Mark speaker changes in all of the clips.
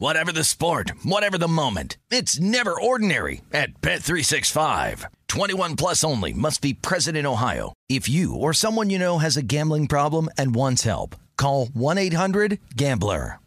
Speaker 1: Whatever the sport, whatever the moment. It's never ordinary at Bet365. 21 plus only must be present in Ohio. If you or someone you know has a gambling problem and wants help, call 1-800-GAMBLER.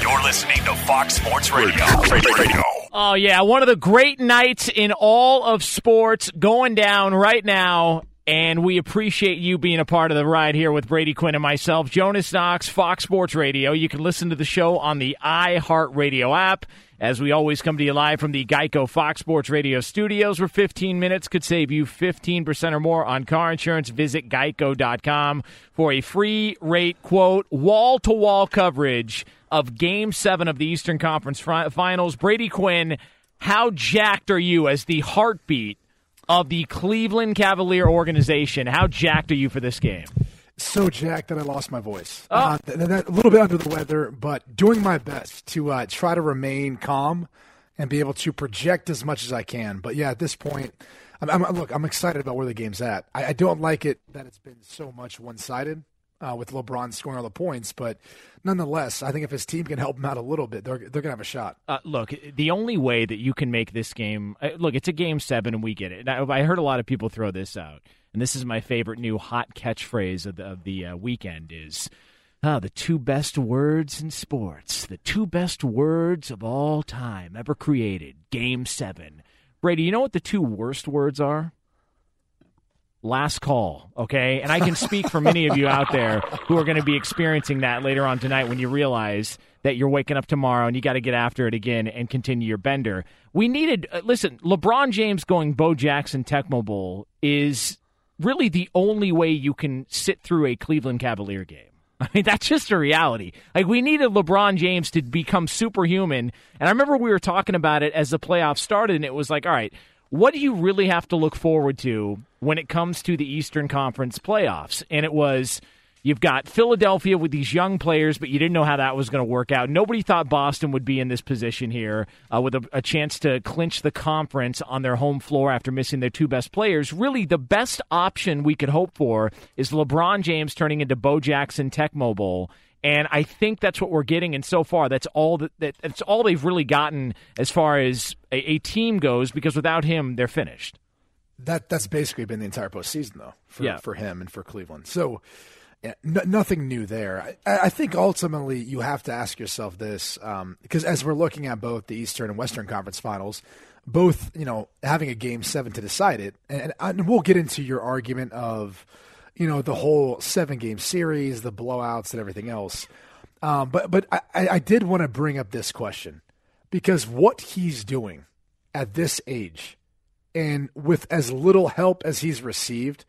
Speaker 2: You're listening to Fox Sports Radio. Radio.
Speaker 3: Oh, yeah. One of the great nights in all of sports going down right now. And we appreciate you being a part of the ride here with Brady Quinn and myself. Jonas Knox, Fox Sports Radio. You can listen to the show on the iHeartRadio app. As we always come to you live from the Geico Fox Sports Radio studios, where 15 minutes could save you 15% or more on car insurance. Visit geico.com for a free rate quote, wall to wall coverage of Game 7 of the Eastern Conference Finals. Brady Quinn, how jacked are you as the heartbeat of the Cleveland Cavalier organization? How jacked are you for this game?
Speaker 4: so jacked that I lost my voice. Oh. Uh, a little bit under the weather, but doing my best to uh, try to remain calm and be able to project as much as I can. But yeah, at this point, I'm, I'm, look, I'm excited about where the game's at. I, I don't like it that it's been so much one sided. Uh, with LeBron scoring all the points, but nonetheless, I think if his team can help him out a little bit, they're they're gonna have a shot.
Speaker 3: Uh, look, the only way that you can make this game, uh, look, it's a game seven, and we get it. I, I heard a lot of people throw this out and this is my favorite new hot catchphrase of the, of the uh, weekend is ah, the two best words in sports, the two best words of all time ever created. Game seven. Brady, you know what the two worst words are? Last call, okay? And I can speak for many of you out there who are going to be experiencing that later on tonight when you realize that you're waking up tomorrow and you got to get after it again and continue your bender. We needed, uh, listen, LeBron James going Bo Jackson Tecmo Bowl is really the only way you can sit through a Cleveland Cavalier game. I mean, that's just a reality. Like, we needed LeBron James to become superhuman. And I remember we were talking about it as the playoffs started, and it was like, all right, what do you really have to look forward to when it comes to the Eastern Conference playoffs? And it was You've got Philadelphia with these young players, but you didn't know how that was going to work out. Nobody thought Boston would be in this position here uh, with a, a, chance to clinch the conference on their home floor after missing their two best players. Really, the best option we could hope for is LeBron James turning into Bo Jackson Tecmo Bowl. And I think that's what we're getting. And so far, that's all that, that that's all they've really gotten as far as a, a team goes. Because without him, they're finished.
Speaker 4: That that's basically been the entire postseason, though, for
Speaker 3: yeah.
Speaker 4: for him and for Cleveland. So Yeah, n- nothing new there. I, I, think ultimately you have to ask yourself this because um, as we're looking at both the Eastern and Western Conference Finals, both you know having a game seven to decide it, and, and we'll get into your argument of you know the whole seven game series, the blowouts, and everything else. Um, but but I, I did want to bring up this question because what he's doing at this age, and with as little help as he's received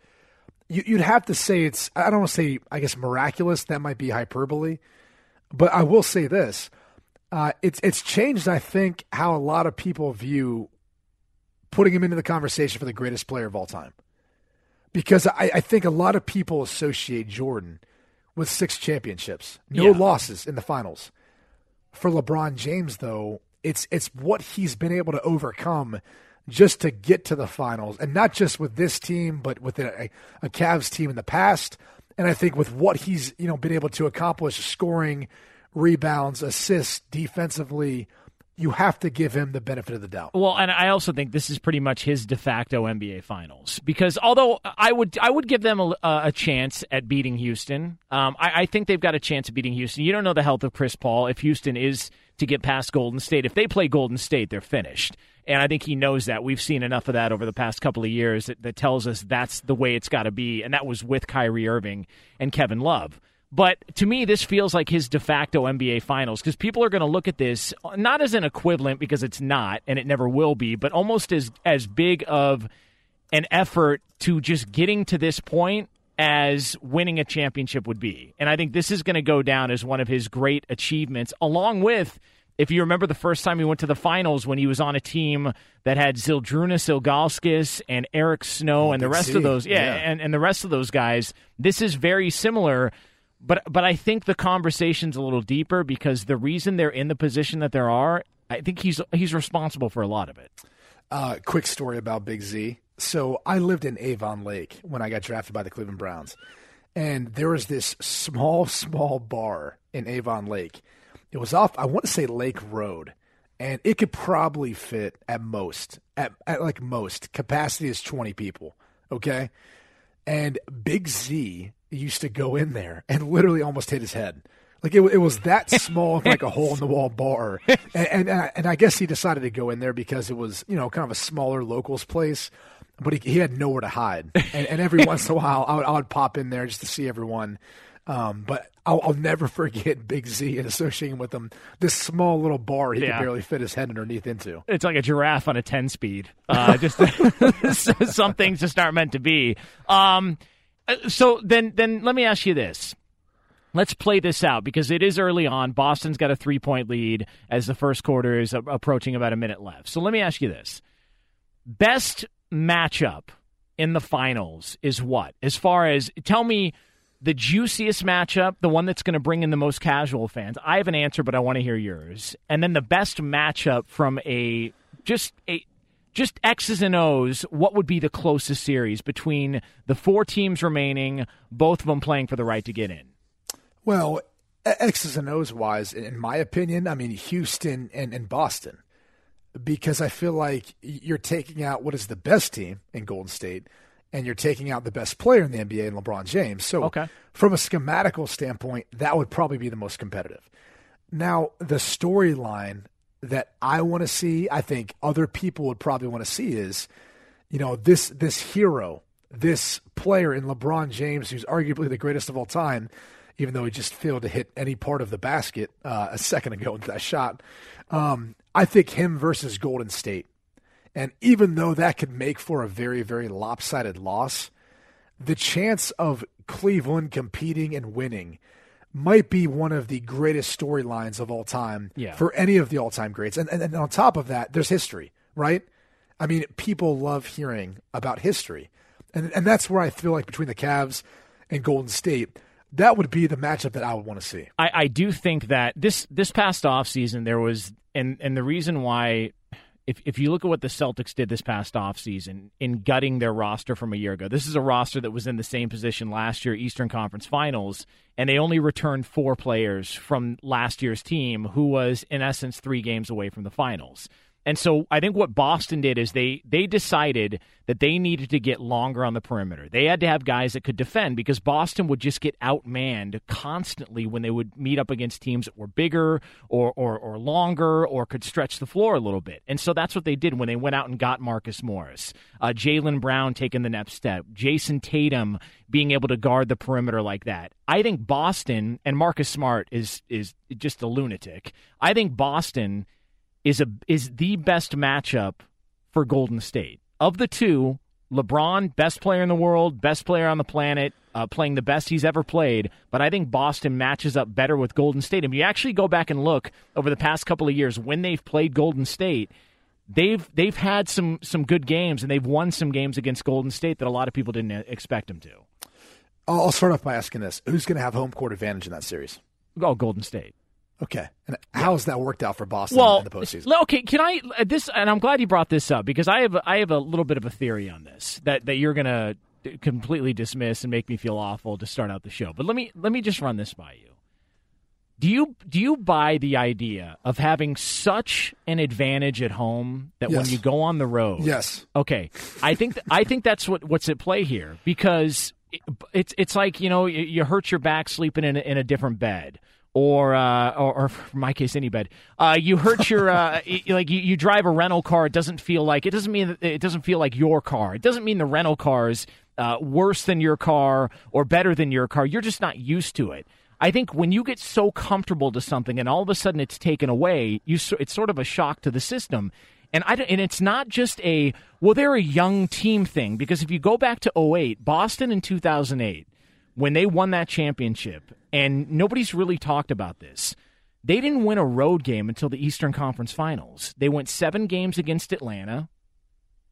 Speaker 4: you, would have to say it's I don't want to say I guess miraculous. That might be hyperbole, but I will say this: uh, it's it's changed. I think how a lot of people view putting him into the conversation for the greatest player of all time, because I, I think a lot of people associate Jordan with six championships, no yeah. losses in the finals. For LeBron James, though, it's it's what he's been able to overcome just to get to the finals, and not just with this team, but with a, a Cavs team in the past. And I think with what he's you know been able to accomplish, scoring, rebounds, assists, defensively, you have to give him the benefit of the doubt.
Speaker 3: Well, and I also think this is pretty much his de facto NBA Finals because although I would I would give them a, a chance at beating Houston, um, I, I, think they've got a chance of beating Houston. You don't know the health of Chris Paul if Houston is to get past Golden State. If they play Golden State, they're finished. And I think he knows that. We've seen enough of that over the past couple of years that, that tells us that's the way it's got to be. And that was with Kyrie Irving and Kevin Love. But to me, this feels like his de facto NBA Finals because people are going to look at this not as an equivalent because it's not and it never will be, but almost as as big of an effort to just getting to this point as winning a championship would be. And I think this is going to go down as one of his great achievements, along with if you remember the first time he went to the finals when he was on a team that had Zydrunas Ilgauskas and Eric Snow oh, and the rest C. of those, yeah, yeah, And, and the rest of those guys, this is very similar. But but I think the conversation's a little deeper because the reason they're in the position that they are, I think he's he's responsible for a lot of it.
Speaker 4: Uh, quick story about Big Z. So I lived in Avon Lake when I got drafted by the Cleveland Browns, and there was this small small bar in Avon Lake it was off, I want to say Lake Road, and it could probably fit at most, at, at like most, capacity is 20 people. Okay. And Big Z used to go in there and literally almost hit his head. Like it, it was that small of like a hole in the wall bar, and, and and I guess he decided to go in there because it was you know kind of a smaller locals place, but he, he had nowhere to hide, and, and every once in a while I would, I would pop in there just to see everyone, um, but I'll, I'll, never forget Big Z and associating with him this small little bar he yeah. could barely fit his head underneath into.
Speaker 3: It's like a giraffe on a ten speed. Uh, just some things just aren't meant to be. Um, Uh, so then, then let me ask you this. Let's play this out because it is early on. Boston's got a three point lead as the first quarter is approaching about a minute left. So let me ask you this: best matchup in the finals is what? As far as tell me the juiciest matchup, the one that's going to bring in the most casual fans? I have an answer, but I want to hear yours. And then the best matchup from a just a just X's and O's, what would be the closest series between the four teams remaining, both of them playing for the right to get in?
Speaker 4: Well, X's and O's wise, in my opinion, I mean Houston and, and Boston, because I feel like you're taking out what is the best team in Golden State and you're taking out the best player in the NBA in LeBron James. So, okay. from a schematical standpoint, that would probably be the most competitive. Now, the storyline that I want to see, I think other people would probably want to see is, you know, this this hero, this player in LeBron James, who's arguably the greatest of all time, even though he just failed to hit any part of the basket uh, a second ago with that shot. Um, I think him versus Golden State and even though that could make for a very, very lopsided loss, the chance of Cleveland competing and winning might be one of the greatest storylines of all time yeah. for any of the all time greats. And, and, and on top of that, there's history, right? I mean, people love hearing about history. And, and that's where I feel like between the Cavs and Golden State, that would be the matchup that I would want to see.
Speaker 3: I, I do think that this this past offseason there was and and the reason why if, if you look at what the Celtics did this past offseason in gutting their roster from a year ago, this is a roster that was in the same position last year, Eastern Conference Finals, and they only returned four players from last year's team, who was, in essence, three games away from the finals. And so I think what Boston did is they they decided that they needed to get longer on the perimeter. They had to have guys that could defend because Boston would just get outmanned constantly when they would meet up against teams that were bigger or or, or longer or could stretch the floor a little bit. And so that's what they did when they went out and got Marcus Morris, uh, Jaylen Brown taking the next step, Jayson Tatum being able to guard the perimeter like that. I think Boston and Marcus Smart is is just a lunatic. I think Boston is a is the best matchup for Golden State. Of the two, LeBron, best player in the world, best player on the planet, uh, playing the best he's ever played. But I think Boston matches up better with Golden State. If you actually go back and look over the past couple of years when they've played Golden State, they've they've had some some good games and they've won some games against Golden State that a lot of people didn't expect them to.
Speaker 4: I'll start off by asking this: Who's going to have home court advantage in that series?
Speaker 3: Oh, Golden State.
Speaker 4: Okay, and how has that worked out for Boston
Speaker 3: well,
Speaker 4: in the postseason?
Speaker 3: Okay, can I uh, this? And I'm glad you brought this up because I have I have a little bit of a theory on this that that you're gonna completely dismiss and make me feel awful to start out the show. But let me let me just run this by you. Do you do you buy the idea of having such an advantage at home that
Speaker 4: Yes.
Speaker 3: when you go on the road?
Speaker 4: Yes.
Speaker 3: Okay, I think I think that's what what's at play here because it- it's it's like you know you, you hurt your back sleeping in a, in a different bed. Or, uh, or, or for my case, any bed. Uh, you hurt your, uh, y- like you, you drive a rental car. It doesn't feel like it doesn't mean that it doesn't feel like your car. It doesn't mean the rental car is uh, worse than your car or better than your car. You're just not used to it. I think when you get so comfortable to something and all of a sudden it's taken away, you so- it's sort of a shock to the system. And I and it's not just a well they're a young team thing because if you go back to 08, Boston in 2008 when they won that championship and nobody's really talked about this. They didn't win a road game until the Eastern Conference Finals. They went 7 games against Atlanta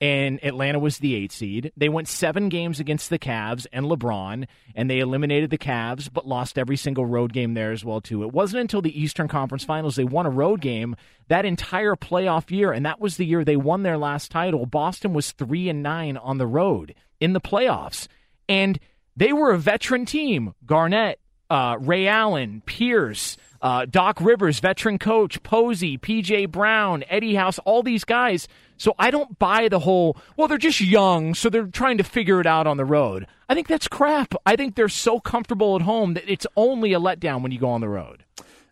Speaker 3: and Atlanta was the eight seed. They went seven games against the Cavs and LeBron, and they eliminated the Cavs, but lost every single road game there as well too. It wasn't until the Eastern Conference Finals they won a road game that entire playoff year, and that was the year they won their last title. Boston was three and nine on the road in the playoffs, and they were a veteran team. Garnett, uh, Ray Allen, Pierce. Uh, Doc Rivers, veteran coach, Posey, PJ Brown, Eddie House, all these guys. So I don't buy the whole, well, they're just young, so they're trying to figure it out on the road. I think that's crap. I think they're so comfortable at home that it's only a letdown when you go on the road.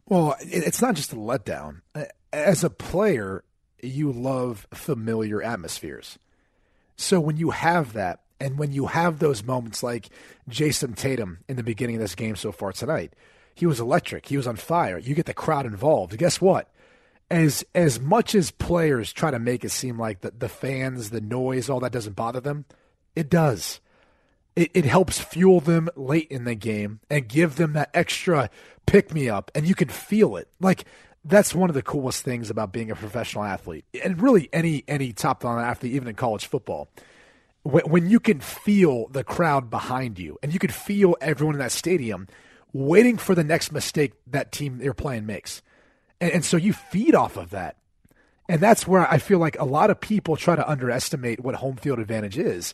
Speaker 4: Well, it's not just a letdown. As a player, you love familiar atmospheres. So when you have that, and when you have those moments like Jayson Tatum in the beginning of this game so far tonight, he was electric. He was on fire. You get the crowd involved. Guess what? As as much as players try to make it seem like the, the fans, the noise, all that doesn't bother them, it does it, it helps fuel them late in the game and give them that extra pick me up and you can feel it like that's one of the coolest things about being a professional athlete and really any any top down athlete even in college football when, you can feel the crowd behind you and you can feel everyone in that stadium waiting for the next mistake that team you're playing makes and, and so you feed off of that and that's where I feel like a lot of people try to underestimate what home field advantage is.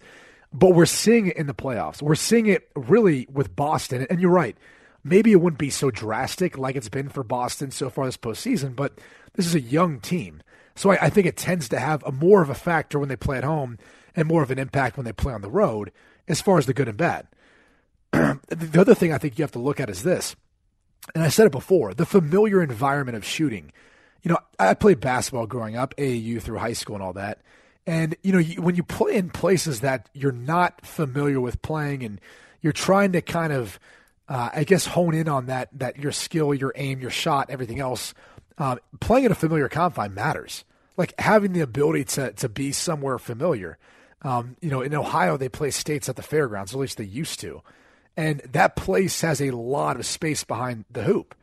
Speaker 4: But we're seeing it in the playoffs. We're seeing it really with Boston. And you're right. Maybe it wouldn't be so drastic like it's been for Boston so far this postseason, but this is a young team. So I, I think it tends to have a more of a factor when they play at home and more of an impact when they play on the road as far as the good and bad. the other thing I think you have to look at is this and I said it before, the familiar environment of shooting. You know, I played basketball growing up, AAU through high school and all that. And, you know, you, when you play in places that you're not familiar with playing and you're trying to kind of, uh, I guess, hone in on that, that your skill, your aim, your shot, everything else, um, playing in a familiar confine matters. Like having the ability to, to be somewhere familiar. Um, you know, in Ohio, they play states at the fairgrounds, at least they used to and that place has a lot of space behind the hoop.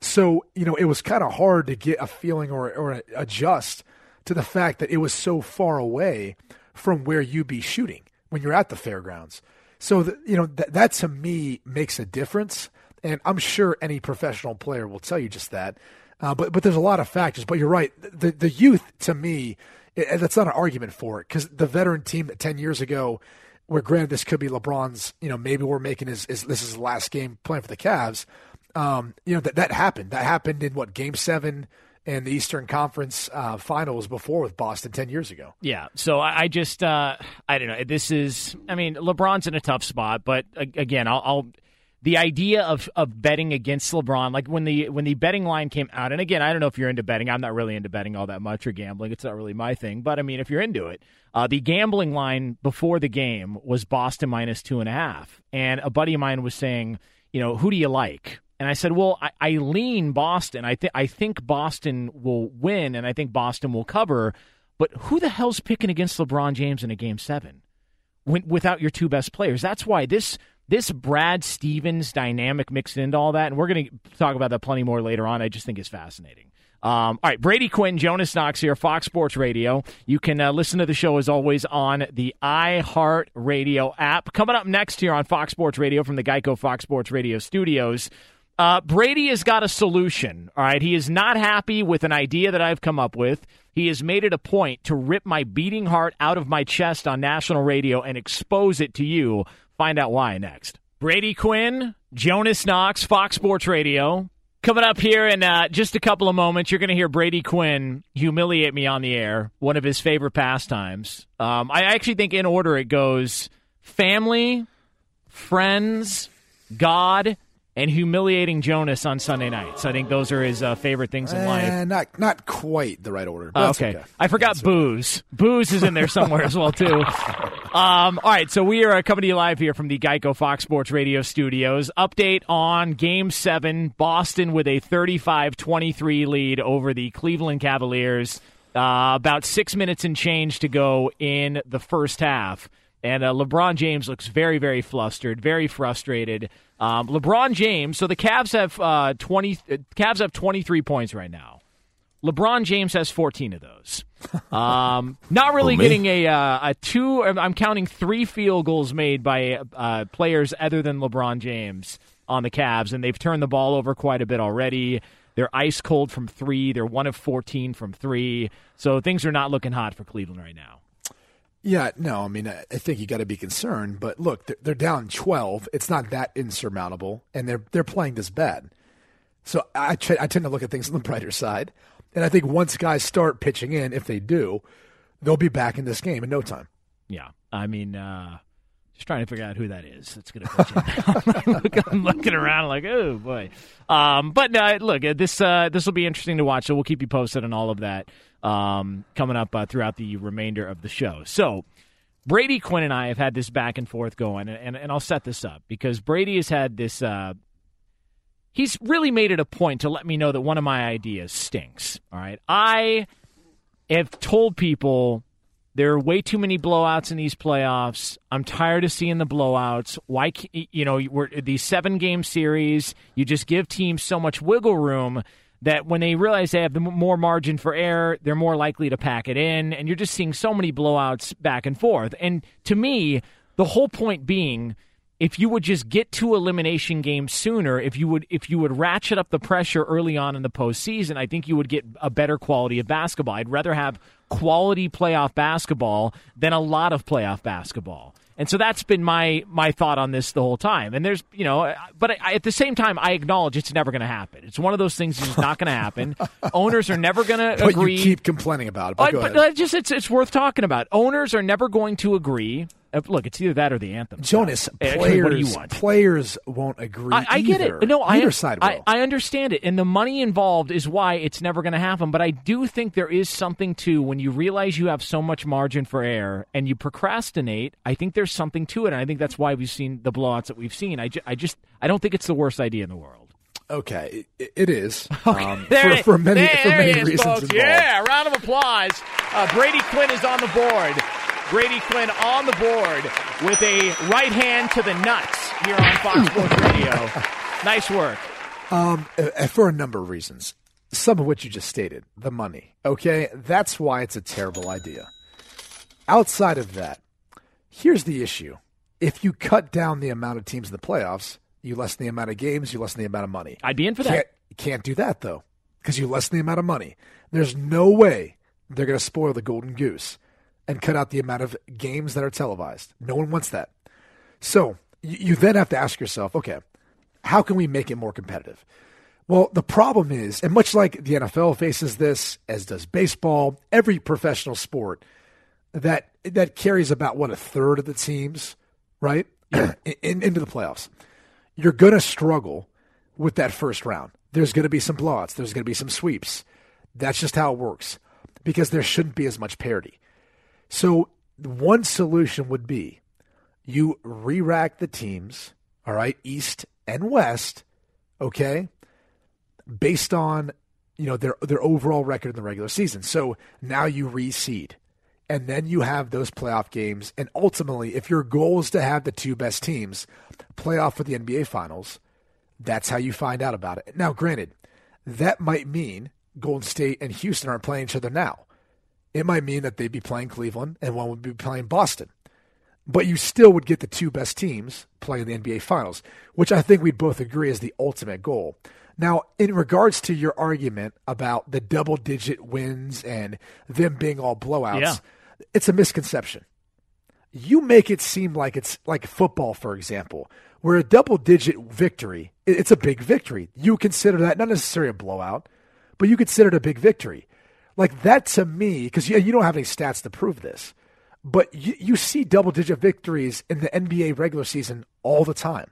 Speaker 4: So, you know, it was kind of hard to get a feeling or, or adjust to the fact that it was so far away from where you be shooting when you're at the fairgrounds. So, the, you know, th- that to me makes a difference. And I'm sure any professional player will tell you just that. Uh, but, but there's a lot of factors. But you're right. The, the youth, to me, that's not an argument for it because the veteran team 10 years ago, where granted this could be LeBron's, you know, maybe we're making his, his this is his last game playing for the Cavs. Um, you know, that that happened. That happened in what game seven and the Eastern Conference uh, Finals before with Boston ten years ago.
Speaker 3: Yeah. So I, I just uh, I don't know. This is I mean LeBron's in a tough spot, but again, I'll, I'll the idea of of betting against LeBron, like when the when the betting line came out, and again, I don't know if you're into betting. I'm not really into betting all that much or gambling. It's not really my thing. But I mean, if you're into it, uh, the gambling line before the game was Boston minus two and a half, and a buddy of mine was saying, you know, who do you like? And I said, well, I, I lean Boston. I think I think Boston will win, and I think Boston will cover. But who the hell's picking against LeBron James in a game seven? When, without your two best players. That's why this this Brad Stevens dynamic mixed into all that, and we're going to talk about that plenty more later on. I just think is fascinating. Um, all right, Brady Quinn, Jonas Knox here, Fox Sports Radio. You can uh, listen to the show as always on the iHeart Radio app. Coming up next here on Fox Sports Radio from the Geico Fox Sports Radio studios. Uh, Brady has got a solution. All right, he is not happy with an idea that I've come up with. He has made it a point to rip my beating heart out of my chest on national radio and expose it to you Find out why next. Brady Quinn, Jonas Knox, Fox Sports Radio. Coming up here in uh, just a couple of moments, you're going to hear Brady Quinn humiliate me on the air, one of his favorite pastimes. Um, I actually think in order it goes family, friends, God, and humiliating Jonas on Sunday nights. I think those are his uh, favorite things in uh, life.
Speaker 4: Not not quite the right order.
Speaker 3: Oh, okay. okay. I forgot that's booze. Booze is in there somewhere as well too. Um, all right, so we are coming to you live here from the Geico Fox Sports Radio studios. Update on Game Seven: Boston with a 35-23 lead over the Cleveland Cavaliers. Uh, about six minutes and change to go in the first half. And uh, LeBron James looks very, very flustered, very frustrated. Um, LeBron James. So the Cavs have uh, twenty. Uh, Cavs have twenty three points right now. LeBron James has fourteen of those. Um, not really getting a uh, a two. I'm counting three field goals made by uh, players other than LeBron James on the Cavs, and they've turned the ball over quite a bit already. They're ice cold from three. They're one of 14 from three. So things are not looking hot for Cleveland right now.
Speaker 4: Yeah, no, I mean, I think you got to be concerned. But look, they're, they're down twelve. It's not that insurmountable, and they're they're playing this bad. So I, I tend to look at things on the brighter side, and I think once guys start pitching in, if they do, they'll be back in this game in no time.
Speaker 3: Yeah, I mean, uh, just trying to figure out who that is. That's going to I'm looking around like, oh boy. Um, but uh, look, this uh, this will be interesting to watch. So we'll keep you posted on all of that um, coming up uh, throughout the remainder of the show. So, Brady Quinn and I have had this back and forth going, and, and, and I'll set this up because Brady has had this. Uh, he's really made it a point to let me know that one of my ideas stinks. All right. I have told people there are way too many blowouts in these playoffs. I'm tired of seeing the blowouts. Why, you know, we're, these seven game series, you just give teams so much wiggle room that when they realize they have the more margin for error, they're more likely to pack it in, and you're just seeing so many blowouts back and forth. And to me, the whole point being if you would just get to elimination games sooner, if you would if you would ratchet up the pressure early on in the postseason, I think you would get a better quality of basketball. I'd rather have quality playoff basketball than a lot of playoff basketball. And so that's been my my thought on this the whole time. And there's, you know, but I, at the same time, I acknowledge it's never going to happen. It's one of those things that's not going to happen. Owners are never going to agree.
Speaker 4: You keep complaining about it. But,
Speaker 3: uh, but just it's it's worth talking about. Owners are never going to agree look, it's either that or the anthem.
Speaker 4: Jonas, players, what do you want? players won't agree. I,
Speaker 3: I get it. No,
Speaker 4: either
Speaker 3: I,
Speaker 4: side
Speaker 3: I, I, understand it, and the money involved is why it's never going to happen. But I do think there is something to when you realize you have so much margin for error and you procrastinate. I think there's something to it, and I think that's why we've seen the blowouts that we've seen. I, ju- I just I don't think it's the worst idea in the world.
Speaker 4: Okay, it, it is
Speaker 3: okay.
Speaker 4: um, for, for, many there, for many is, reasons.
Speaker 3: Yeah, round of applause. Uh, Brady Quinn is on the board. Brady Quinn on the board with a right hand to the nuts here on Fox Sports Radio. Nice work.
Speaker 4: Um, uh, for a number of reasons, some of which you just stated. The money. Okay, that's why it's a terrible idea. Outside of that, here's the issue: if you cut down the amount of teams in the playoffs, you lessen the amount of games, you lessen the amount of money.
Speaker 3: I'd be in for that.
Speaker 4: Can't, can't do that though, because you lessen the amount of money. There's no way they're going to spoil the golden goose and cut out the amount of games that are televised. No one wants that. So you then have to ask yourself, okay, how can we make it more competitive? Well, the problem is, and much like the NFL faces this, as does baseball, every professional sport that that carries about what a third of the teams, right, in, into the playoffs. You're going to struggle with that first round. There's going to be some blowouts. There's going to be some sweeps. That's just how it works because there shouldn't be as much parity. So one solution would be you re-rack the teams, all right, East and West, okay, based on you know their their overall record in the regular season. So now you reseed, and then you have those playoff games. And ultimately, if your goal is to have the two best teams play off for the NBA Finals, that's how you find out about it. Now, granted, that might mean Golden State and Houston aren't playing each other now. It might mean that they'd be playing Cleveland and one would be playing Boston. But you still would get the two best teams playing the NBA Finals, which I think we'd both agree is the ultimate goal. Now, in regards to your argument about the double digit wins and them being all blowouts,
Speaker 3: Yeah.
Speaker 4: it's a misconception. You make it seem like it's like football, for example, where a double digit victory, it's a big victory. You consider that not necessarily a blowout, but you consider it a big victory. Like that to me, because you, you don't have any stats to prove this, but you, you see double digit victories in the NBA regular season all the time.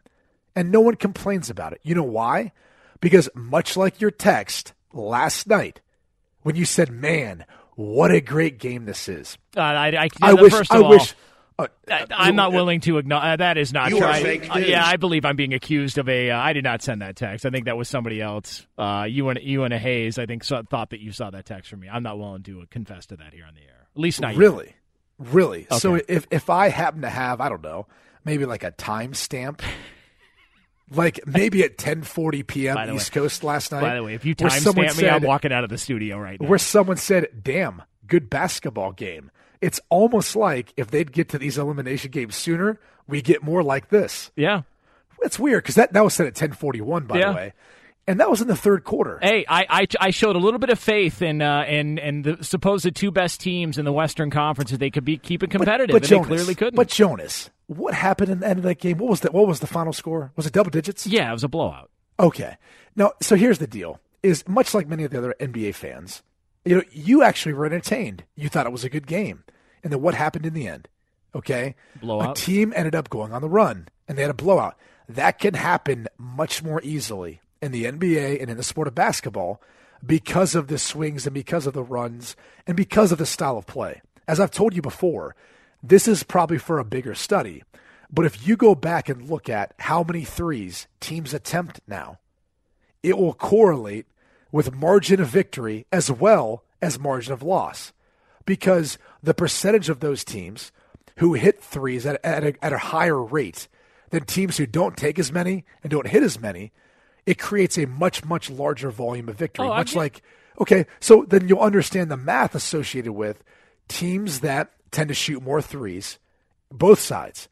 Speaker 4: And no one complains about it. You know why? Because much like your text last night, when you said, man, what a great game this is.
Speaker 3: Uh, I, I,
Speaker 4: I wish,
Speaker 3: First
Speaker 4: I
Speaker 3: all,
Speaker 4: wish. Uh,
Speaker 3: I, I'm not willing to acknowledge uh, that is not true. I- uh, yeah, I believe I'm being accused of a. Uh, I did not send that text. I think that was somebody else. Uh, you and you and a Hayes. I think saw, thought that you saw that text from me. I'm not willing to uh, confess to that here on the air. At least not yet.
Speaker 4: Really? Really? So if if I happen to have, I don't know, maybe like a timestamp, like maybe at 10:40 p.m. East
Speaker 3: way-
Speaker 4: Coast last night.
Speaker 3: By the way, if you timestamp me, I'm walking out of the studio right now.
Speaker 4: Where someone said, "Damn, good basketball game." It's almost like if they'd get to these elimination games sooner, we get more like this.
Speaker 3: yeah.
Speaker 4: It's weird because that, that was said at 10:41, by
Speaker 3: Yeah.
Speaker 4: the way, and that was in the third quarter.
Speaker 3: Hey, I, I, I showed a little bit of faith in uh, in in the supposed two best teams in the Western Conference that they could be keep it competitive, and
Speaker 4: Jonas,
Speaker 3: they clearly couldn't.
Speaker 4: But Jonas, what happened in the end of that game? What was that? What was the final score? Was it double digits?
Speaker 3: yeah, it was a blowout.
Speaker 4: Okay. Now, so here's the deal: is much like many of the other NBA fans, you know, you actually were entertained. You thought it was a good game, and then what happened in the end? Okay,
Speaker 3: Blowout.
Speaker 4: A team ended up going on the run, and they had a blowout. That can happen much more easily in the NBA and in the sport of basketball because of the swings and because of the runs and because of the style of play. As I've told you before, this is probably for a bigger study. But if you go back and look at how many threes teams attempt now, it will correlate with margin of victory as well as margin of loss. Because the percentage of those teams who hit threes at, at, a, at a higher rate than teams who don't take as many and don't hit as many, it creates a much, much larger volume of victory.
Speaker 3: Oh,
Speaker 4: much
Speaker 3: get-
Speaker 4: like, okay, so then you'll understand the math associated with teams that tend to shoot more threes, both sides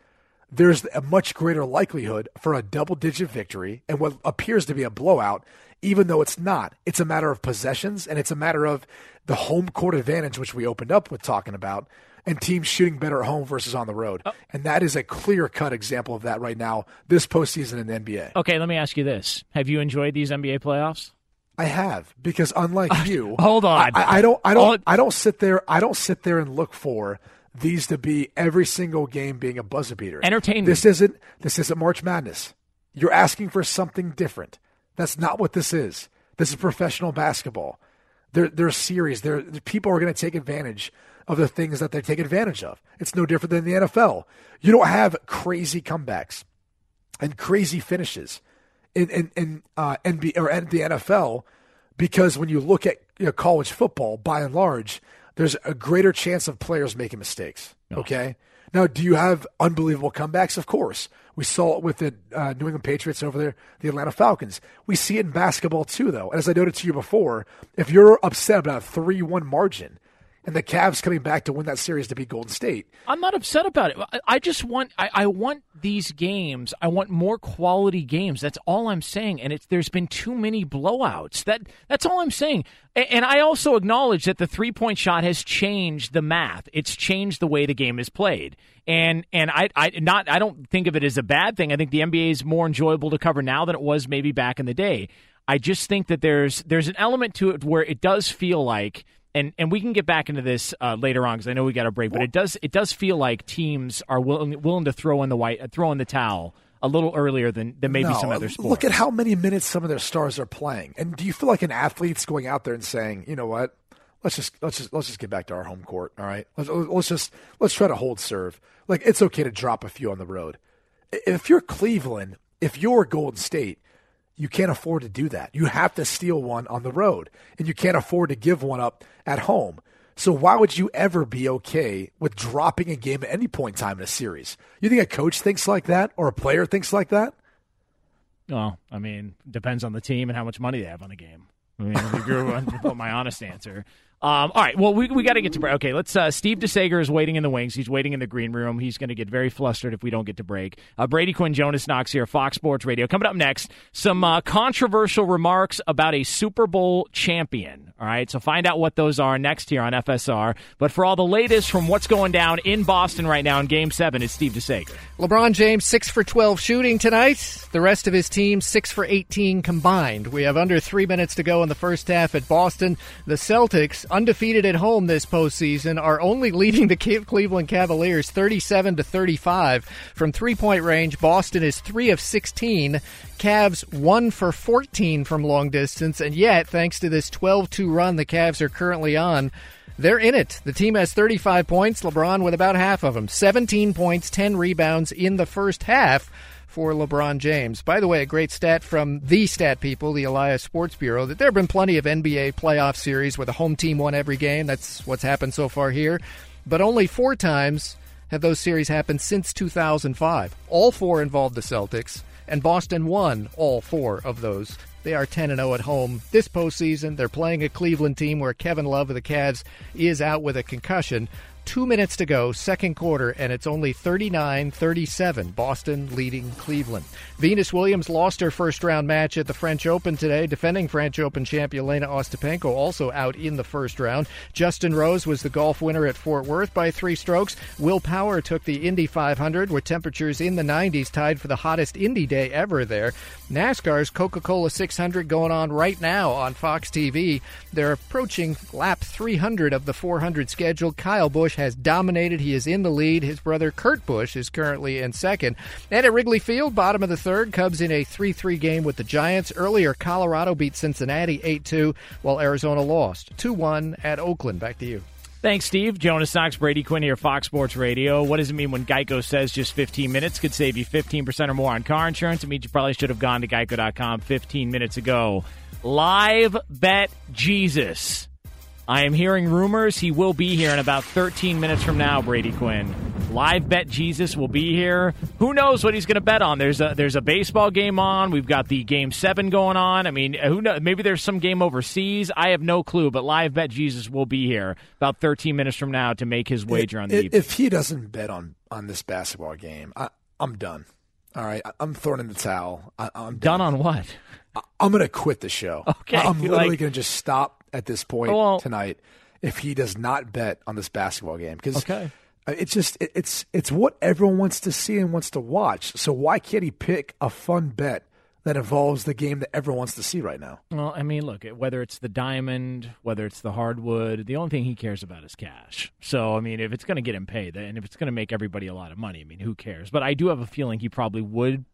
Speaker 4: there's a much greater likelihood for a double digit victory and what appears to be a blowout, even though it's not. It's a matter of possessions and it's a matter of the home court advantage, which we opened up with talking about, and teams shooting better at home versus on the road. Oh. And that is a clear cut example of that right now, this postseason in the NBA.
Speaker 3: Okay, let me ask you this: Have you enjoyed these NBA playoffs?
Speaker 4: I have because unlike you,
Speaker 3: Hold on.
Speaker 4: I, I don't, I don't,
Speaker 3: Hold-
Speaker 4: I don't sit there, I don't sit there and look for these to be every single game being a buzzer beater.
Speaker 3: Entertainment.
Speaker 4: This isn't, this isn't March Madness. You're asking for something different. That's not what this is. This is professional basketball. They're, they're series. They're, people are going to take advantage of the things that they take advantage of. It's no different than the NFL. You don't have crazy comebacks and crazy finishes in in, in uh, NBA or in the NFL because when you look at you know, college football, by and large, there's a greater chance of players making mistakes. Okay. Now, do you have unbelievable comebacks? Of course. We saw it with the uh, New England Patriots over there, the Atlanta Falcons. We see it in basketball too, though. And as I noted to you before, if you're upset about a 3 1 margin and the Cavs coming back to win that series to beat Golden State,
Speaker 3: I'm not upset about it. I- just want I, I want these games. I want more quality games. That's all I'm saying. And it's there's been too many blowouts. That that's all I'm saying. A- And I also acknowledge that the three point shot has changed the math. It's changed the way the game is played. And and I I not I don't think of it as a bad thing. I think the NBA is more enjoyable to cover now than it was maybe back in the day. I just think that there's there's an element to it where it does feel like and and we can get back into this uh, later on because I know we got a break, but it does it does feel like teams are willing willing to throw in the white throw in the towel a little earlier than, than maybe
Speaker 4: no,
Speaker 3: some other sports.
Speaker 4: Look at how many minutes some of their stars are playing. And do you feel like an athlete's going out there and saying, you know what? Let's just let's just let's just get back to our home court. All right, let's, let's just let's try to hold serve. Like it's okay to drop a few on the road. If you're Cleveland, if you're Golden State, you can't afford to do that. You have to steal one on the road, and you can't afford to give one up at home. So why would you ever be okay with dropping a game at any point in time in a series? You think a coach thinks like that or a player thinks like that?
Speaker 3: Well, I mean, depends on the team and how much money they have on a game. I mean, if you're to put my honest answer. Um, all right. Well, we, we got to get to break. Okay, let's. Uh, Steve DeSager is waiting in the wings. He's waiting in the green room. He's going to get very flustered if we don't get to break. Uh, Brady Quinn, Jonas Knox here, Fox Sports Radio. Coming up next, some uh, controversial remarks about a Super Bowl champion. All right, so find out what those are next here on FSR. But for all the latest from what's going down in Boston right now in Game Seven, it's Steve DeSager.
Speaker 5: LeBron James six for twelve shooting tonight. The rest of his team six for eighteen combined. We have under three minutes to go in the first half at Boston. The Celtics undefeated at home this postseason, are only leading the Cleveland Cavaliers 37 to 35 from three-point range. Boston is 3 of 16. Cavs 1 for 14 from long distance, and yet thanks to this 12-2 run the Cavs are currently on, they're in it. The team has 35 points, LeBron with about half of them. 17 points, 10 rebounds in the first half for LeBron James. By the way, a great stat from the stat people, the Elias Sports Bureau, that there have been plenty of NBA playoff series where the home team won every game. That's what's happened so far here. But only four times have those series happened since 2005. All four involved the Celtics, and Boston won all four of those. They are 10 0 at home this postseason. They're playing a Cleveland team where Kevin Love of the Cavs is out with a concussion. Two minutes to go, second quarter, and it's only 39 37. Boston leading Cleveland. Venus Williams lost her first round match at the French Open today. Defending French Open champion Elena Ostapenko also out in the first round. Justin Rose was the golf winner at Fort Worth by three strokes. Will Power took the Indy 500 with temperatures in the 90s, tied for the hottest Indy day ever there. NASCAR's Coca Cola 600 going on right now on Fox TV. They're approaching lap 300 of the 400 schedule. Kyle Busch has dominated. He is in the lead. His brother Kurt Busch is currently in second. And at Wrigley Field, bottom of the third, Cubs in a 3 3 game with the Giants. Earlier, Colorado beat Cincinnati 8 2, while Arizona lost 2 1 at Oakland. Back to you.
Speaker 3: Thanks, Steve. Jonas Knox, Brady Quinn here, Fox Sports Radio. What does it mean when Geico says just 15 minutes could save you 15% or more on car insurance? It means you probably should have gone to geico.com 15 minutes ago. Live bet Jesus. I am hearing rumors he will be here in about 13 minutes from now, Brady Quinn. Live bet Jesus will be here. Who knows what he's going to bet on? There's a there's a baseball game on. We've got the game 7 going on. I mean, who knows? Maybe there's some game overseas. I have no clue, but live bet Jesus will be here about 13 minutes from now to make his wager on the
Speaker 4: if, if he doesn't bet on on this basketball game, I, I'm done. All right, I'm throwing in the towel. I, am
Speaker 3: done. done on what?
Speaker 4: I, am going to quit the show.
Speaker 3: Okay,
Speaker 4: I'm literally like, going to just stop at this point well, tonight if he does not bet on this basketball game because
Speaker 3: okay.
Speaker 4: Uh, it's just it, it's it's what everyone wants to see and wants to watch. So why can't he pick a fun bet that involves the game that everyone wants to see right now?
Speaker 3: Well, I mean, look, whether it's the diamond, whether it's the hardwood, the only thing he cares about is cash. So, I mean, if it's going to get him paid and if it's going to make everybody a lot of money, I mean, who cares? But I do have a feeling he probably would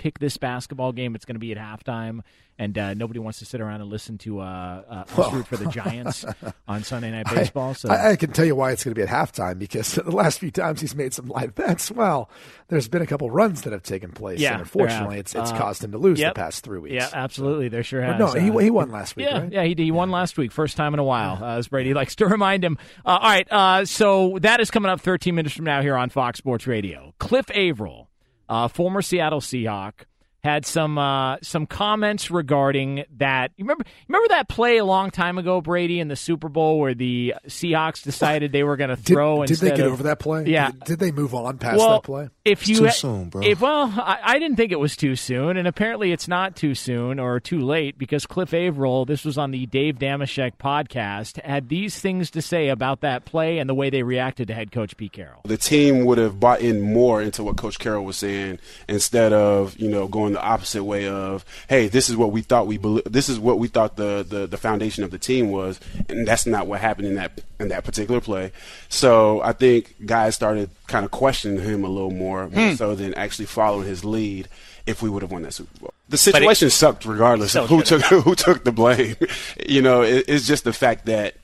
Speaker 3: pick this basketball game. It's going to be at halftime, and uh, nobody wants to sit around and listen to uh, uh, us root for the Giants on Sunday Night Baseball. So
Speaker 4: I, I, can tell you why it's going to be at halftime because the last few times he's made some live bets, well, there's been a couple runs that have taken place.
Speaker 3: Yeah,
Speaker 4: and unfortunately, it's it's uh, caused him to lose
Speaker 3: yep.
Speaker 4: the past three weeks.
Speaker 3: Yeah, absolutely, there sure has.
Speaker 4: But no, he, uh, he won last week.
Speaker 3: Yeah,
Speaker 4: right?
Speaker 3: yeah, he did. He won last week, first time in a while, uh, as Brady likes to remind him. all right, so that is coming up 13 minutes from now here on Fox Sports Radio. Cliff Avril, former Seattle Seahawk had some uh, some comments regarding that. You remember remember that play a long time ago, Brady, in the Super Bowl where the Seahawks decided they were going to throw.
Speaker 4: Did, did they get
Speaker 3: of,
Speaker 4: over that play?
Speaker 3: Yeah.
Speaker 4: Did, did they move on past
Speaker 3: well,
Speaker 4: that play?
Speaker 3: If you
Speaker 6: too soon, bro.
Speaker 3: If, well, I, I, didn't think it was too soon, and apparently it's not too soon or too late because Cliff Avril, this was on the Dave Dameshek podcast, had these things to say about that play and the way they reacted to head coach Pete Carroll.
Speaker 7: The team would have bought in more into what Coach Carroll was saying instead of you know going going the opposite way of, hey, this is what we thought we believe, this is what we thought the, the the foundation of the team was, and that's not what happened in that in that particular play. So I think guys started kind of questioning him a little more, more hmm. so than actually following his lead. If we would have won that Super Bowl, the situation it, sucked regardless of who took who took the blame. you know, it, it's just the fact that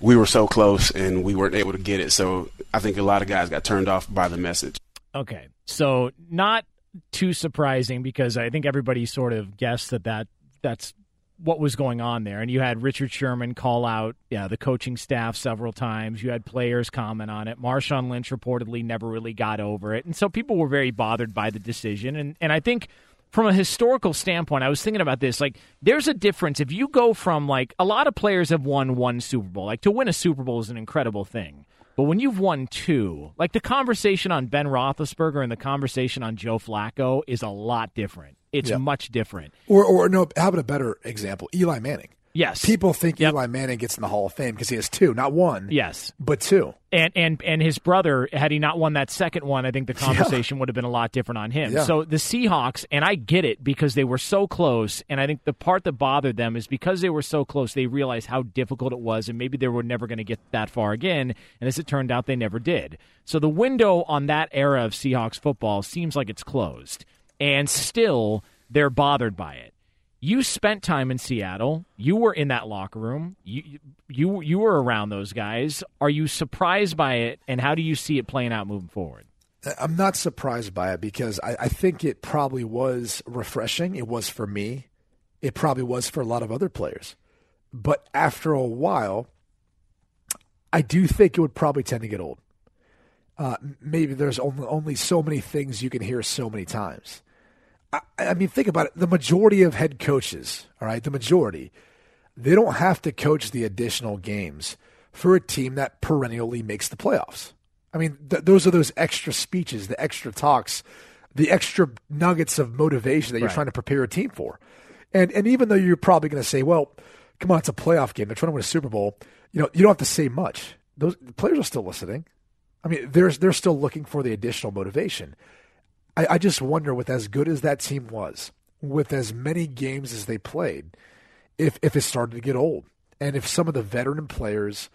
Speaker 7: we were so close and we weren't able to get it. So I think a lot of guys got turned off by the message.
Speaker 3: Okay, so not too surprising because I think everybody sort of guessed that, that that's what was going on there. And you had Richard Sherman call out yeah, the coaching staff several times. You had players comment on it. Marshawn Lynch reportedly never really got over it. And so people were very bothered by the decision. And, and I think from a historical standpoint, I was thinking about this. Like, there's a difference. If you go from, like, a lot of players have won one Super Bowl. Like, to win a Super Bowl is an incredible thing. But when you've won two, like the conversation on Ben Roethlisberger and the conversation on Joe Flacco is a lot different. It's yep. much different.
Speaker 4: Or, or no, how about a better example? Eli Manning.
Speaker 3: Yes.
Speaker 4: People think yep. Eli Manning gets in the Hall of Fame because he has two, not one.
Speaker 3: Yes.
Speaker 4: But two.
Speaker 3: And and and his brother, had he not won that second one, I think the conversation yeah. would have been a lot different on him. Yeah. So the Seahawks, and I get it because they were so close, and I think the part that bothered them is because they were so close, they realized how difficult it was, and maybe they were never going to get that far again. And as it turned out, they never did. So the window on that era of Seahawks football seems like it's closed, and still they're bothered by it you spent time in Seattle. You were in that locker room. You you you were around those guys. Are you surprised by it, and how do you see it playing out moving forward?
Speaker 4: I'm not surprised by it because I, I think it probably was refreshing. It was for me. It probably was for a lot of other players. But after a while, I do think it would probably tend to get old. Uh, maybe there's only, only so many things you can hear so many times. I, I mean, think about it. The majority of head coaches, all right, the majority, they don't have to coach the additional games for a team that perennially makes the playoffs. I mean, th- those are those extra speeches, the extra talks, the extra nuggets of motivation that you're right. trying to prepare a team for. And and even though you're probably going to say, well, come on, it's a playoff game. They're trying to win a Super Bowl. You know, you don't have to say much. Those players are still listening. I mean, there's they're still looking for the additional motivation. I, I just wonder, with as good as that team was, with as many games as they played, if if it started to get old, and if some of the veteran players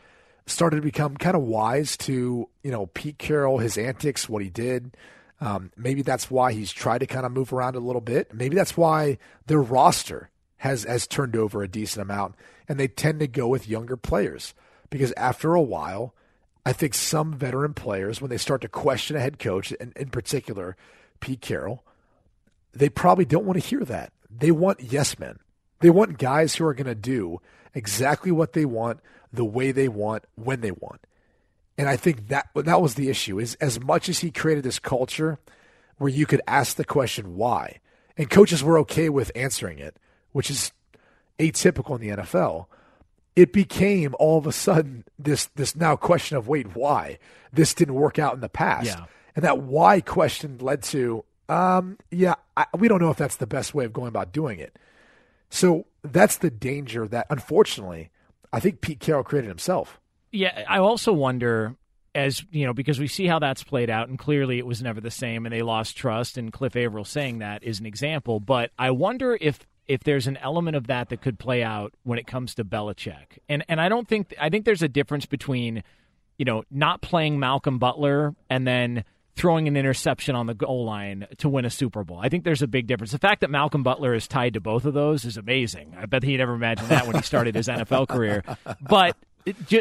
Speaker 4: started to become kind of wise to you know Pete Carroll, his antics, what he did. Um, maybe that's why he's tried to kind of move around a little bit. Maybe that's why their roster has has turned over a decent amount, and they tend to go with younger players because after a while, I think some veteran players, when they start to question a head coach, in particular, Pete Carroll, they probably don't want to hear that. They want yes men. They want guys who are going to do exactly what they want, the way they want, when they want. And I think that that was the issue. Is as much as he created this culture where you could ask the question why, and coaches were okay with answering it, which is atypical in the NFL. It became all of a sudden this this now question of wait why this didn't work out in the past.
Speaker 3: Yeah.
Speaker 4: And that why question led to, um, yeah, I, we don't know if that's the best way of going about doing it. So that's the danger that, unfortunately, I think Pete Carroll created himself.
Speaker 3: Yeah, I also wonder as you know, because we see how that's played out, and clearly it was never the same, and they lost trust. And Cliff Avril saying that is an example. But I wonder if if there's an element of that that could play out when it comes to Belichick. And and I don't think I think there's a difference between you know not playing Malcolm Butler and then throwing an interception on the goal line to win a Super Bowl. I think there's a big difference. The fact that Malcolm Butler is tied to both of those is amazing. I bet he never imagined that when he started his NFL career. But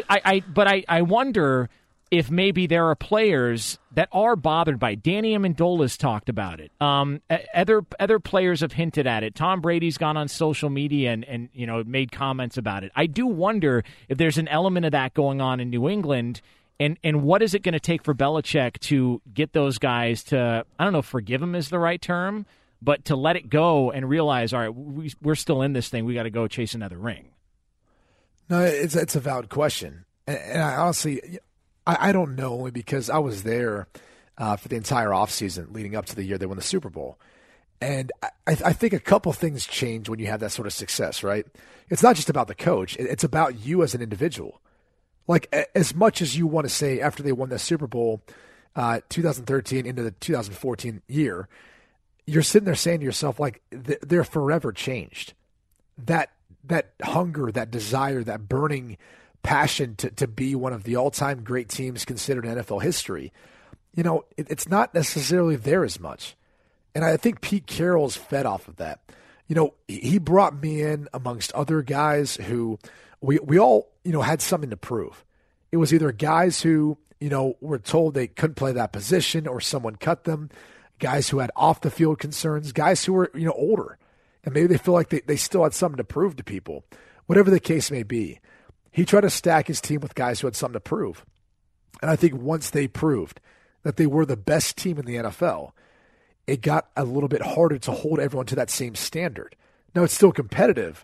Speaker 3: I, I but I, I wonder if maybe there are players that are bothered by it. Danny Amendola's talked about it. Um, other other players have hinted at it. Tom Brady's gone on social media and, and you know made comments about it. I do wonder if there's an element of that going on in New England and and what is it going to take for Belichick to get those guys to I don't know, forgive him is the right term, but to let it go and realize, all right, we, we're still in this thing. We got to go chase another ring.
Speaker 4: No, it's it's a valid question, and, and I honestly, I, I, don't know only because I was there uh, for the entire offseason leading up to the year they won the Super Bowl. And I, I, think a couple things change when you have that sort of success, right? It's not just about the coach; it's about you as an individual. Like as much as you want to say after they won the Super Bowl, uh, 2013 into the 2014 year, you're sitting there saying to yourself, like, they're forever changed. That that hunger, that desire, that burning passion to, to be one of the all time great teams considered in NFL history, you know, it, it's not necessarily there as much. And I think Pete Carroll's fed off of that. You know, he brought me in amongst other guys who we, we all, you know, had something to prove. It was either guys who, you know, were told they couldn't play that position or someone cut them, guys who had off the field concerns, guys who were, you know, older and maybe they feel like they, they still had something to prove to people. Whatever the case may be, he tried to stack his team with guys who had something to prove. And I think once they proved that they were the best team in the NFL, it got a little bit harder to hold everyone to that same standard. Now it's still competitive,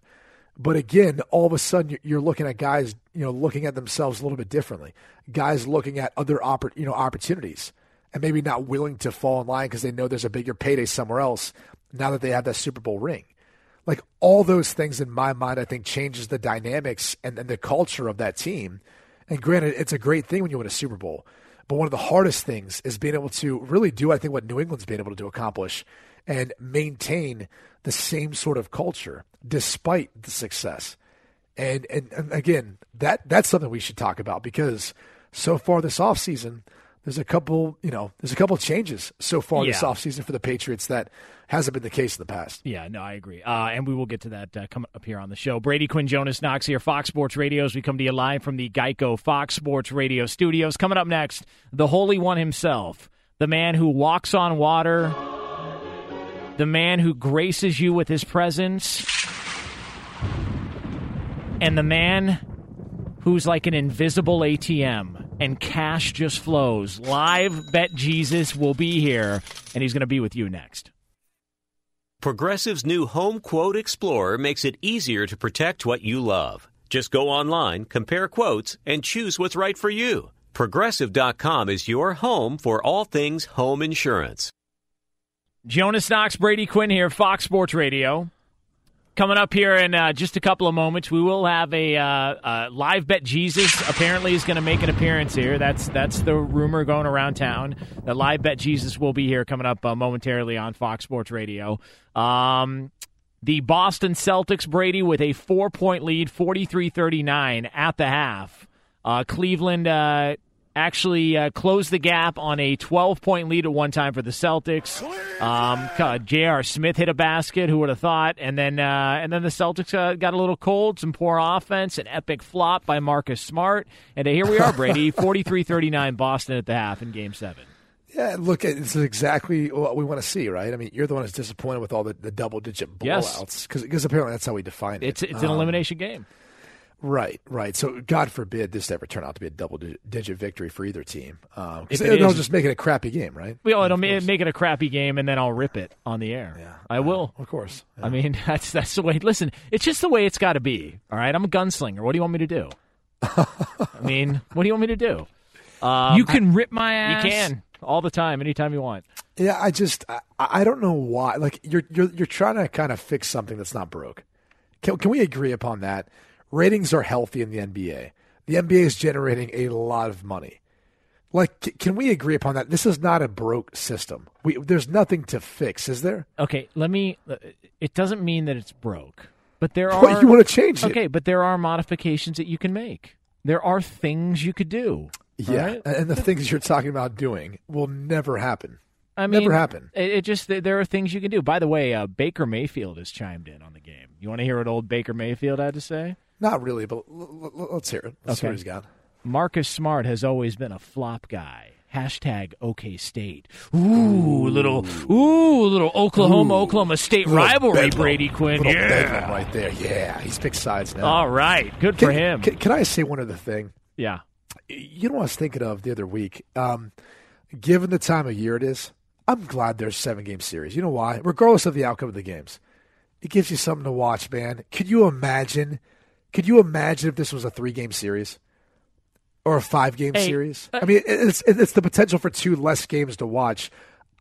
Speaker 4: but again, all of a sudden you're looking at guys, you know, looking at themselves a little bit differently. Guys looking at other oppor- you know opportunities and maybe not willing to fall in line because they know there's a bigger payday somewhere else now that they have that Super Bowl ring. Like all those things in my mind, I think changes the dynamics and, and the culture of that team. And granted, it's a great thing when you win a Super Bowl. But one of the hardest things is being able to really do, I think, what New England's been able to accomplish and maintain the same sort of culture despite the success. And, and, and again, that that's something we should talk about because so far this offseason – there's a couple, you know, there's a couple changes so far yeah. this offseason for the Patriots that hasn't been the case in the past.
Speaker 3: Yeah, no, I agree. Uh, and we will get to that uh, coming up here on the show. Brady Quinn, Jonas Knox here, Fox Sports Radio, as we come to you live from the Geico Fox Sports Radio studios. Coming up next, the Holy One himself, the man who walks on water, the man who graces you with his presence, and the man who's like an invisible ATM and cash just flows. Live Bet Jesus will be here, and he's going to be with you next.
Speaker 8: Progressive's new Home Quote Explorer makes it easier to protect what you love. Just go online, compare quotes, and choose what's right for you. Progressive.com is your home for all things home insurance.
Speaker 3: Jonas Knox, Brady Quinn here, Fox Sports Radio. Coming up here in uh, just a couple of moments, we will have a uh, uh, live bet. Jesus apparently is going to make an appearance here. That's that's the rumor going around town. That live bet Jesus will be here coming up uh, momentarily on Fox Sports Radio. Um, the Boston Celtics, Brady, with a four point lead, 43 39 at the half. Uh, Cleveland uh, actually uh, closed the gap on a 12 point lead at one time for the Celtics. Um, J.R. Smith hit a basket. Who would have thought? And then uh, and then the Celtics uh, got a little cold. Some poor offense. An epic flop by Marcus Smart. And here we are, Brady. 43-39 Boston at the half in Game Seven.
Speaker 4: Yeah, look, it's exactly what we want to see, right? I mean, you're the one who's disappointed with all the, the double digit blowouts because yes. apparently that's how we define it.
Speaker 3: It's it's an um, elimination game.
Speaker 4: Right, right. So God forbid this ever turn out to be a double digit victory for either team. Um, they'll just make it a crappy game, right?
Speaker 3: Well, it'll make it a crappy game, and then I'll rip it on the air. Yeah, I will.
Speaker 4: of course.
Speaker 3: Yeah. I mean, that's that's the way. Listen, it's just the way it's got to be. All right, I'm a gunslinger. What do you want me to do? I mean, what do you want me to do?
Speaker 5: Um, you can rip my ass.
Speaker 3: You can all the time, anytime you want.
Speaker 4: Yeah, I just I, I don't know why. Like you're you're you're trying to kind of fix something that's not broke. Can, can we agree upon that? Ratings are healthy in the NBA. The NBA is generating a lot of money. Like, can we agree upon that? This is not a broke system. We, there's nothing to fix, is there?
Speaker 3: Okay, let me. It doesn't mean that it's broke, but there are.
Speaker 4: you want to change
Speaker 3: it? Okay, but there are modifications that you can make. There are things you could do.
Speaker 4: Yeah,
Speaker 3: right?
Speaker 4: and the things you're talking about doing will never happen. I mean, never happen.
Speaker 3: It, it, just there are things you can do. By the way, uh, Baker Mayfield has chimed in on the game. You want to hear what old Baker Mayfield had to say?
Speaker 4: Not really, but let's hear it. Let's okay. hear what he's got.
Speaker 3: Marcus Smart has always been a flop guy. Hashtag OK State. Ooh, little ooh, little Oklahoma ooh, Oklahoma State rivalry. Bedlam, Brady Quinn,
Speaker 4: yeah, right there. Yeah, he's picked sides now.
Speaker 3: All right, good
Speaker 4: can,
Speaker 3: for him.
Speaker 4: Can, can, I say one other thing?
Speaker 3: Yeah.
Speaker 4: You know what I was thinking of the other week? Um, given the time of year it is, I'm glad there's seven game series. You know why? Regardless of the outcome of the games, it gives you something to watch, man. Could you imagine? Could you imagine if this was a three game series or a five game hey, series? Uh, I mean, it's it's the potential for two less games to watch.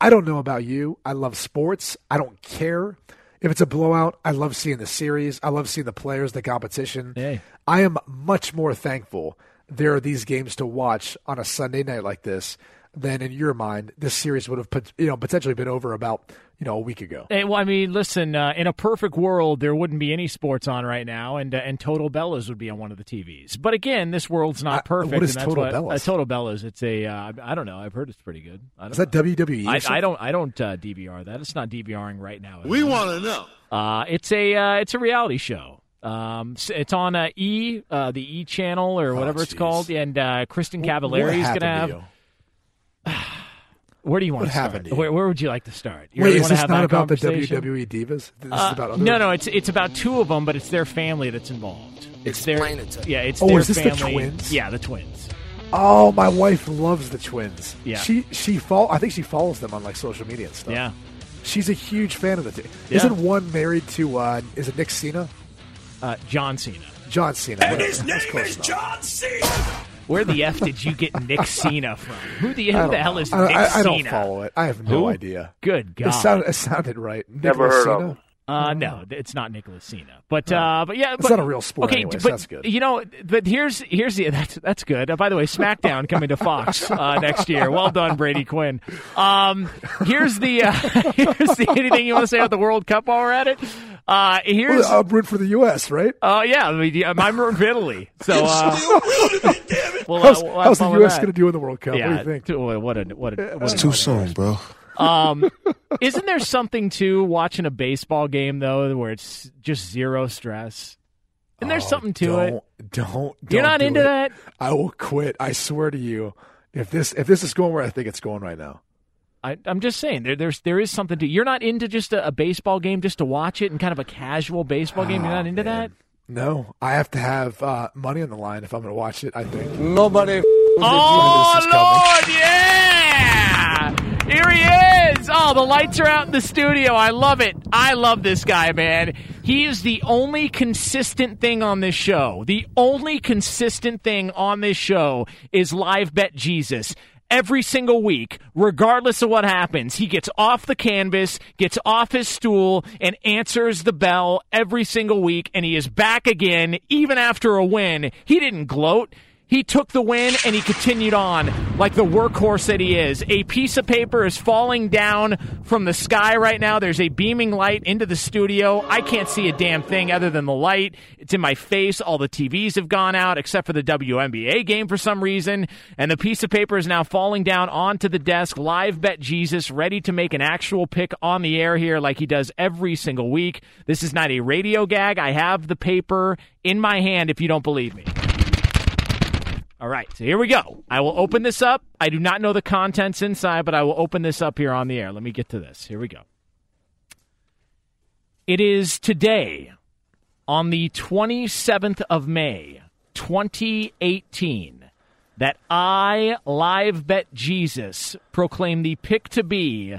Speaker 4: I don't know about you. I love sports. I don't care if it's a blowout. I love seeing the series. I love seeing the players, the competition.
Speaker 3: Hey.
Speaker 4: I am much more thankful there are these games to watch on a Sunday night like this then in your mind, this series would have put, you know potentially been over about you know a week ago.
Speaker 3: Hey, well, I mean, listen, uh, in a perfect world, there wouldn't be any sports on right now, and uh, and Total Bellas would be on one of the TVs. But again, this world's not perfect.
Speaker 4: what is Total
Speaker 3: what,
Speaker 4: Bellas?
Speaker 3: Uh, Total Bellas. It's a uh, I don't know. I've heard it's pretty good.
Speaker 4: Is that
Speaker 3: know.
Speaker 4: WWE?
Speaker 3: I, I don't. I don't uh, DVR that. It's not DVRing right now.
Speaker 9: We want to know.
Speaker 3: Uh, it's a uh, it's a reality show. Um, it's on uh, E, uh, the E channel or whatever it's called, and uh, Kristin
Speaker 4: What
Speaker 3: Cavallari is going
Speaker 4: to
Speaker 3: have.
Speaker 4: You?
Speaker 3: Where do you want
Speaker 4: What
Speaker 3: to start?
Speaker 4: happened to you?
Speaker 3: Where, where would you like to start? You
Speaker 4: Wait,
Speaker 3: really
Speaker 4: is
Speaker 3: wanna
Speaker 4: this
Speaker 3: have
Speaker 4: not about the? WWE divas? This is
Speaker 3: Uh,
Speaker 4: about other
Speaker 3: no, no, it's it's about two of them, but it's their family that's involved. It's their
Speaker 9: it to
Speaker 3: yeah, it's
Speaker 4: Oh,
Speaker 3: their
Speaker 4: is this the twins?
Speaker 3: Yeah, the twins.
Speaker 4: Oh, my wife loves the twins.
Speaker 3: Yeah.
Speaker 4: She she follow. I think she follows them on like social media and stuff.
Speaker 3: Yeah,
Speaker 4: She's a huge fan of the team.
Speaker 3: Yeah.
Speaker 4: Isn't one married to? Uh, is it Nick Cena?
Speaker 3: uh, John Cena.
Speaker 4: John Cena.
Speaker 9: And
Speaker 4: whatever.
Speaker 9: his name is. John Cena.
Speaker 3: Where the f did you get Nick Cena from? Who the, who the hell is
Speaker 4: I,
Speaker 3: Nick
Speaker 4: I, I
Speaker 3: Cena?
Speaker 4: don't follow it. I have no
Speaker 3: Who?
Speaker 4: idea.
Speaker 3: Good God.
Speaker 4: It sounded, it sounded right.
Speaker 10: Never
Speaker 4: Nicholas
Speaker 10: heard of him.
Speaker 3: Uh, no, it's not Nicholas Cena. But uh, but yeah,
Speaker 4: It's
Speaker 3: but,
Speaker 4: not a real sport
Speaker 3: Okay,
Speaker 4: anyway, so
Speaker 3: but
Speaker 4: that's good.
Speaker 3: you know, but here's here's the that's that's good. Uh, by the way, SmackDown coming to Fox uh, next year. Well done, Brady Quinn. Um, here's the uh, here's the anything you want to say about the World Cup while we're at it. Uh, here's
Speaker 4: Well, I'm rooting for the U.S. Right?
Speaker 3: uh, yeah, I mean, yeah, I'm rooting for Italy. So uh, well,
Speaker 4: How's,
Speaker 3: uh, we'll
Speaker 4: how's the U.S. going to do in the World Cup?
Speaker 3: Yeah,
Speaker 4: What do you think?
Speaker 3: t- what a what a what a,
Speaker 6: It's too soon, bro.
Speaker 3: Um, isn't there something to watching a baseball game though, where it's just zero stress? And there's
Speaker 4: Oh,
Speaker 3: something to
Speaker 4: don't,
Speaker 3: it.
Speaker 4: Don't, don't.
Speaker 3: You're not
Speaker 4: do
Speaker 3: into
Speaker 4: it.
Speaker 3: that?
Speaker 4: I will quit. I swear to you. If this if this is going where I think it's going right now,
Speaker 3: I, I'm just saying there, there's there is something to. You're not into just a, a baseball game just to watch it and kind of a casual baseball game. You're not into that.
Speaker 4: no, I have to have uh, money on the line if I'm going to watch it. I think.
Speaker 9: Nobody.
Speaker 3: Oh
Speaker 4: this is coming.
Speaker 3: Lord, yeah! Here he is. Oh, the lights are out in the studio. I love it. I love this guy, man. He is the only consistent thing on this show. The only consistent thing on this show is live bet Jesus. Every single week, regardless of what happens, he gets off the canvas, gets off his stool, and answers the bell every single week, and he is back again, even after a win. He didn't gloat. He took the win and he continued on like the workhorse that he is. A piece of paper is falling down from the sky right now. There's a beaming light into the studio. I can't see a damn thing other than the light. It's in my face. All the TVs have gone out except for the WNBA game for some reason. And the piece of paper is now falling down onto the desk. Live bet Jesus, ready to make an actual pick on the air here like he does every single week. This is not a radio gag. I have the paper in my hand if you don't believe me. All right, so here we go. I will open this up. I do not know the contents inside, but I will open this up here on the air. Let me get to this. Here we go. It is today, on the 27th of May, 2018, that I, Live Bet Jesus, proclaim the pick to be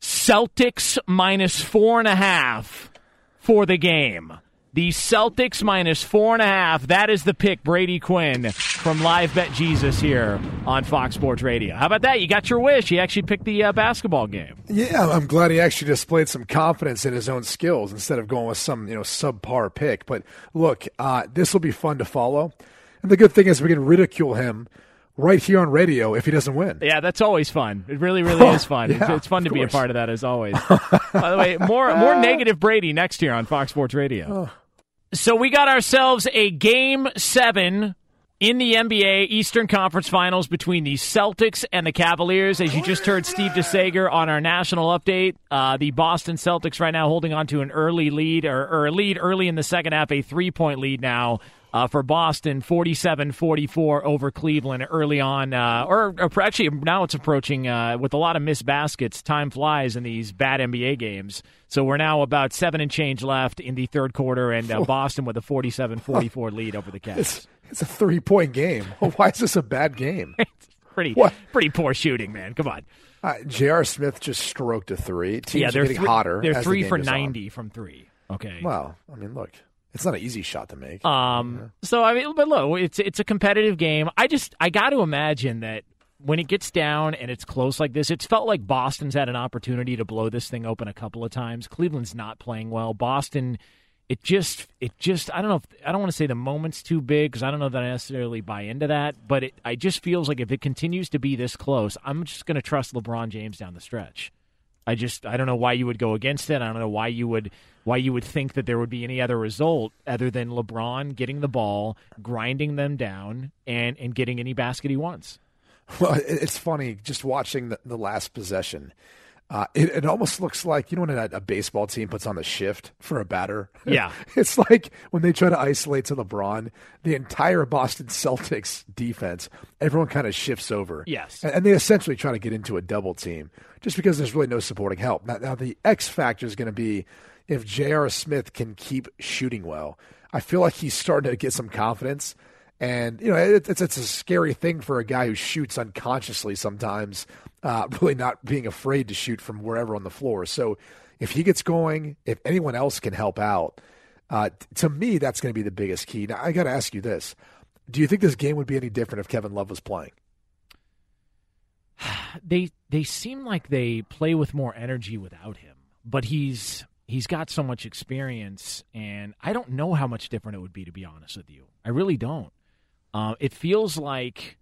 Speaker 3: Celtics minus four and a half for the game. The Celtics minus four and a half. That is the pick, Brady Quinn from Live Bet Jesus here on Fox Sports Radio. How about that? You got your wish. He actually picked the uh, basketball game.
Speaker 4: Yeah, I'm glad he actually displayed some confidence in his own skills instead of going with some you know subpar pick. But look, uh, this will be fun to follow, and the good thing is we can ridicule him right here on radio if he doesn't win.
Speaker 3: Yeah, that's always fun. It really, really is fun.
Speaker 4: Yeah,
Speaker 3: it's, it's fun to be a part of that as always. By the way, more more negative Brady next year on Fox Sports Radio. So we got ourselves a game seven in the NBA Eastern Conference Finals between the Celtics and the Cavaliers. As you just heard Steve DeSager on our national update, uh, the Boston Celtics right now holding on to an early lead or, or a lead early in the second half, a three point lead now. Uh, for Boston, 47-44 over Cleveland early on, uh, or, or actually now it's approaching uh, with a lot of missed baskets. Time flies in these bad NBA games. So we're now about seven and change left in the third quarter, and uh, Boston with a 47-44 lead over the Cavs.
Speaker 4: It's, it's a three point game. Why is this a bad game?
Speaker 3: pretty
Speaker 4: What?
Speaker 3: pretty poor shooting, man. Come on.
Speaker 4: Uh, J.R. Smith just stroked a three. Teams
Speaker 3: yeah, they're
Speaker 4: getting
Speaker 3: three,
Speaker 4: hotter.
Speaker 3: They're three for
Speaker 4: goes on.
Speaker 3: ninety from three. Okay.
Speaker 4: Well, I mean, look, it's not an easy shot to make.
Speaker 3: Um. So I mean, but look, it's it's a competitive game. I just I got to imagine that when it gets down and it's close like this, it's felt like Boston's had an opportunity to blow this thing open a couple of times. Cleveland's not playing well. Boston it just it just I don't know if I don't want to say the moment's too big because I don't know that I necessarily buy into that, but it I just feels like if it continues to be this close, I'm just going to trust LeBron James down the stretch. I just I don't know why you would go against it. I don't know why you would why you would think that there would be any other result other than LeBron getting the ball, grinding them down, and and getting any basket he wants.
Speaker 4: Well, it's funny just watching the, the last possession. Uh, it, it, almost looks like you know when a, a, baseball team puts on the shift for a batter.
Speaker 3: Yeah,
Speaker 4: it's like when they try to isolate to LeBron, the entire Boston Celtics defense, everyone kind of shifts over.
Speaker 3: Yes,
Speaker 4: and, and, they essentially try to get into a double team just because there's really no supporting help. Now, now the X factor is going to be if J.R. Smith can keep shooting well. I feel like he's starting to get some confidence. And you know, it, it's it's a scary thing for a guy who shoots unconsciously sometimes, uh, really not being afraid to shoot from wherever on the floor. So, if he gets going, if anyone else can help out, uh, to me, that's going to be the biggest key. Now, I got to ask you this: Do you think this game would be any different if Kevin Love was playing?
Speaker 3: They they seem like they play with more energy without him, but he's he's got so much experience, and I don't know how much different it would be to be honest with you. I really don't. Uh, it feels like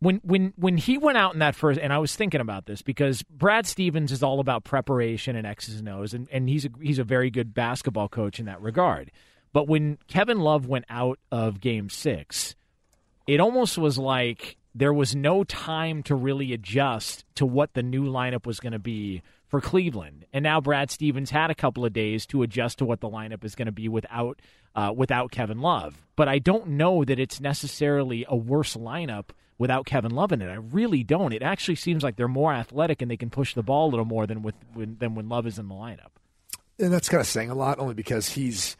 Speaker 3: when when when he went out in that first, and I was thinking about this because Brad Stevens is all about preparation and X's and O's, and, and he's a, he's a very good basketball coach in that regard. But when Kevin Love went out of Game Six, it almost was like there was no time to really adjust to what the new lineup was going to be for Cleveland. And now Brad Stevens had a couple of days to adjust to what the lineup is going to be without uh, without Kevin Love. But I don't know that it's necessarily a worse lineup without Kevin Love in it. I really don't. It actually seems like they're more athletic and they can push the ball a little more than with when, than when Love is in the lineup.
Speaker 4: And that's kind of saying a lot, only because he's.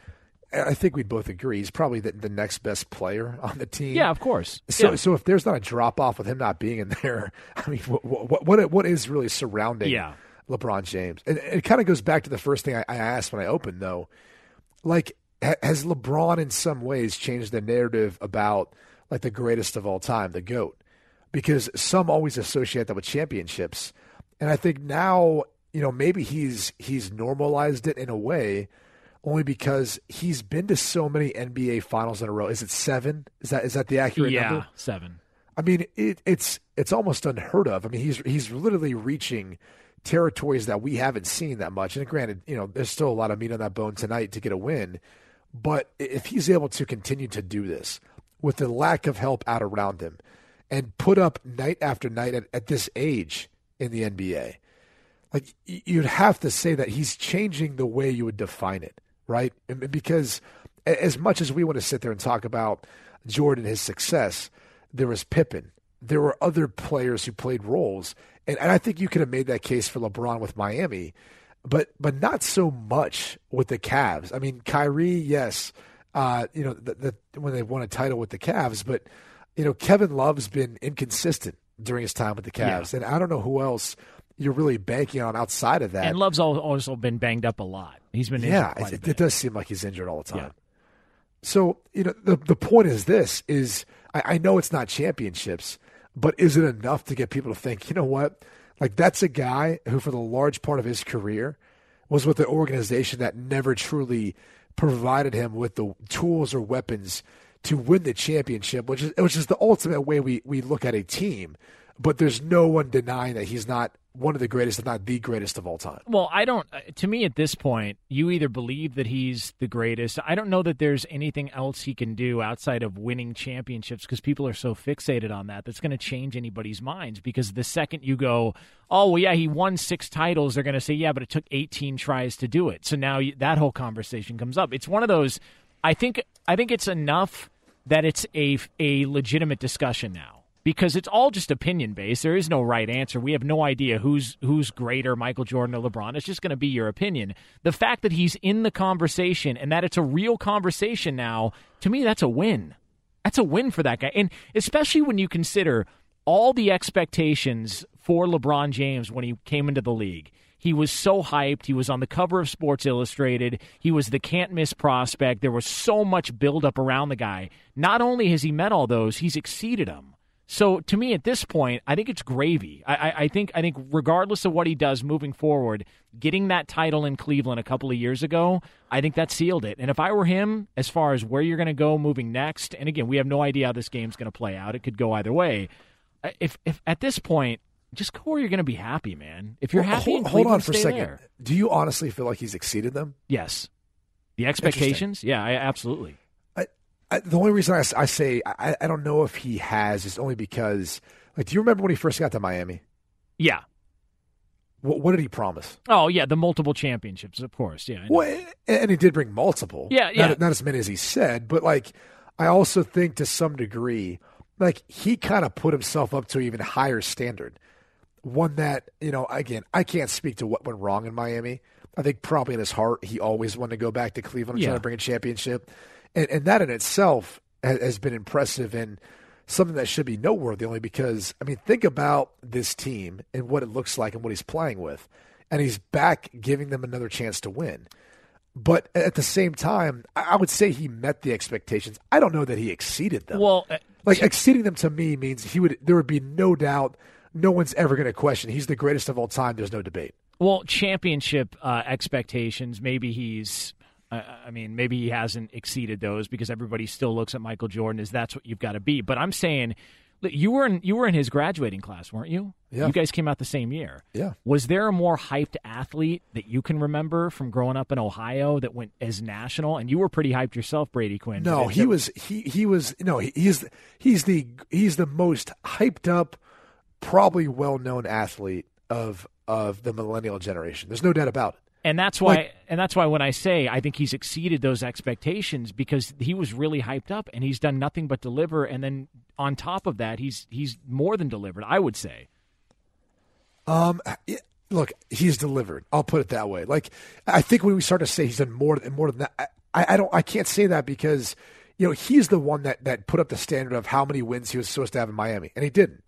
Speaker 4: I think we'd both agree he's probably the, the next best player on the team.
Speaker 3: Yeah, of course.
Speaker 4: So,
Speaker 3: yeah.
Speaker 4: so if there's not a drop off with him not being in there, I mean, what what what, what is really surrounding
Speaker 3: yeah.
Speaker 4: LeBron James? And it kind of goes back to the first thing I, I asked when I opened, though. Like, has LeBron in some ways changed the narrative about like the greatest of all time, the GOAT? Because some always associate that with championships. And I think now, you know, maybe he's he's normalized it in a way only because he's been to so many NBA finals in a row. Is it seven? Is that is that the accurate
Speaker 3: yeah,
Speaker 4: number?
Speaker 3: seven.
Speaker 4: I mean, it, it's it's almost unheard of. I mean, he's he's literally reaching territories that we haven't seen that much. And granted, you know, there's still a lot of meat on that bone tonight to get a win. But if he's able to continue to do this with the lack of help out around him and put up night after night at, at this age in the NBA, like you'd have to say that he's changing the way you would define it, right? Because as much as we want to sit there and talk about Jordan, his success, there was Pippen. There were other players who played roles. And, and I think you could have made that case for LeBron with Miami but but not so much with the Cavs. I mean, Kyrie, yes, uh, you know, the, the, when they won a title with the Cavs, but you know, Kevin Love's been inconsistent during his time with the Cavs, yeah. and I don't know who else you're really banking on outside of that.
Speaker 3: And Love's also been banged up a lot. He's been
Speaker 4: yeah,
Speaker 3: it,
Speaker 4: it, does seem like he's injured all the time.
Speaker 3: Yeah.
Speaker 4: So you know, the the point is this: is I, I know it's not championships, but is it enough to get people to think, you know what? Like that's a guy who, for the large part of his career, was with an organization that never truly provided him with the tools or weapons to win the championship, which is which is the ultimate way we, we look at a team. But there's no one denying that he's not one of the greatest, if not the greatest of all time.
Speaker 3: Well, I don't. Uh, to me, at this point, you either believe that he's the greatest. I don't know that there's anything else he can do outside of winning championships because people are so fixated on that. That's going to change anybody's minds. Because the second you go, oh well, yeah, he won six titles, they're going to say, yeah, but it took 18 tries to do it. So now that whole conversation comes up. It's one of those. I think. I think it's enough that it's a a legitimate discussion now because it's all just opinion based. There is no right answer. We have no idea who's who's greater, Michael Jordan or LeBron. It's just going to be your opinion. The fact that he's in the conversation and that it's a real conversation now, to me, that's a win. That's a win for that guy, and especially when you consider all the expectations for LeBron James when he came into the league. He was so hyped. He was on the cover of Sports Illustrated. He was the can't miss prospect. There was so much buildup around the guy. Not only has he met all those, he's exceeded them. So to me, at this point, I think it's gravy. I, I, I, think I think regardless of what he does moving forward, getting that title in Cleveland a couple of years ago, I think that sealed it. And if I were him, as far as where you're going to go moving next, and again, we have no idea how this game's going to play out. It could go either way. Uh, if if at this point, just go where you're going to be happy, man. If you're
Speaker 4: Well,
Speaker 3: happy,
Speaker 4: hold, hold on for a second.
Speaker 3: there.
Speaker 4: Do you honestly feel like he's exceeded them?
Speaker 3: Yes, the expectations. Yeah, I, absolutely.
Speaker 4: I, the only reason I say I, I don't know if he has is only because, like, do you remember when he first got to Miami?
Speaker 3: Yeah.
Speaker 4: What, what did he promise?
Speaker 3: Oh yeah, the multiple championships, of course. Yeah.
Speaker 4: Well, and he did bring multiple.
Speaker 3: Yeah, yeah.
Speaker 4: Not, not as many as he said, but like, I also think to some degree, like he kind of put himself up to an even higher standard. One that you know, again, I can't speak to what went wrong in Miami. I think probably in his heart, he always wanted to go back to Cleveland and try to bring a championship, and, and that in itself has, has been impressive and something that should be noteworthy. Only because I mean, think about this team and what it looks like and what he's playing with, and he's back giving them another chance to win. But at the same time, I would say he met the expectations. I don't know that he exceeded them.
Speaker 3: Well, uh,
Speaker 4: like exceeding them to me means he would. There would be no doubt. No one's ever going to question. He's the greatest of all time. There's no debate.
Speaker 3: Well, championship uh, expectations. Maybe he's. I mean, maybe he hasn't exceeded those because everybody still looks at Michael Jordan as that's what you've got to be. But I'm saying, you were in you were in his graduating class, weren't you?
Speaker 4: Yeah.
Speaker 3: You guys came out the same year.
Speaker 4: Yeah.
Speaker 3: Was there a more hyped athlete that you can remember from growing up in Ohio that went as national? And you were pretty hyped yourself, Brady Quinn.
Speaker 4: No, he was. He he was. No, he's he's the he's the most hyped up, probably well known athlete of of the millennial generation. There's no doubt about it.
Speaker 3: And that's why,
Speaker 4: Like-
Speaker 3: and that's why when I say I think he's exceeded those expectations because he was really hyped up and he's done nothing but deliver. And then on top of that, he's he's more than delivered. I would say.
Speaker 4: Um, look, he's delivered. I'll put it that way. Like, I think when we start to say he's done more than more than that, I, I don't, I can't say that because you know he's the one that that put up the standard of how many wins he was supposed to have in Miami, and he didn't.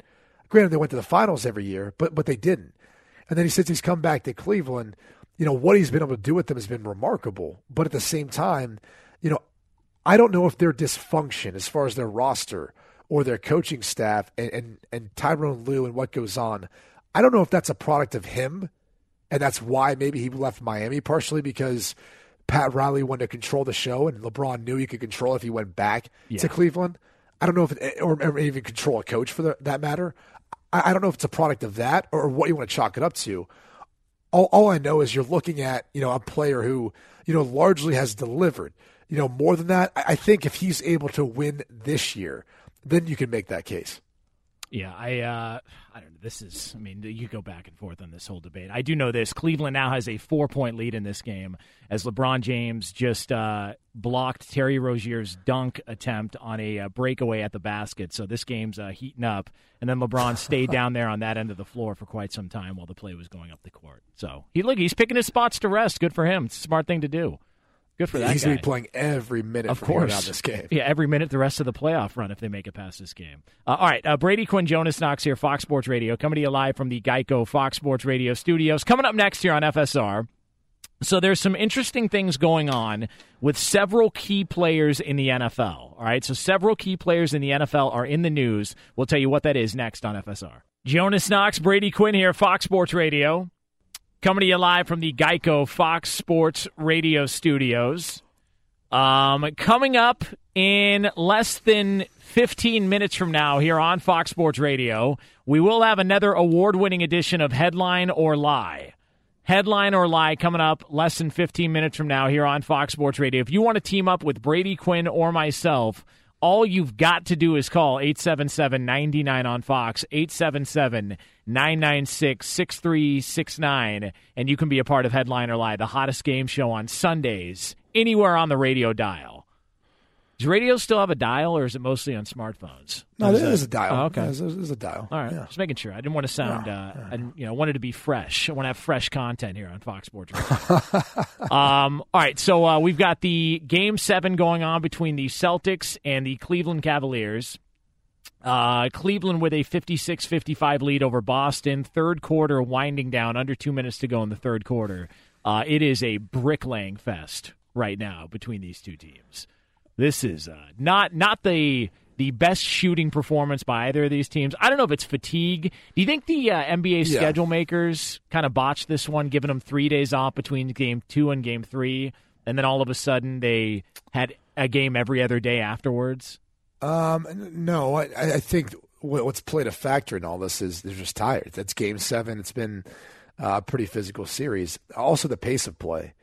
Speaker 4: Granted, they went to the finals every year, but but they didn't. And then he says he's come back to Cleveland. You know what he's been able to do with them has been remarkable. But at the same time, you know, I don't know if their dysfunction as far as their roster or their coaching staff and, and, and Tyronn Lue and what goes on. I don't know if that's a product of him, and that's why maybe he left Miami partially because Pat Riley wanted to control the show, and LeBron knew he could control if he went back
Speaker 3: Yeah.
Speaker 4: to Cleveland. I don't know if it, or, or even control a coach for the, that matter. I, I don't know if it's a product of that or what you want to chalk it up to. All, all I know is you're looking at you know a player who you know largely has delivered. You know more than that. I, I think if he's able to win this year, then you can make that case.
Speaker 3: Yeah, I uh, I don't know. This is, I mean, you go back and forth on this whole debate. I do know this: Cleveland now has a four-point lead in this game as LeBron James just uh, blocked Terry Rozier's dunk attempt on a uh, breakaway at the basket. So this game's uh, heating up, and then LeBron stayed down there on that end of the floor for quite some time while the play was going up the court. So he look, he's picking his spots to rest. Good for him. It's a smart thing to do. Good for that
Speaker 4: he's
Speaker 3: guy.
Speaker 4: going to be playing every minute
Speaker 3: Of course.
Speaker 4: out this game.
Speaker 3: Yeah, every minute the rest of the playoff run if they make it past this game. Uh, all right, uh, Brady Quinn, Jonas Knox here, Fox Sports Radio, coming to you live from the Geico Fox Sports Radio studios. Coming up next here on FSR. So there's some interesting things going on with several key players in the NFL. All right, so several key players in the NFL are in the news. We'll tell you what that is next on FSR. Jonas Knox, Brady Quinn here, Fox Sports Radio, coming to you live from the Geico Fox Sports Radio studios. Um, coming up in less than 15 minutes from now here on Fox Sports Radio, we will have another award winning edition of Headline or Lie. Headline or Lie coming up less than 15 minutes from now here on Fox Sports Radio. If you want to team up with Brady Quinn or myself, all you've got to do is call 877 99 on Fox, 877 996 6369, and you can be a part of Headline or Lie, the hottest game show on Sundays, anywhere on the radio dial. Does radio still have a dial, or is it mostly on smartphones?
Speaker 4: No,
Speaker 3: Or is
Speaker 4: there
Speaker 3: it-
Speaker 4: is a dial.
Speaker 3: Oh, okay.
Speaker 4: there's, there's a dial.
Speaker 3: All right,
Speaker 4: Yeah.
Speaker 3: just making sure. I didn't want to sound, uh, and you know, wanted to be fresh. I want to have fresh content here on Fox Sports um, all right, so uh, we've got the game seven going on between the Celtics and the Cleveland Cavaliers. Uh, Cleveland with a 56-55 lead over Boston. Third quarter winding down, under two minutes to go in the third quarter. Uh, it is a bricklaying fest right now between these two teams. This is uh, not not the the best shooting performance by either of these teams. I don't know if it's fatigue. Do you think the uh, NBA
Speaker 4: Yeah.
Speaker 3: schedule makers kind of botched this one, giving them three days off between game two and game three, and then all of a sudden they had a game every other day afterwards?
Speaker 4: Um, no, I, I think what's played a factor in all this is they're just tired. That's game seven. It's been uh, a pretty physical series. Also, the pace of play.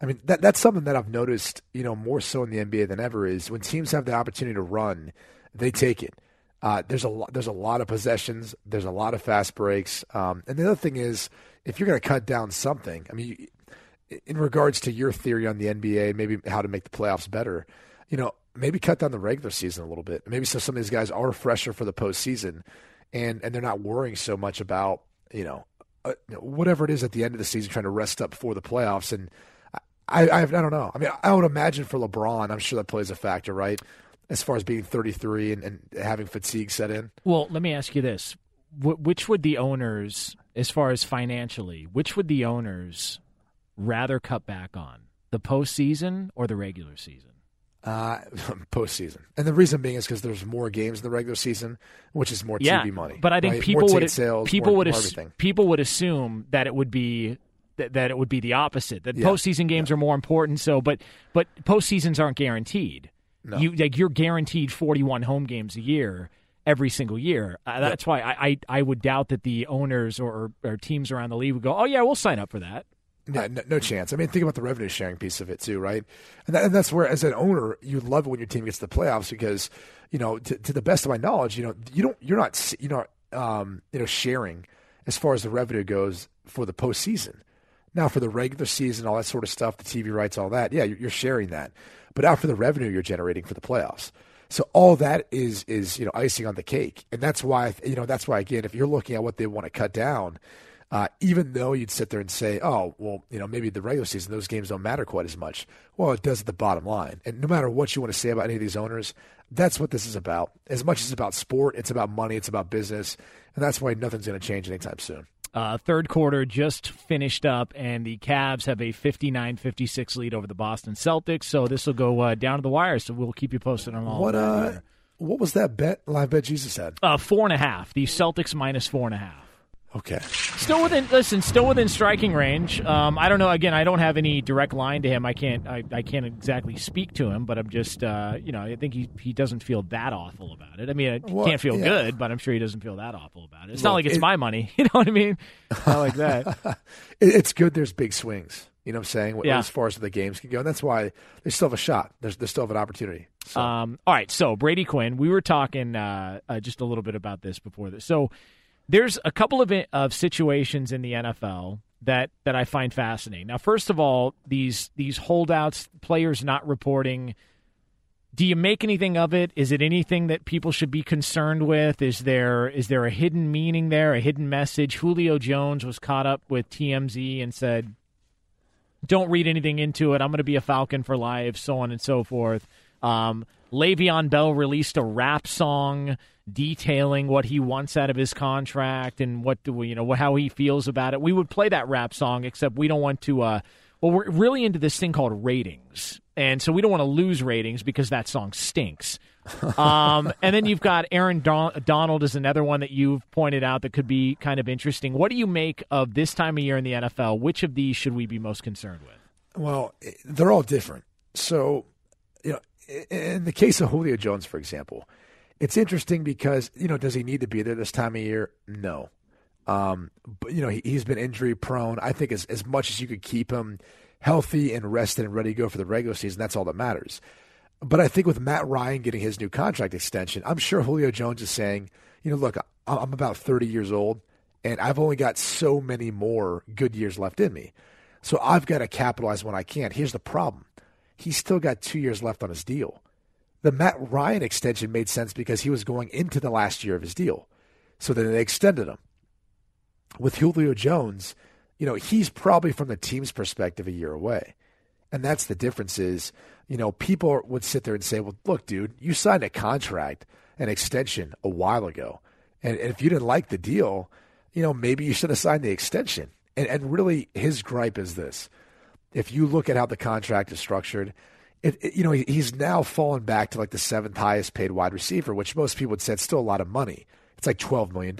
Speaker 4: I mean, that that's something that I've noticed, you know, more so in the NBA than ever is when teams have the opportunity to run, they take it. Uh, there's a lot, there's a lot of possessions. There's a lot of fast breaks. Um, and the other thing is, if you're going to cut down something, I mean, you, in regards to your theory on the NBA, maybe how to make the playoffs better, you know, maybe cut down the regular season a little bit. Maybe so some of these guys are fresher for the postseason, and and they're not worrying so much about you know, uh, whatever it is at the end of the season, trying to rest up for the playoffs. And I, I I don't know. I mean, I would imagine for LeBron, I'm sure that plays a factor, right? As far as being 33 and, and having fatigue set in.
Speaker 3: Well, let me ask you this: Wh- which would the owners, as far as financially, which would the owners rather cut back on, the postseason or the regular season?
Speaker 4: Uh, postseason, and the reason being is because there's more games in the regular season, which is more
Speaker 3: yeah,
Speaker 4: TV money.
Speaker 3: But I think
Speaker 4: right?
Speaker 3: people
Speaker 4: more
Speaker 3: would
Speaker 4: sales,
Speaker 3: people
Speaker 4: more,
Speaker 3: would ass- people would assume that it would be that, that it would be the opposite. That
Speaker 4: Yeah.
Speaker 3: postseason games are more important. So, but but postseasons aren't guaranteed.
Speaker 4: No.
Speaker 3: You like you're guaranteed 41 home games a year every single year. Uh, that's why I, I I would doubt that the owners or, or teams around the league would go, oh yeah, we'll sign up for that.
Speaker 4: No, no, no chance. I mean, think about the revenue sharing piece of it too, right? And, that, and that's where, as an owner, you love it when your team gets to the playoffs because, you know, to, to the best of my knowledge, you know, you don't, you're not, you're not, um, you know, sharing as far as the revenue goes for the postseason. Now, for the regular season, all that sort of stuff, the TV rights, all that, yeah, you're, you're sharing that. But out for the revenue you're generating for the playoffs. So all that is is you know icing on the cake, and that's why you know that's why again, if you're looking at what they want to cut down, uh, even though you'd sit there and say, oh well, you know maybe the regular season those games don't matter quite as much. Well, it does at the bottom line, and no matter what you want to say about any of these owners, that's what this is about. As much as it's about sport, it's about money, it's about business, and that's why nothing's going to change anytime soon.
Speaker 3: Uh, third quarter just finished up, and the Cavs have a 59 56 lead over the Boston Celtics. So this will go uh, down to the wire. So we'll keep you posted on all
Speaker 4: What
Speaker 3: that
Speaker 4: uh, what was that bet? Live bet Jesus had.
Speaker 3: Uh, four and a half. The Celtics minus four and a half.
Speaker 4: Okay.
Speaker 3: Still within. Listen, still within striking range. Um, I don't know. Again, I don't have any direct line to him. I can't. I, I can't exactly speak to him. But I'm just. Uh, you know, I think he he doesn't feel that awful about it. I mean, he
Speaker 4: Well,
Speaker 3: can't feel
Speaker 4: yeah.
Speaker 3: good, but I'm sure he doesn't feel that awful about it. It's not like it's
Speaker 4: it-
Speaker 3: my money. You know what I mean? Not like that.
Speaker 4: It's good there's big swings. You know what I'm saying?
Speaker 3: Yeah.
Speaker 4: As far as the games can go. And that's why they still have a shot. There's, they still have an opportunity. So,
Speaker 3: Um, all right, so Brady Quinn, we were talking uh, uh, just a little bit about this before this. So there's a couple of of situations in the NFL that that I find fascinating. Now, first of all, these these holdouts, players not reporting. Do you make anything of it? Is it anything that people should be concerned with? Is there is there a hidden meaning there, a hidden message? Julio Jones was caught up with TMZ and said, don't read anything into it. I'm going to be a Falcon for life, so on and so forth. Um, Le'Veon Bell released a rap song detailing what he wants out of his contract and what do we, you know, how he feels about it. We would play that rap song, except we don't want to. Uh, well, we're really into this thing called ratings, and so we don't want to lose ratings because that song stinks. um, and then you've got Aaron Don- Donald is another one that you've pointed out that could be kind of interesting. What do you make of this time of year in the NFL? Which of these should we be most concerned with?
Speaker 4: well, they're all different. So, you know, in the case of Julio Jones, for example, it's interesting because, you know, does he need to be there this time of year? No. Um, but, you know, he, he's been injury prone. I think as, as much as you could keep him healthy and rested and ready to go for the regular season, that's all that matters. But I think with Matt Ryan getting his new contract extension, I'm sure Julio Jones is saying, you know, look, I'm about 30 years old and I've only got so many more good years left in me. So I've got to capitalize when I can. Here's the problem he's still got two years left on his deal. The Matt Ryan extension made sense because he was going into the last year of his deal. So then they extended him. With Julio Jones, you know, he's probably from the team's perspective a year away. And that's the difference is, you know, people would sit there and say, well, look, dude, you signed a contract, an extension a while ago. And, and if you didn't like the deal, you know, maybe you should have signed the extension. And, and really, his gripe is this. If you look at how the contract is structured, it, it, you know, he, he's now fallen back to like the seventh highest paid wide receiver, which most people would say it's still a lot of money. It's like $12 million.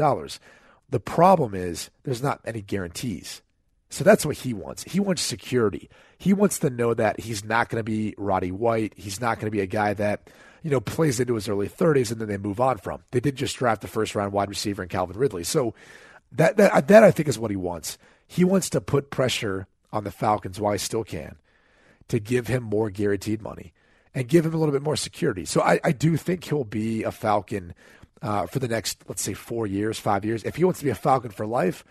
Speaker 4: The problem is there's not any guarantees. So that's what he wants. He wants security. He wants to know that he's not going to be Roddy White. He's not going to be a guy that, you know, plays into his early 30s and then they move on from. They did just draft the first round wide receiver in Calvin Ridley. So that, that, that I think is what he wants. He wants to put pressure on the Falcons while he still can to give him more guaranteed money and give him a little bit more security. So I, I do think he'll be a Falcon uh, for the next, let's say, four years, five years. If he wants to be a Falcon for life,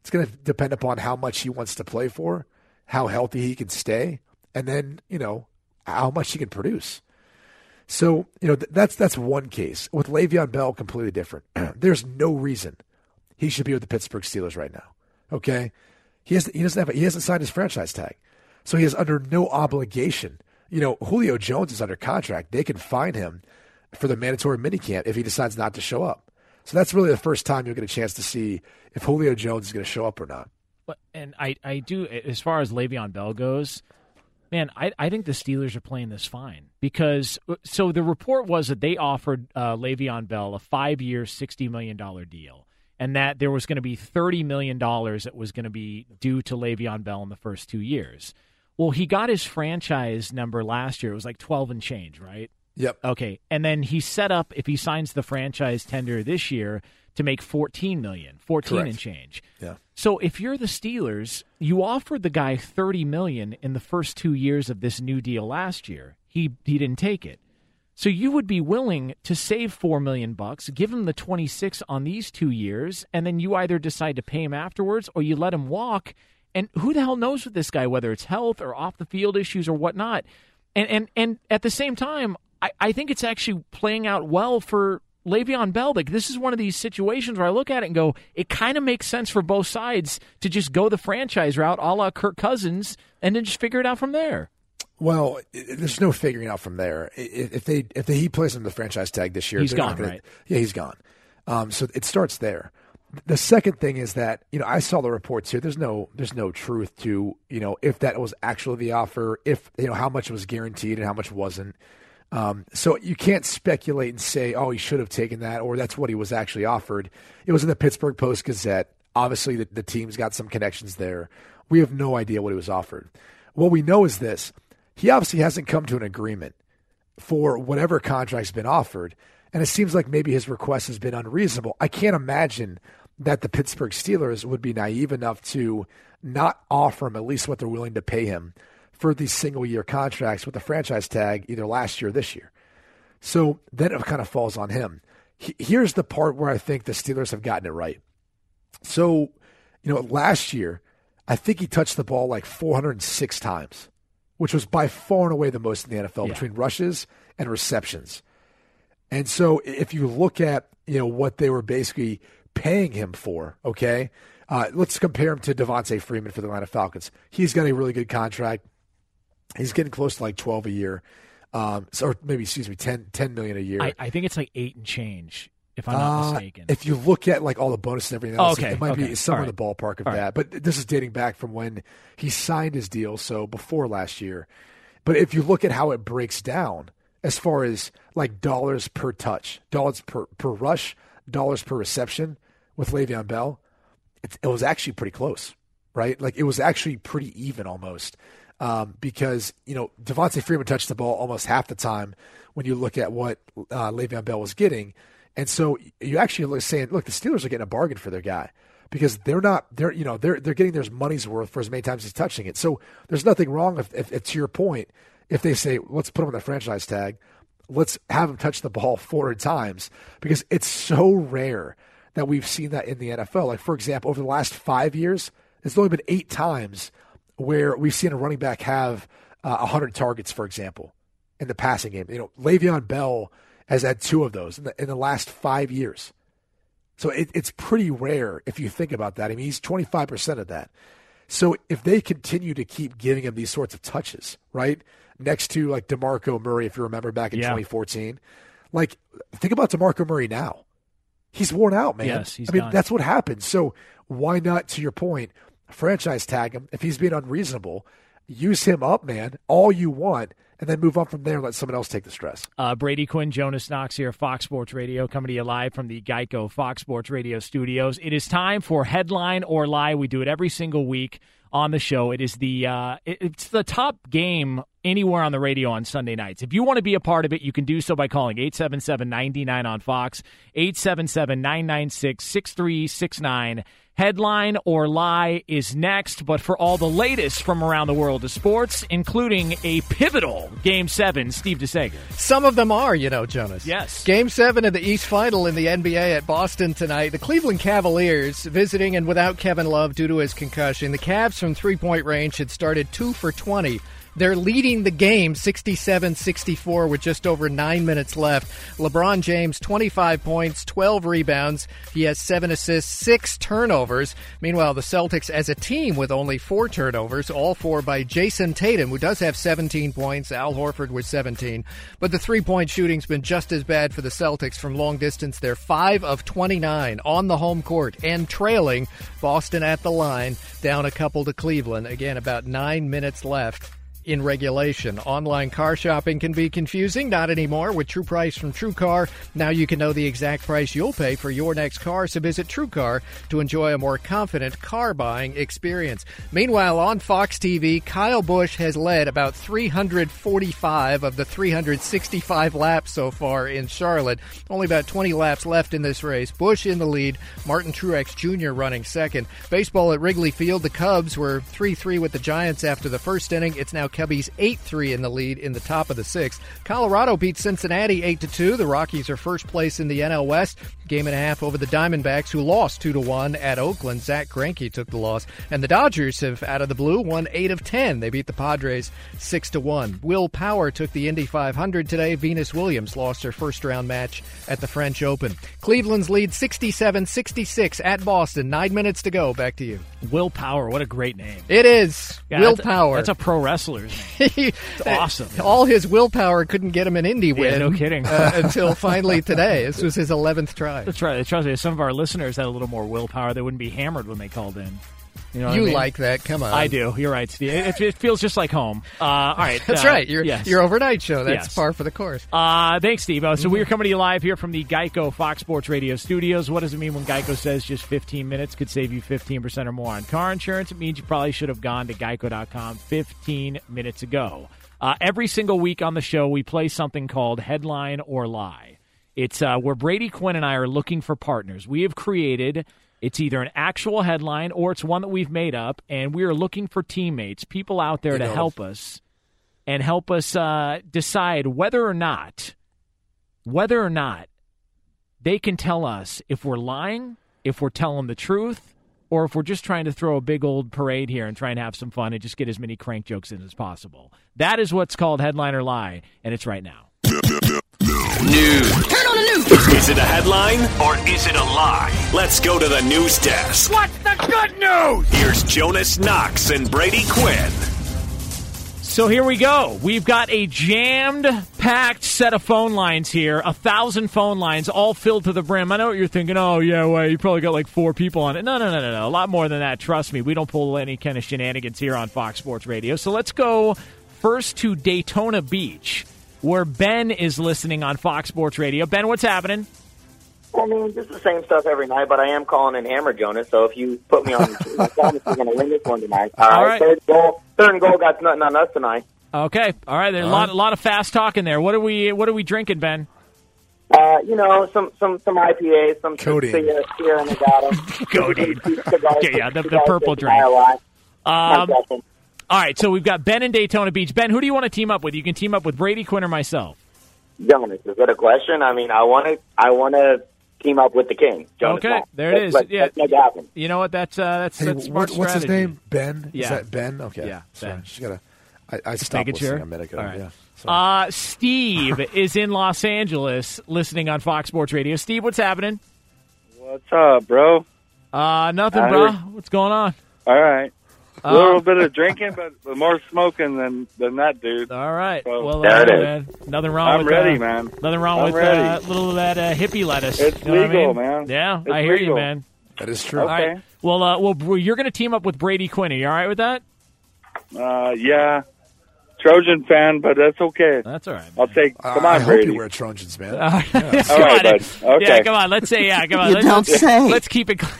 Speaker 4: it's going to depend upon how much he wants to play for, how healthy he can stay, and then you know how much he can produce. So you know th- that's that's one case. With Le'Veon Bell, completely different. There's no reason he should be with the Pittsburgh Steelers right now. Okay, he has he doesn't have he hasn't signed his franchise tag, so he is under no obligation. You know, Julio Jones is under contract. They can fine him for the mandatory minicamp if he decides not to show up. So that's really the first time you'll get a chance to see if Julio Jones is going to show up or not.
Speaker 3: But and I, I do as far as Le'Veon Bell goes, man, I, I think the Steelers are playing this fine because so the report was that they offered uh, Le'Veon Bell a five year, sixty million dollar deal, and that there was going to be thirty million dollars that was going to be due to Le'Veon Bell in the first two years. Well, he got his franchise number last year. It was like twelve and change, right?
Speaker 4: Yep.
Speaker 3: Okay. And then he set up if he signs the franchise tender this year to make 14 million, 14
Speaker 4: Correct.
Speaker 3: and change.
Speaker 4: Yeah.
Speaker 3: So if you're the Steelers, you offered the guy 30 million in the first 2 years of this new deal last year. He he didn't take it. So you would be willing to save 4 million bucks, give him the 26 on these 2 years, and then you either decide to pay him afterwards or you let him walk. And who the hell knows with this guy whether it's health or off the field issues or whatnot. And and and at the same time, I, I think it's actually playing out well for Le'Veon Bell. Like this is one of these situations where I look at it and go, it kind of makes sense for both sides to just go the franchise route, a la Kirk Cousins, and then just figure it out from there.
Speaker 4: Well, there's no figuring out from there. If they if they, he plays him the franchise tag this year,
Speaker 3: he's gone.
Speaker 4: Gonna,
Speaker 3: right?
Speaker 4: Yeah, he's gone. Um, so it starts there. The second thing is that you know I saw the reports here. There's no there's no truth to you know if that was actually the offer, if you know how much was guaranteed and how much wasn't. Um, so you can't speculate and say, oh, he should have taken that, or that's what he was actually offered. It was in the Pittsburgh Post Gazette. Obviously, the, the team's got some connections there. We have no idea what he was offered. What we know is this he obviously hasn't come to an agreement for whatever contract's been offered. And it seems like maybe his request has been unreasonable. I can't imagine that the Pittsburgh Steelers would be naive enough to not offer him at least what they're willing to pay him for these single year contracts with the franchise tag either last year or this year. So then it kind of falls on him. Here's the part where I think the Steelers have gotten it right. So, you know, last year, I think he touched the ball like 406 times, which was by far and away the most in the NFL yeah. between rushes and receptions. And so if you look at, you know, what they were basically paying him for, okay, uh, let's compare him to Devonta Freeman for the Atlanta Falcons. He's got a really good contract. He's getting close to like 12 a year. Um, so, or maybe, excuse me, 10, 10 million a year.
Speaker 3: I, I think it's like eight and change, if I'm not
Speaker 4: Uh,
Speaker 3: mistaken.
Speaker 4: If you look at like all the bonuses and everything else,
Speaker 3: Oh, okay,
Speaker 4: it might
Speaker 3: okay.
Speaker 4: be somewhere
Speaker 3: All
Speaker 4: in the ballpark of
Speaker 3: All right.
Speaker 4: that. But this is dating back from when he signed his deal, so before last year. But if you look at how it breaks down as far as like dollars per touch, dollars per, per rush, dollars per reception with Le'Veon Bell, it, it was actually pretty close, right? Like it was actually pretty even almost. Um, because you know Devonta Freeman touched the ball almost half the time when you look at what uh, Le'Veon Bell was getting, and so you actually look saying, look, the Steelers are getting a bargain for their guy because they're not they're you know they're they're getting their money's worth for as many times he's touching it. So there's nothing wrong if, if, if to your point, if they say let's put him on the franchise tag, let's have him touch the ball 400 times because it's so rare that we've seen that in the NFL. Like for example, over the last five years, it's only been eight times where we've seen a running back have uh, 100 targets, for example, in the passing game. You know, Le'Veon Bell has had two of those in the, in the last five years. So it, it's pretty rare if you think about that. I mean, he's 25% of that. So if they continue to keep giving him these sorts of touches, right? Next to like DeMarco Murray, if you remember back in
Speaker 3: Yeah.
Speaker 4: 2014, like think about DeMarco Murray now. He's worn out, man.
Speaker 3: Yes, he's
Speaker 4: I mean,
Speaker 3: done.
Speaker 4: that's what happens. So why not, to your point, franchise tag him if he's being unreasonable? Use him up, man, all you want, and then move on from there and let someone else take the stress.
Speaker 3: Uh, Brady Quinn, Jonas Knox here, Fox Sports Radio, coming to you live from the Geico Fox Sports Radio studios. It is time for Headline or Lie. We do it every single week on the show. It is the uh, it, it's the top game anywhere on the radio on Sunday nights. If you want to be a part of it, you can do so by calling 877-99 on Fox, 877-996-6369. Headline or lie is next, but for all the latest from around the world of sports, including a pivotal Game 7, Steve DeSager.
Speaker 5: Some of them are, you know, Jonas.
Speaker 3: Yes.
Speaker 5: Game 7 of the East Final in the NBA at Boston tonight. The Cleveland Cavaliers visiting and without Kevin Love due to his concussion. The Cavs from three-point range. Had started 2 for 20 they're leading the game 67 64 with just over nine minutes left. LeBron James, 25 points, 12 rebounds. He has seven assists, six turnovers. Meanwhile, the Celtics as a team with only four turnovers, all four by Jayson Tatum, who does have 17 points. Al Horford with 17. But the three point shooting's been just as bad for the Celtics from long distance. They're 5 of 29 on the home court and trailing Boston at the line, down a couple to Cleveland. Again, about nine minutes left in regulation. Online car shopping can be confusing. Not anymore with True Price from TrueCar. Now you can know the exact price you'll pay for your next car, so visit TrueCar to enjoy a more confident car buying experience. Meanwhile, on Fox TV, Kyle Busch has led about 345 of the 365 laps so far in Charlotte. Only about 20 laps left in this race. Busch in the lead, Martin Truex Jr. running second. Baseball at Wrigley Field, the Cubs were 3 3 with the Giants after the first inning. It's now Cubbies 8 3 in the lead in the top of the sixth. Colorado beat Cincinnati 8 2. The Rockies are first place in the NL West. Game and a half over the Diamondbacks, who lost 2 1 at Oakland. Zack Greinke took the loss. And the Dodgers have, out of the blue, won 8 of 10. They beat the Padres 6 1. Will Power took the Indy 500 today. Venus Williams lost her first round match at the French Open. Cleveland's lead 67 66 at Boston. Nine minutes to go. Back to you.
Speaker 3: Will Power, what a great name.
Speaker 5: It is.
Speaker 3: Yeah,
Speaker 5: Will
Speaker 3: that's a-
Speaker 5: Power.
Speaker 3: that's a pro wrestler's It's awesome.
Speaker 5: All his willpower couldn't get him an Indy win.
Speaker 3: Yeah, no kidding.
Speaker 5: uh, until finally today. This was his 11th try.
Speaker 3: That's right. Trust me, some of our listeners had a little more willpower, they wouldn't be hammered when they called in. You know
Speaker 5: You
Speaker 3: I mean?
Speaker 5: like that. Come on.
Speaker 3: I do. You're right, Steve. It, it feels just like home. Uh, all right.
Speaker 5: That's
Speaker 3: uh,
Speaker 5: right. Your,
Speaker 3: yes.
Speaker 5: your overnight show. That's
Speaker 3: Yes.
Speaker 5: par for the course.
Speaker 3: Uh, thanks, Steve. Uh, so we're coming to you live here from the Geico Fox Sports Radio studios. What does it mean when Geico says just 15 minutes could save you 15% or more on car insurance? It means you probably should have gone to geico.com 15 minutes ago. Uh, every single week on the show, we play something called Headline or Lie. It's uh, where Brady Quinn and I are looking for partners. We have created. It's either an actual headline or it's one that we've made up, and we are looking for teammates, people out there
Speaker 9: You
Speaker 3: to
Speaker 9: know.
Speaker 3: help us and help us uh, decide whether or not whether or not they can tell us if we're lying, if we're telling the truth, or if we're just trying to throw a big old parade here and try and have some fun and just get as many crank jokes in as possible. That is what's called headline or lie, and it's right now.
Speaker 2: News. Turn on the news. Is it a headline or is it a lie? Let's go to the news desk. What's the good news? Here's Jonas Knox and Brady Quinn.
Speaker 3: So here we go. We've got a jammed, packed set of phone lines here. A thousand phone lines, all filled to the brim. I know what you're thinking. Oh, yeah, well, you probably got like four people on it. No, no, no, no, no. A lot more than that. Trust me. We don't pull any kind of shenanigans here on Fox Sports Radio. So let's go first to Daytona Beach, where Ben is listening on Fox Sports Radio. Ben, what's happening?
Speaker 9: I mean, just the same stuff every night, but I am calling in Hammer Jonas. So if you put me on, I promise you're going to win this one tonight. All
Speaker 3: All
Speaker 9: right,
Speaker 3: right.
Speaker 9: third goal, third and goal got nothing on us tonight.
Speaker 3: Okay. All right. There's a lot, a lot of fast talking there. What are we? What are we drinking, Ben?
Speaker 9: Uh, you know, some some some IPAs, some
Speaker 3: Codeine.
Speaker 9: Sierra, Sierra Nevada,
Speaker 3: Codeine. Okay, yeah, the, the purple drink.
Speaker 9: Um,
Speaker 3: all right, so we've got Ben in Daytona Beach. Ben, who do you want to team up with? You can team up with Brady Quinn or myself.
Speaker 9: Jonas, is that a question? I mean, I want to I want to team up with the king. Jonas
Speaker 3: okay,
Speaker 9: Knox.
Speaker 3: there it
Speaker 9: Let's-
Speaker 3: is.
Speaker 9: let's-
Speaker 3: yeah,
Speaker 9: let's make it.
Speaker 3: You know what? That's uh, that's
Speaker 4: Hey,
Speaker 3: that's
Speaker 4: what-
Speaker 3: smart
Speaker 4: what's his name? Ben?
Speaker 3: Yeah.
Speaker 4: Is that Ben? Okay.
Speaker 3: Yeah,
Speaker 4: Sorry.
Speaker 3: Ben.
Speaker 4: Just gotta. I, I
Speaker 3: Just
Speaker 4: stopped
Speaker 3: making
Speaker 4: listening
Speaker 3: sure.
Speaker 4: a minute ago.
Speaker 3: All right.
Speaker 4: Yeah.
Speaker 3: Uh, Steve is in Los Angeles listening on Fox Sports Radio. Steve, what's happening?
Speaker 10: What's up, bro?
Speaker 3: Uh, nothing,
Speaker 10: I
Speaker 3: bro.
Speaker 10: heard-
Speaker 3: What's going on?
Speaker 10: All right. A
Speaker 3: Uh,
Speaker 10: little bit of drinking, but more smoking than than that dude.
Speaker 3: All right.
Speaker 10: So,
Speaker 3: Well,
Speaker 10: there
Speaker 3: uh,
Speaker 10: it is.
Speaker 3: man, nothing wrong
Speaker 10: I'm
Speaker 3: with
Speaker 10: ready,
Speaker 3: uh,
Speaker 10: man.
Speaker 3: Nothing wrong
Speaker 10: I'm
Speaker 3: with
Speaker 10: ready.
Speaker 3: uh, little of that uh, hippie lettuce.
Speaker 10: It's
Speaker 3: You know what I
Speaker 10: legal,
Speaker 3: mean?
Speaker 10: man.
Speaker 3: Yeah,
Speaker 10: It's
Speaker 3: I hear you, man.
Speaker 4: That is true.
Speaker 3: All right. Well, uh, well, you're going to team up with Brady Quinn. Are you all right with that?
Speaker 10: Uh, yeah. Trojan fan, but that's okay.
Speaker 3: That's all right.
Speaker 10: I'll take. Come
Speaker 4: I
Speaker 10: on,
Speaker 4: hope
Speaker 10: Brady.
Speaker 4: you wear Trojans, man.
Speaker 3: Uh,
Speaker 10: All
Speaker 3: come
Speaker 10: right,
Speaker 3: on,
Speaker 10: bud. Okay.
Speaker 3: Yeah, come on. Let's say yeah. Come on.
Speaker 10: You
Speaker 3: let's,
Speaker 10: don't
Speaker 3: let's,
Speaker 10: say.
Speaker 3: let's keep it clean.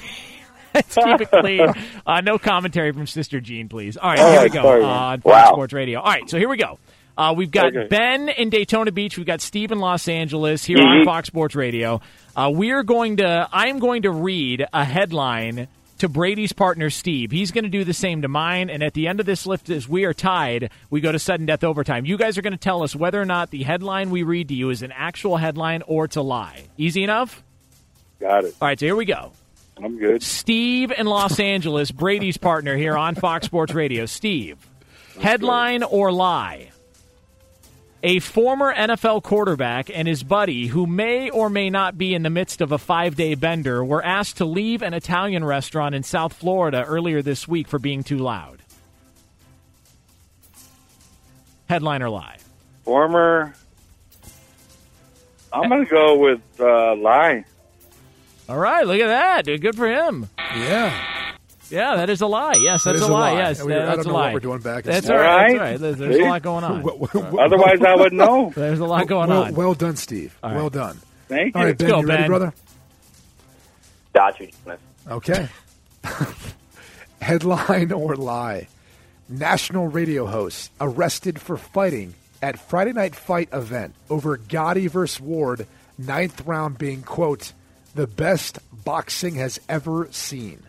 Speaker 3: Let's keep it clean. Uh, no commentary from Sister Jean, please. All right,
Speaker 10: All
Speaker 3: here we go
Speaker 10: sorry,
Speaker 3: on Fox
Speaker 10: Wow.
Speaker 3: Sports Radio. All right, so here we go. Uh, we've got
Speaker 10: Okay.
Speaker 3: Ben in Daytona Beach. We've got Steve in Los Angeles here
Speaker 10: Mhm.
Speaker 3: on Fox Sports Radio. Uh, we are going to. I'm going to read a headline to Brady's partner Steve. He's going to do the same to mine. And at the end of this lift, as we are tied, we go to sudden death overtime. You guys are going to tell us whether or not the headline we read to you is an actual headline or it's a lie. Easy enough.
Speaker 10: Got it.
Speaker 3: All right, so here we go.
Speaker 10: I'm good.
Speaker 3: Steve in Los Angeles, Brady's partner here on Fox Sports Radio. Steve, headline or lie? A former NFL quarterback and his buddy, who may or may not be in the midst of a five day bender, were asked to leave an Italian restaurant in South Florida earlier this week for being too loud. Headline or lie?
Speaker 10: Former. I'm going to go with uh, lie.
Speaker 3: All right, look at that. Dude, Good for him.
Speaker 4: Yeah.
Speaker 3: Yeah, that is a lie. Yes, that's
Speaker 4: is
Speaker 3: a
Speaker 4: a
Speaker 3: lie.
Speaker 4: lie.
Speaker 3: Yes,
Speaker 4: we-
Speaker 3: that-
Speaker 4: I
Speaker 3: that's
Speaker 4: don't
Speaker 3: a
Speaker 4: know what
Speaker 3: lie.
Speaker 4: we're doing back
Speaker 3: That's all right.
Speaker 10: All
Speaker 3: That's
Speaker 10: right.
Speaker 3: right. There's, there's a lot going on.
Speaker 10: Otherwise, I would know.
Speaker 3: There's a lot going
Speaker 4: well,
Speaker 3: on.
Speaker 4: Well done, Steve.
Speaker 3: All right.
Speaker 4: Well done.
Speaker 10: Thank
Speaker 4: All
Speaker 10: you.
Speaker 4: right, Ben,
Speaker 3: go,
Speaker 4: you ready,
Speaker 3: Ben.
Speaker 4: brother?
Speaker 9: Got you,
Speaker 4: Okay. Headline or lie? National radio host arrested for fighting at Friday Night Fight event over Gatti versus Ward, ninth round being, quote, the best boxing has ever seen.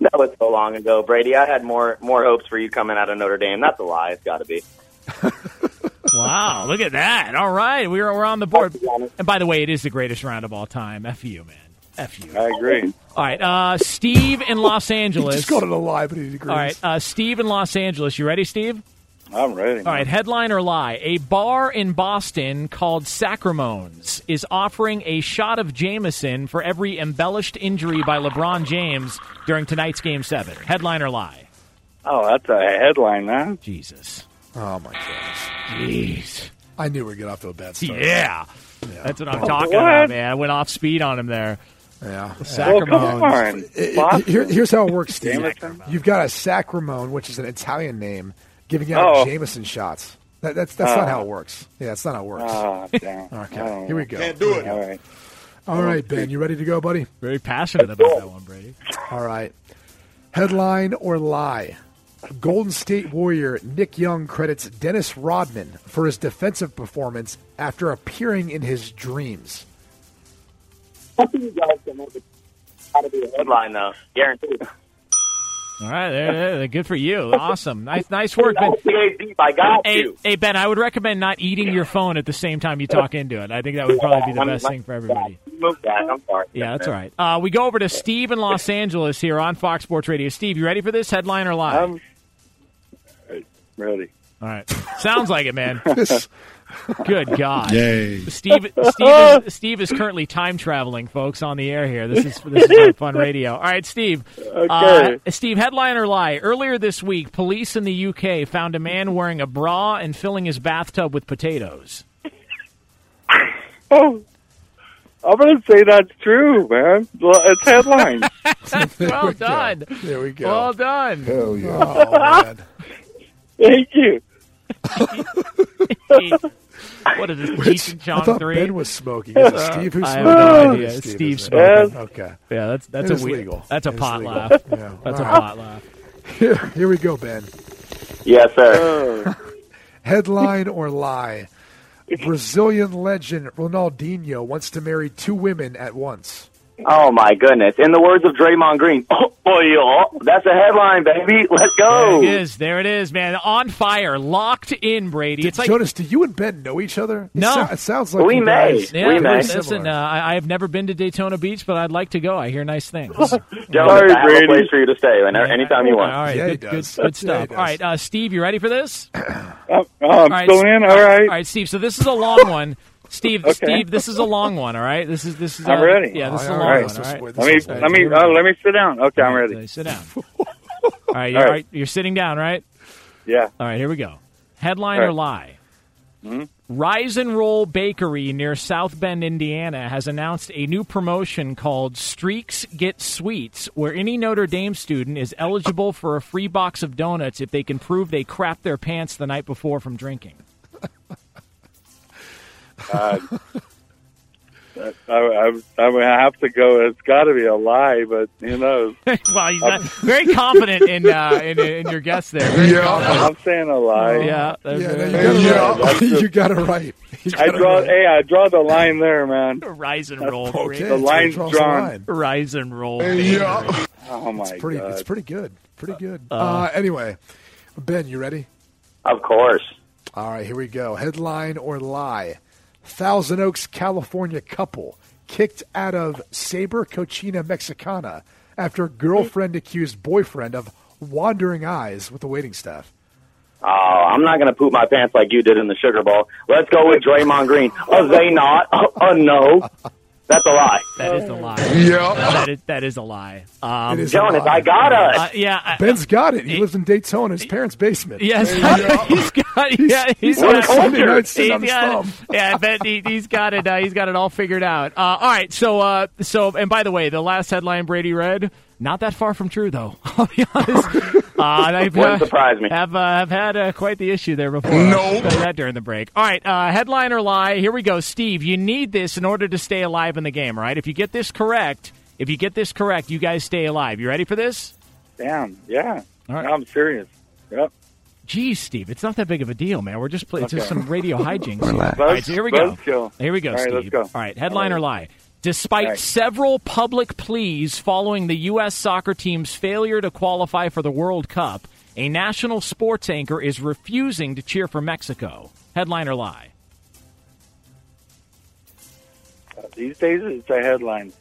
Speaker 9: That was so long ago, Brady. I had more more hopes for you coming out of Notre Dame. That's a lie. It's got to be.
Speaker 3: Wow, look at that. All right, we're, we're on the board. And by the way, it is the greatest round of all time. F you, man. F you.
Speaker 10: I agree.
Speaker 3: All right, uh, Steve in Los
Speaker 4: He
Speaker 3: Angeles.
Speaker 4: just called it a lie, but he agrees.
Speaker 3: All right, uh, Steve in Los Angeles. You ready, Steve?
Speaker 10: I'm ready.
Speaker 3: All right, headline or lie? A bar in Boston called Sacramones is offering a shot of Jameson for every embellished injury by LeBron James during tonight's Game 7. Headline or lie?
Speaker 10: Oh, that's a headline, huh?
Speaker 3: Jesus.
Speaker 4: Oh, my gosh.
Speaker 3: Jeez.
Speaker 4: I knew we'd get off to a bad start.
Speaker 3: Yeah. That's what I'm oh, talking
Speaker 10: What?
Speaker 3: about, man. I went off speed on him there.
Speaker 4: Yeah.
Speaker 10: Well,
Speaker 3: Sacramones.
Speaker 10: come on.
Speaker 4: It-
Speaker 10: Boston?
Speaker 4: here- here's how it works, Steve.
Speaker 10: Jameson?
Speaker 4: You've got a Sacramone, which is an Italian name, giving out
Speaker 10: Oh.
Speaker 4: Jameson shots. That, that's that's
Speaker 10: Oh.
Speaker 4: not how it uh. works. Yeah, that's not how it works.
Speaker 10: Ah, damn.
Speaker 4: Okay,
Speaker 10: I
Speaker 4: here we go.
Speaker 7: Can't do it.
Speaker 10: All right.
Speaker 4: All right, Ben, you ready to go, buddy?
Speaker 3: Very passionate about that one, Brady.
Speaker 4: All right. Headline or lie? Golden State Warrior Nick Young credits Dennis Rodman for his defensive performance after appearing in his dreams.
Speaker 9: You guys can make it. Got to be a headline though, guaranteed.
Speaker 3: All right, there, there, there. good for you. Awesome, nice, nice work, Ben.
Speaker 9: Deep. I got
Speaker 3: Hey,
Speaker 9: you.
Speaker 3: hey, Ben, I would recommend not eating your phone at the same time you talk into it. I think that would probably be the best thing for everybody.
Speaker 9: Move that. I'm sorry.
Speaker 3: Yeah, that's all right. Uh, we go over to Steve in Los Angeles here on Fox Sports Radio. Steve, you ready for this headline or lie?
Speaker 10: I'm ready.
Speaker 3: all right, sounds like it, man. Good God.
Speaker 7: Yay.
Speaker 3: Steve, Steve, is, Steve is currently time traveling, folks, on the air here. This is this is fun radio. All right, Steve.
Speaker 10: Okay.
Speaker 3: Uh, Steve, headline or lie? Earlier this week, police in the UK found a man wearing a bra and filling his bathtub with potatoes.
Speaker 10: Oh, I'm going to say that's true, man. Well, It's headline.
Speaker 3: well
Speaker 4: we go.
Speaker 3: done.
Speaker 4: There we go.
Speaker 3: Well done.
Speaker 4: Hell yeah. Oh, man.
Speaker 10: Thank you.
Speaker 3: What is this?
Speaker 4: Which,
Speaker 3: Cheech and
Speaker 4: I thought
Speaker 3: three?
Speaker 4: Ben was smoking. Is it uh, Steve who's
Speaker 3: I have
Speaker 4: smoking?
Speaker 3: no idea.
Speaker 4: Steve,
Speaker 3: Steve
Speaker 4: isn't
Speaker 10: smoking.
Speaker 4: Okay.
Speaker 3: Yeah, that's that's
Speaker 4: It
Speaker 3: a
Speaker 4: is
Speaker 3: weird,
Speaker 4: legal.
Speaker 3: That's a
Speaker 4: It is
Speaker 3: pot laugh.
Speaker 4: Yeah.
Speaker 3: That's
Speaker 4: All
Speaker 3: a
Speaker 4: right.
Speaker 3: pot laugh.
Speaker 4: Here, here we go, Ben.
Speaker 9: Yes, sir.
Speaker 4: Headline or lie? Brazilian legend Ronaldinho wants to marry two women at once.
Speaker 9: Oh my goodness! In the words of Draymond Green, oh, oh yeah, that's a headline, baby. Let's go.
Speaker 3: There it is. There it is, man. On fire, locked in, Brady. It's like
Speaker 4: Jonas, do you and Ben know each other? It
Speaker 3: No.
Speaker 4: it sounds like
Speaker 9: We
Speaker 4: you
Speaker 9: may.
Speaker 4: guys
Speaker 3: yeah,
Speaker 9: We
Speaker 4: are
Speaker 9: may.
Speaker 3: listen. Uh, I, I have never been to Daytona Beach, but I'd like to go. I hear nice things.
Speaker 9: Gentlemen,
Speaker 10: Sorry,
Speaker 9: I have
Speaker 10: Brady.
Speaker 9: a place for you to stay whenever, anytime you want.
Speaker 3: right,
Speaker 4: Yeah,
Speaker 3: good, good, good stuff.
Speaker 4: does.
Speaker 3: All right, uh, Steve, you ready for this?
Speaker 10: Oh, oh, I'm
Speaker 3: All right,
Speaker 10: still in. All right.
Speaker 3: All right, Steve. So this is a long one. Steve,
Speaker 10: Okay.
Speaker 3: Steve, this is a long one. All right, this is this is.
Speaker 10: I'm
Speaker 3: uh,
Speaker 10: ready.
Speaker 3: Yeah, this is a long
Speaker 4: right,
Speaker 3: one. All right.
Speaker 10: Let me let me uh, let me sit down. Okay, I'm
Speaker 3: All right,
Speaker 10: ready.
Speaker 3: Sit down. All right, you're,
Speaker 10: All
Speaker 3: all
Speaker 10: right.
Speaker 3: right, you're sitting down, right?
Speaker 10: Yeah.
Speaker 3: All right, here we go. Headline
Speaker 10: All
Speaker 3: or
Speaker 10: right.
Speaker 3: lie?
Speaker 10: Hmm?
Speaker 3: Rise and Roll Bakery near South Bend, Indiana, has announced a new promotion called Streaks Get Sweets, where any Notre Dame student is eligible for a free box of donuts if they can prove they crapped their pants the night before from drinking.
Speaker 10: Uh, I, I, I would have to go. It's got to be a lie, but who knows?
Speaker 3: well, you're not- very confident in, uh, in in your guess there. Very confident.
Speaker 10: I'm saying a lie.
Speaker 3: Yeah,
Speaker 4: Yeah, no, you got it right.
Speaker 10: just-
Speaker 4: you got it right. You
Speaker 10: I draw.
Speaker 4: right.
Speaker 10: Hey, I draw the line there, man.
Speaker 3: Rise and roll.
Speaker 4: Okay.
Speaker 10: The line's
Speaker 4: what draws the
Speaker 10: drawn.
Speaker 4: line.
Speaker 3: Rise and roll.
Speaker 10: Oh my
Speaker 4: It's pretty.
Speaker 10: god!
Speaker 4: It's pretty good. Pretty good. Uh, anyway, Ben, you ready?
Speaker 9: Of course.
Speaker 4: All right, here we go. Headline or lie? Thousand Oaks, California couple kicked out of Saber Cochina Mexicana after girlfriend accused boyfriend of wandering eyes with the waiting staff.
Speaker 9: Oh, I'm not going to poop my pants like you did in the Sugar Bowl. Let's go with Draymond Green. Are they not? Uh, no. That's a lie.
Speaker 3: That is a lie.
Speaker 6: Yeah.
Speaker 3: That is, that is a lie. Um,
Speaker 4: It is a
Speaker 9: Jonas,
Speaker 4: lie.
Speaker 9: I got us.
Speaker 3: uh, yeah. I-
Speaker 4: Ben's got it. He lives in Daytona, his parents' basement.
Speaker 3: Yes, he's got. Yeah, he's
Speaker 4: He's on
Speaker 3: got.
Speaker 4: Sunday night sitting
Speaker 3: he's
Speaker 4: on his
Speaker 3: got-
Speaker 4: thumb.
Speaker 3: yeah, I bet he, he's got it. Uh, he's got it all figured out. Uh, all right, so uh, so and by the way, the last headline Brady read not that far from true though. I'll be honest. Uh, I've,
Speaker 9: Wouldn't surprise me.
Speaker 3: Have uh, have had uh, quite the issue there before. No, that during the break. All right, uh, headline or lie? Here we go, Steve. You need this in order to stay alive in the game. right? if you get this correct, if you get this correct, you guys stay alive. You ready for this?
Speaker 10: Damn. Yeah.
Speaker 3: All right.
Speaker 10: I'm serious. Yep.
Speaker 3: Geez, Steve, it's not that big of a deal, man. We're just playing it's just some radio hijinks. here.
Speaker 10: Relax.
Speaker 3: All right, so here we go. Here we go,
Speaker 10: All right,
Speaker 3: Steve.
Speaker 10: let's go.
Speaker 3: All right, headline
Speaker 10: All
Speaker 3: or lie. Despite
Speaker 10: right.
Speaker 3: several public pleas following the U.S. soccer team's failure to qualify for the World Cup, a national sports anchor is refusing to cheer for Mexico. Headline or lie?
Speaker 10: Uh, these days, it's a headline.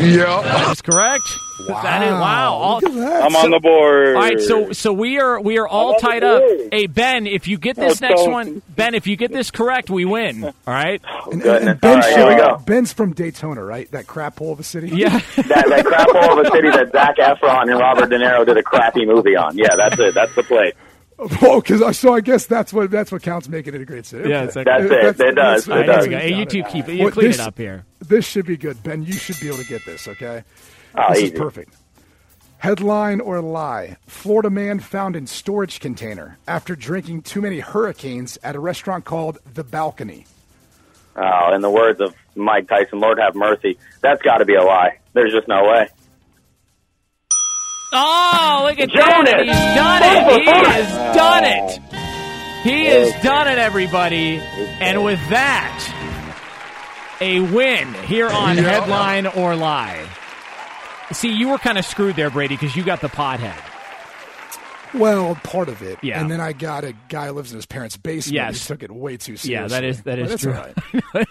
Speaker 6: Yeah.
Speaker 3: That is correct. That is wow. All,
Speaker 4: that.
Speaker 10: I'm on the board.
Speaker 3: all right, so so we are we are all tied up. Hey Ben, if you get this
Speaker 10: Oh,
Speaker 3: next
Speaker 10: don't.
Speaker 3: one, Ben, if you get this correct, we win. All right.
Speaker 4: And,
Speaker 9: Goodness.
Speaker 4: and Ben
Speaker 9: All right, here we go.
Speaker 4: Uh, Ben's from Daytona, right? That crap hole of a city.
Speaker 3: Yeah.
Speaker 9: That, that crap hole of a city that Zac Efron and Robert De Niro did a crappy movie on. Yeah, that's it. That's the play.
Speaker 4: Oh, because so I guess that's what that's what counts making it a great city.
Speaker 3: Yeah,
Speaker 4: Okay.
Speaker 3: exactly.
Speaker 9: That's it. It does.
Speaker 3: All right,
Speaker 9: It
Speaker 3: here
Speaker 9: does.
Speaker 3: we go. Hey, you two keep it. You
Speaker 4: Well,
Speaker 3: clean
Speaker 4: this-
Speaker 3: it up here.
Speaker 4: This should be good, Ben. You should be able to get this. Okay,
Speaker 9: Oh,
Speaker 4: this
Speaker 9: easy.
Speaker 4: is perfect. Headline or lie? Florida man found in storage container after drinking too many hurricanes at a restaurant called The Balcony.
Speaker 9: Oh, in the words of Mike Tyson, Lord have mercy. That's got to be a lie. There's just no way.
Speaker 3: Oh, look at
Speaker 9: Jonas!
Speaker 3: that. He's done it. He has done it. He has done it, everybody. And with that, a win here on Headline or Lie. See, you were kind of screwed there, Brady, because you got the pothead.
Speaker 4: Well, part of it.
Speaker 3: Yeah.
Speaker 4: And then I got a guy who lives in his parents' basement.
Speaker 3: Yes.
Speaker 4: He took it way too seriously.
Speaker 3: Yeah, that is that
Speaker 4: But
Speaker 3: is
Speaker 4: that's
Speaker 3: true.
Speaker 4: all right.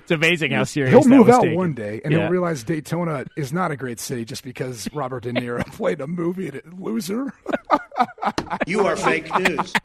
Speaker 3: it's amazing how serious
Speaker 4: He'll
Speaker 3: that
Speaker 4: move
Speaker 3: was
Speaker 4: out
Speaker 3: taken.
Speaker 4: one day, and
Speaker 3: Yeah.
Speaker 4: he'll realize Daytona is not a great city just because Robert De Niro played a movie in it. Loser.
Speaker 11: You are fake news.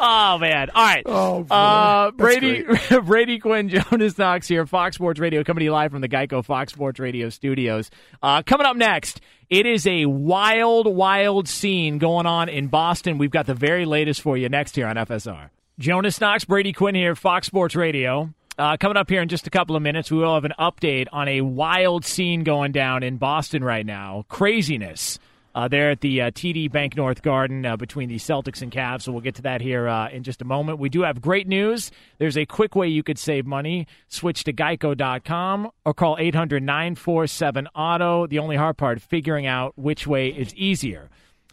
Speaker 3: Oh man! All right.
Speaker 4: Oh,
Speaker 3: uh, Brady Brady Quinn, Jonas Knox here, Fox Sports Radio, coming to you live from the Geico Fox Sports Radio studios. Uh, coming up next, it is a wild, wild scene going on in Boston. We've got the very latest for you next here on FSR. Jonas Knox, Brady Quinn here, Fox Sports Radio. Uh, coming up here in just a couple of minutes, we will have an update on a wild scene going down in Boston right now. Craziness uh, there at the uh, TD Banknorth Garden uh, between the Celtics and Cavs. So we'll get to that here uh, in just a moment. We do have great news. There's a quick way you could save money. Switch to geico.com or call 800 947 Auto. The only hard part, figuring out which way is easier.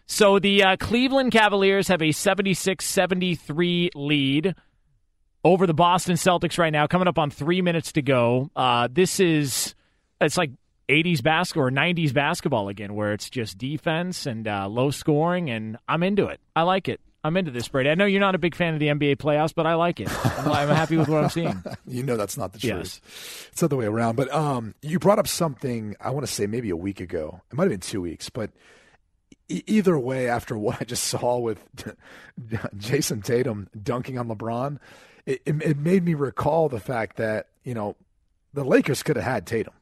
Speaker 3: So the uh, Cleveland Cavaliers have a 76 73 lead over the Boston Celtics right now, coming up on three minutes to go. Uh, this is, it's like 80s basketball or 90s basketball again, where it's just defense and uh, low scoring, and I'm into it. I like it. I'm into this, Brady. I know you're not a big fan of the NBA playoffs, but I like it. I'm, I'm happy with what I'm seeing.
Speaker 4: you know that's not the
Speaker 3: Yes.
Speaker 4: truth. It's the other way around. But um, you brought up something I want to say maybe a week ago. It might have been two weeks, but e- either way, after what I just saw with Jayson Tatum dunking on LeBron, it, it, it made me recall the fact that you know the Lakers could have had Tatum.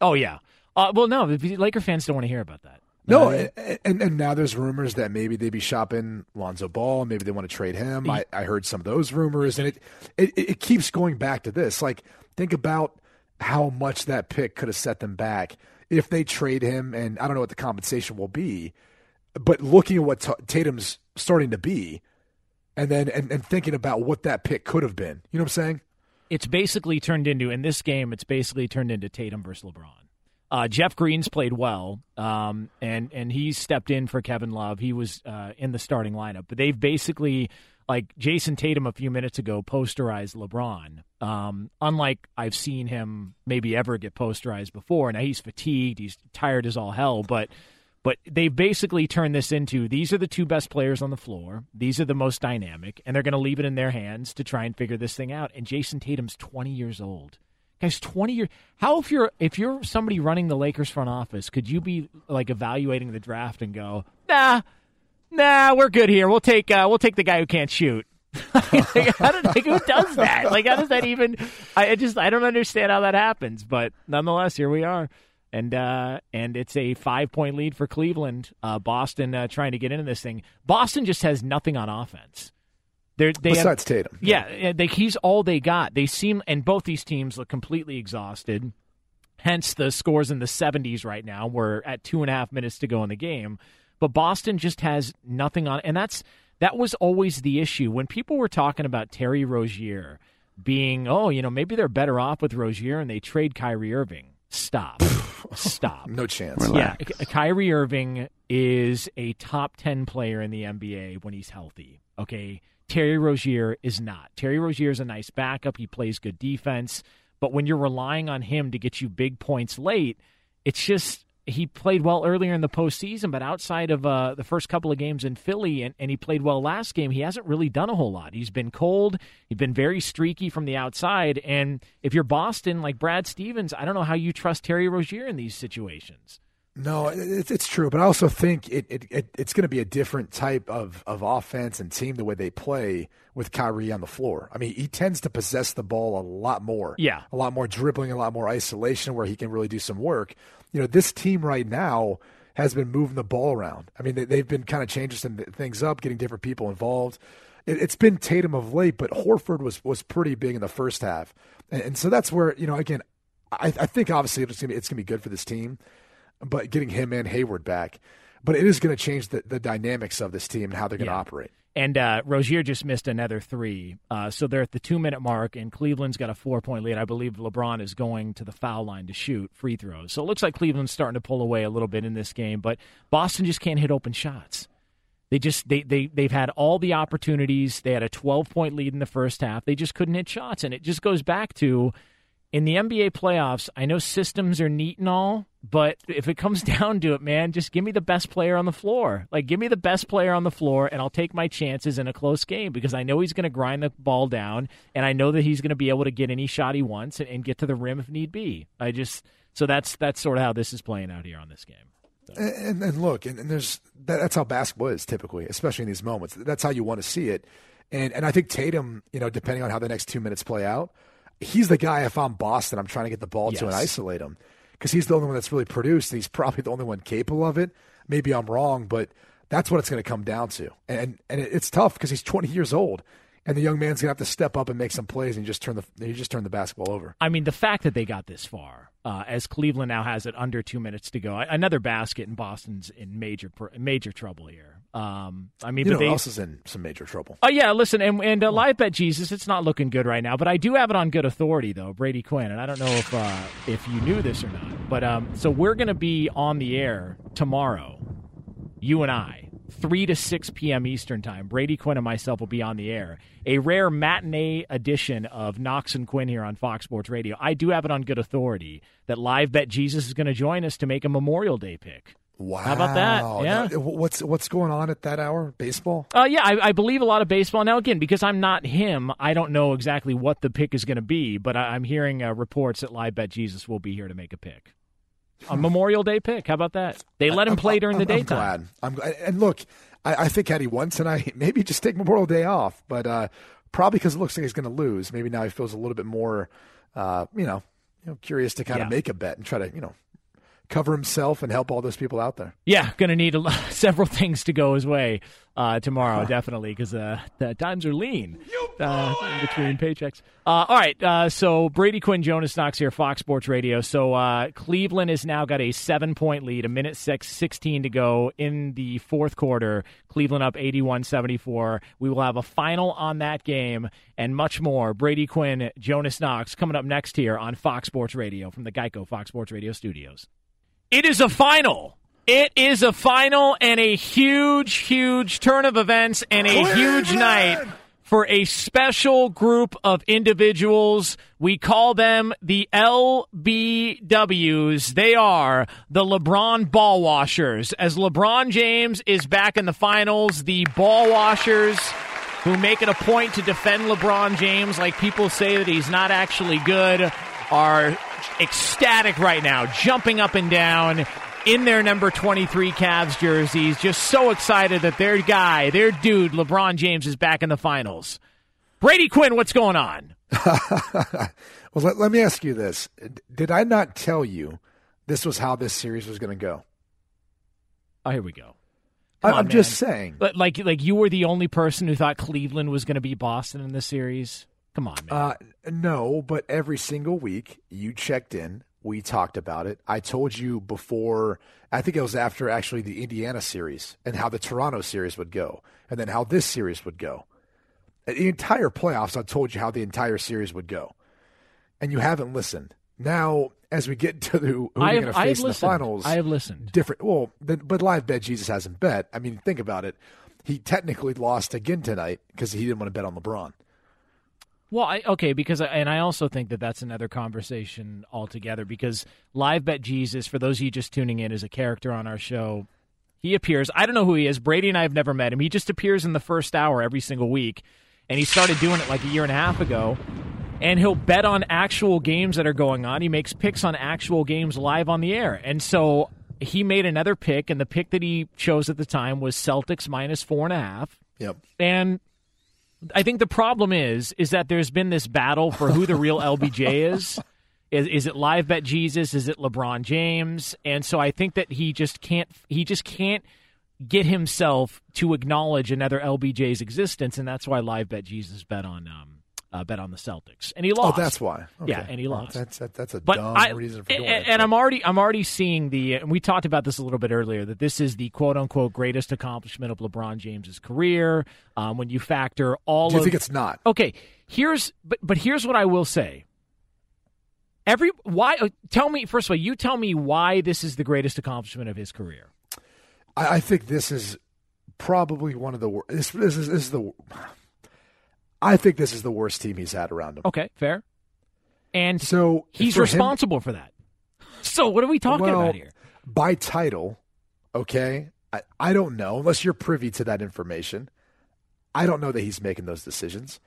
Speaker 3: Oh, yeah. Uh, well, no, the Laker fans don't want to hear about that.
Speaker 4: No, and, and, and now there's rumors that maybe they'd be shopping Lonzo Ball. Maybe they want to trade him. I, I heard some of those rumors, and it, it it keeps going back to this. Like, think about how much that pick could have set them back if they trade him. And I don't know what the compensation will be, but looking at what Tatum's starting to be, and then and, and thinking about what that pick could have been. You know what I'm saying?
Speaker 3: It's basically turned into in this game. It's basically turned into Tatum versus LeBron. Uh, Jeff Green's played well, um, and and he's stepped in for Kevin Love. He was uh, in the starting lineup, but they've basically like Jayson Tatum a few minutes ago posterized LeBron. Um, unlike I've seen him maybe ever get posterized before. Now he's fatigued, he's tired as all hell, but but they basically turned this into these are the two best players on the floor. These are the most dynamic, and they're going to leave it in their hands to try and figure this thing out. And Jayson Tatum's 20 years old. Guys, 20 years. How if you're if you're somebody running the Lakers front office, could you be like evaluating the draft and go, nah, nah, we're good here. We'll take uh, we'll take the guy who can't shoot. like, how do, like, who does that? Like, how does that even? I just I don't understand how that happens. But nonetheless, here we are and uh, and it's a five point lead for Cleveland. Uh, Boston uh, trying to get into this thing. Boston just has nothing on offense.
Speaker 4: They're, they Besides have, Tatum,
Speaker 3: yeah, they, he's all they got. They seem, and both these teams look completely exhausted. Hence the scores in the 70s right now. We're at two and a half minutes to go in the game, but Boston just has nothing on, and that's that was always the issue when people were talking about Terry Rozier being, oh, you know, maybe they're better off with Rozier and they trade Kyrie Irving. Stop. Stop.
Speaker 4: no chance.
Speaker 3: Relax. Yeah. Kyrie Irving is a top 10 player in the NBA when he's healthy. Okay. Terry Rozier is not. Terry Rozier is a nice backup. He plays good defense. But when you're relying on him to get you big points late, it's just he played well earlier in the postseason, but outside of uh, the first couple of games in Philly, and, and he played well last game, he hasn't really done a whole lot. He's been cold. He's been very streaky from the outside. And if you're Boston, like Brad Stevens, I don't know how you trust Terry Rozier in these situations.
Speaker 4: No, it's, it's true, but I also think it, it, it it's going to be a different type of, of offense and team the way they play with Kyrie on the floor. I mean, he tends to possess the ball a lot more.
Speaker 3: Yeah,
Speaker 4: a lot more dribbling, a lot more isolation, where he can really do some work. You know, this team right now has been moving the ball around. I mean, they, have been kind of changing some things up, getting different people involved. It, has been Tatum of late, but Horford was was pretty big in the first half, and, and so that's where you know again, I, I think obviously it's gonna be, it's gonna be good for this team but getting him and Hayward back. But it is going to change the, the dynamics of this team and how they're going to yeah. operate.
Speaker 3: And uh, Rozier just missed another three. Uh, so they're at the two minute mark, and Cleveland's got a four point lead. I believe LeBron is going to the foul line to shoot free throws. So it looks like Cleveland's starting to pull away a little bit in this game, but Boston just can't hit open shots. They just they they they've had all the opportunities. They had a 12 point lead in the first half. They just couldn't hit shots, and it just goes back to in the NBA playoffs, I know systems are neat and all, but if it comes down to it, man, just give me the best player on the floor. Like, give me the best player on the floor, and I'll take my chances in a close game because I know he's going to grind the ball down, and I know that he's going to be able to get any shot he wants and, and, get to the rim if need be. I just so that's that's sort of how this is playing out here on this game.
Speaker 4: And, and, look, and, and there's that, that's how basketball is typically, especially in these moments. That's how you want to see it. And and I think Tatum, you know, depending on how the next two minutes play out he's the guy. If I'm Boston, I'm trying to get the ball yes. to and isolate him because he's the only one that's really produced. And he's probably the only one capable of it. Maybe I'm wrong, but that's what it's going to come down to. And and it's tough because he's 20 years old and the young man's gonna have to step up and make some plays and just turn the you just turn the basketball over.
Speaker 3: I mean, the fact that they got this far, uh, as Cleveland now has it under two minutes to go, another basket, and Boston's in major major trouble here. Um, I mean,
Speaker 4: you
Speaker 3: but they,
Speaker 4: else is in some major trouble.
Speaker 3: Oh yeah, listen, and and uh, live bet Jesus, it's not looking good right now, but I do have it on good authority though, Brady Quinn, and I don't know if uh, if you knew this or not, but um, so we're gonna be on the air tomorrow, you and I 3 to 6 p.m. Eastern Time. Brady Quinn and myself will be on the air. A rare matinee edition of Knox and Quinn here on Fox Sports Radio. I do have it on good authority that Live Bet Jesus is going to join us to make a Memorial Day pick.
Speaker 4: Wow!
Speaker 3: How about that? Yeah.
Speaker 4: What's what's going on at that hour? Baseball?
Speaker 3: Uh, yeah, I, I, believe a lot of baseball. Now, again, because I'm not him, I don't know exactly what the pick is going to be. But I, am hearing uh, reports that Live Bet Jesus will be here to make a pick a Memorial Day pick. How about that? They let him play during the daytime.
Speaker 4: I'm glad. I'm. And look, I, I, think had he won tonight, maybe just take Memorial Day off. But uh, probably because it looks like he's going to lose. Maybe now he feels a little bit more, uh, you know, you know, curious to kind of yeah. make a bet and try to, you know, cover himself and help all those people out there.
Speaker 3: Yeah, going to need a, several things to go his way uh, tomorrow, definitely, because uh, the times are lean uh, in between paychecks. Uh, all right, uh, so Brady Quinn, Jonas Knox here, Fox Sports Radio. So uh, Cleveland has now got a seven point lead, a minute six, 16 to go in the fourth quarter. Cleveland up 81 74. We will have a final on that game and much more. Brady Quinn, Jonas Knox coming up next here on Fox Sports Radio from the Geico Fox Sports Radio studios. It is a final. It is a final and a huge, huge turn of events and a huge night for a special group of individuals. We call them the LBWs. They are the LeBron Ball Washers. As LeBron James is back in the finals, the Ball Washers who make it a point to defend LeBron James like people say that he's not actually good are ecstatic right now, jumping up and down in their number 23 Cavs jerseys, just so excited that their guy, their dude, LeBron James, is back in the finals. Brady Quinn, what's going on?
Speaker 4: well, let, let me ask you this. Did I not tell you this was how this series was going to go?
Speaker 3: Oh, here we go.
Speaker 4: I,
Speaker 3: Come on,
Speaker 4: I'm just saying.
Speaker 3: Like, like you were the only person who thought Cleveland was going to be Boston in this series. Come on, man.
Speaker 4: Uh, no, but every single week you checked in. We talked about it. I told you before, I think it was after actually the Indiana series and how the Toronto series would go, and then how this series would go. The entire playoffs, I told you how the entire series would go. And you haven't listened. Now, as we get to the, who
Speaker 3: I
Speaker 4: we're
Speaker 3: have-
Speaker 4: going to face in the finals,
Speaker 3: I have listened.
Speaker 4: Different. Well, but live bet Jesus hasn't bet. I mean, think about it. He technically lost again tonight because he didn't want to bet on LeBron.
Speaker 3: Well, I, okay, because I, and I also think that that's another conversation altogether. Because live bet Jesus, for those of you just tuning in, is a character on our show. He appears. I don't know who he is. Brady and I have never met him. He just appears in the first hour every single week, and he started doing it like a year and a half ago. And he'll bet on actual games that are going on. He makes picks on actual games live on the air, and so he made another pick, and the pick that he chose at the time was Celtics minus four and a half.
Speaker 4: Yep.
Speaker 3: And I think the problem is is that there's been this battle for who the real LBJ is. Is is it live bet Jesus? Is it LeBron James? And so I think that he just can't he just can't get himself to acknowledge another LBJ's existence, and that's why live bet Jesus bet on um uh, bet on the Celtics, and he lost.
Speaker 4: Oh, that's why. Okay.
Speaker 3: Yeah, and he lost.
Speaker 4: that's that, that's a
Speaker 3: But
Speaker 4: dumb
Speaker 3: I,
Speaker 4: reason for
Speaker 3: and,
Speaker 4: doing it.
Speaker 3: and I'm already I'm already seeing the and we talked about this a little bit earlier that this is the quote unquote greatest accomplishment of LeBron James's career. Um, when you factor all of.
Speaker 4: Do you
Speaker 3: of
Speaker 4: think it's not?
Speaker 3: okay, here's but but here's what I will say. Every why uh, tell me first of all you tell me why this is the greatest accomplishment of his career.
Speaker 4: I, I think this is probably one of the worst. This, this is this is the. I think this is the worst team he's had around him.
Speaker 3: Okay, fair. And
Speaker 4: so
Speaker 3: he's
Speaker 4: for him-
Speaker 3: responsible for that. So what are we talking
Speaker 4: well,
Speaker 3: about here?
Speaker 4: By title, okay. I, I don't know unless you're privy to that information. I don't know that he's making those decisions.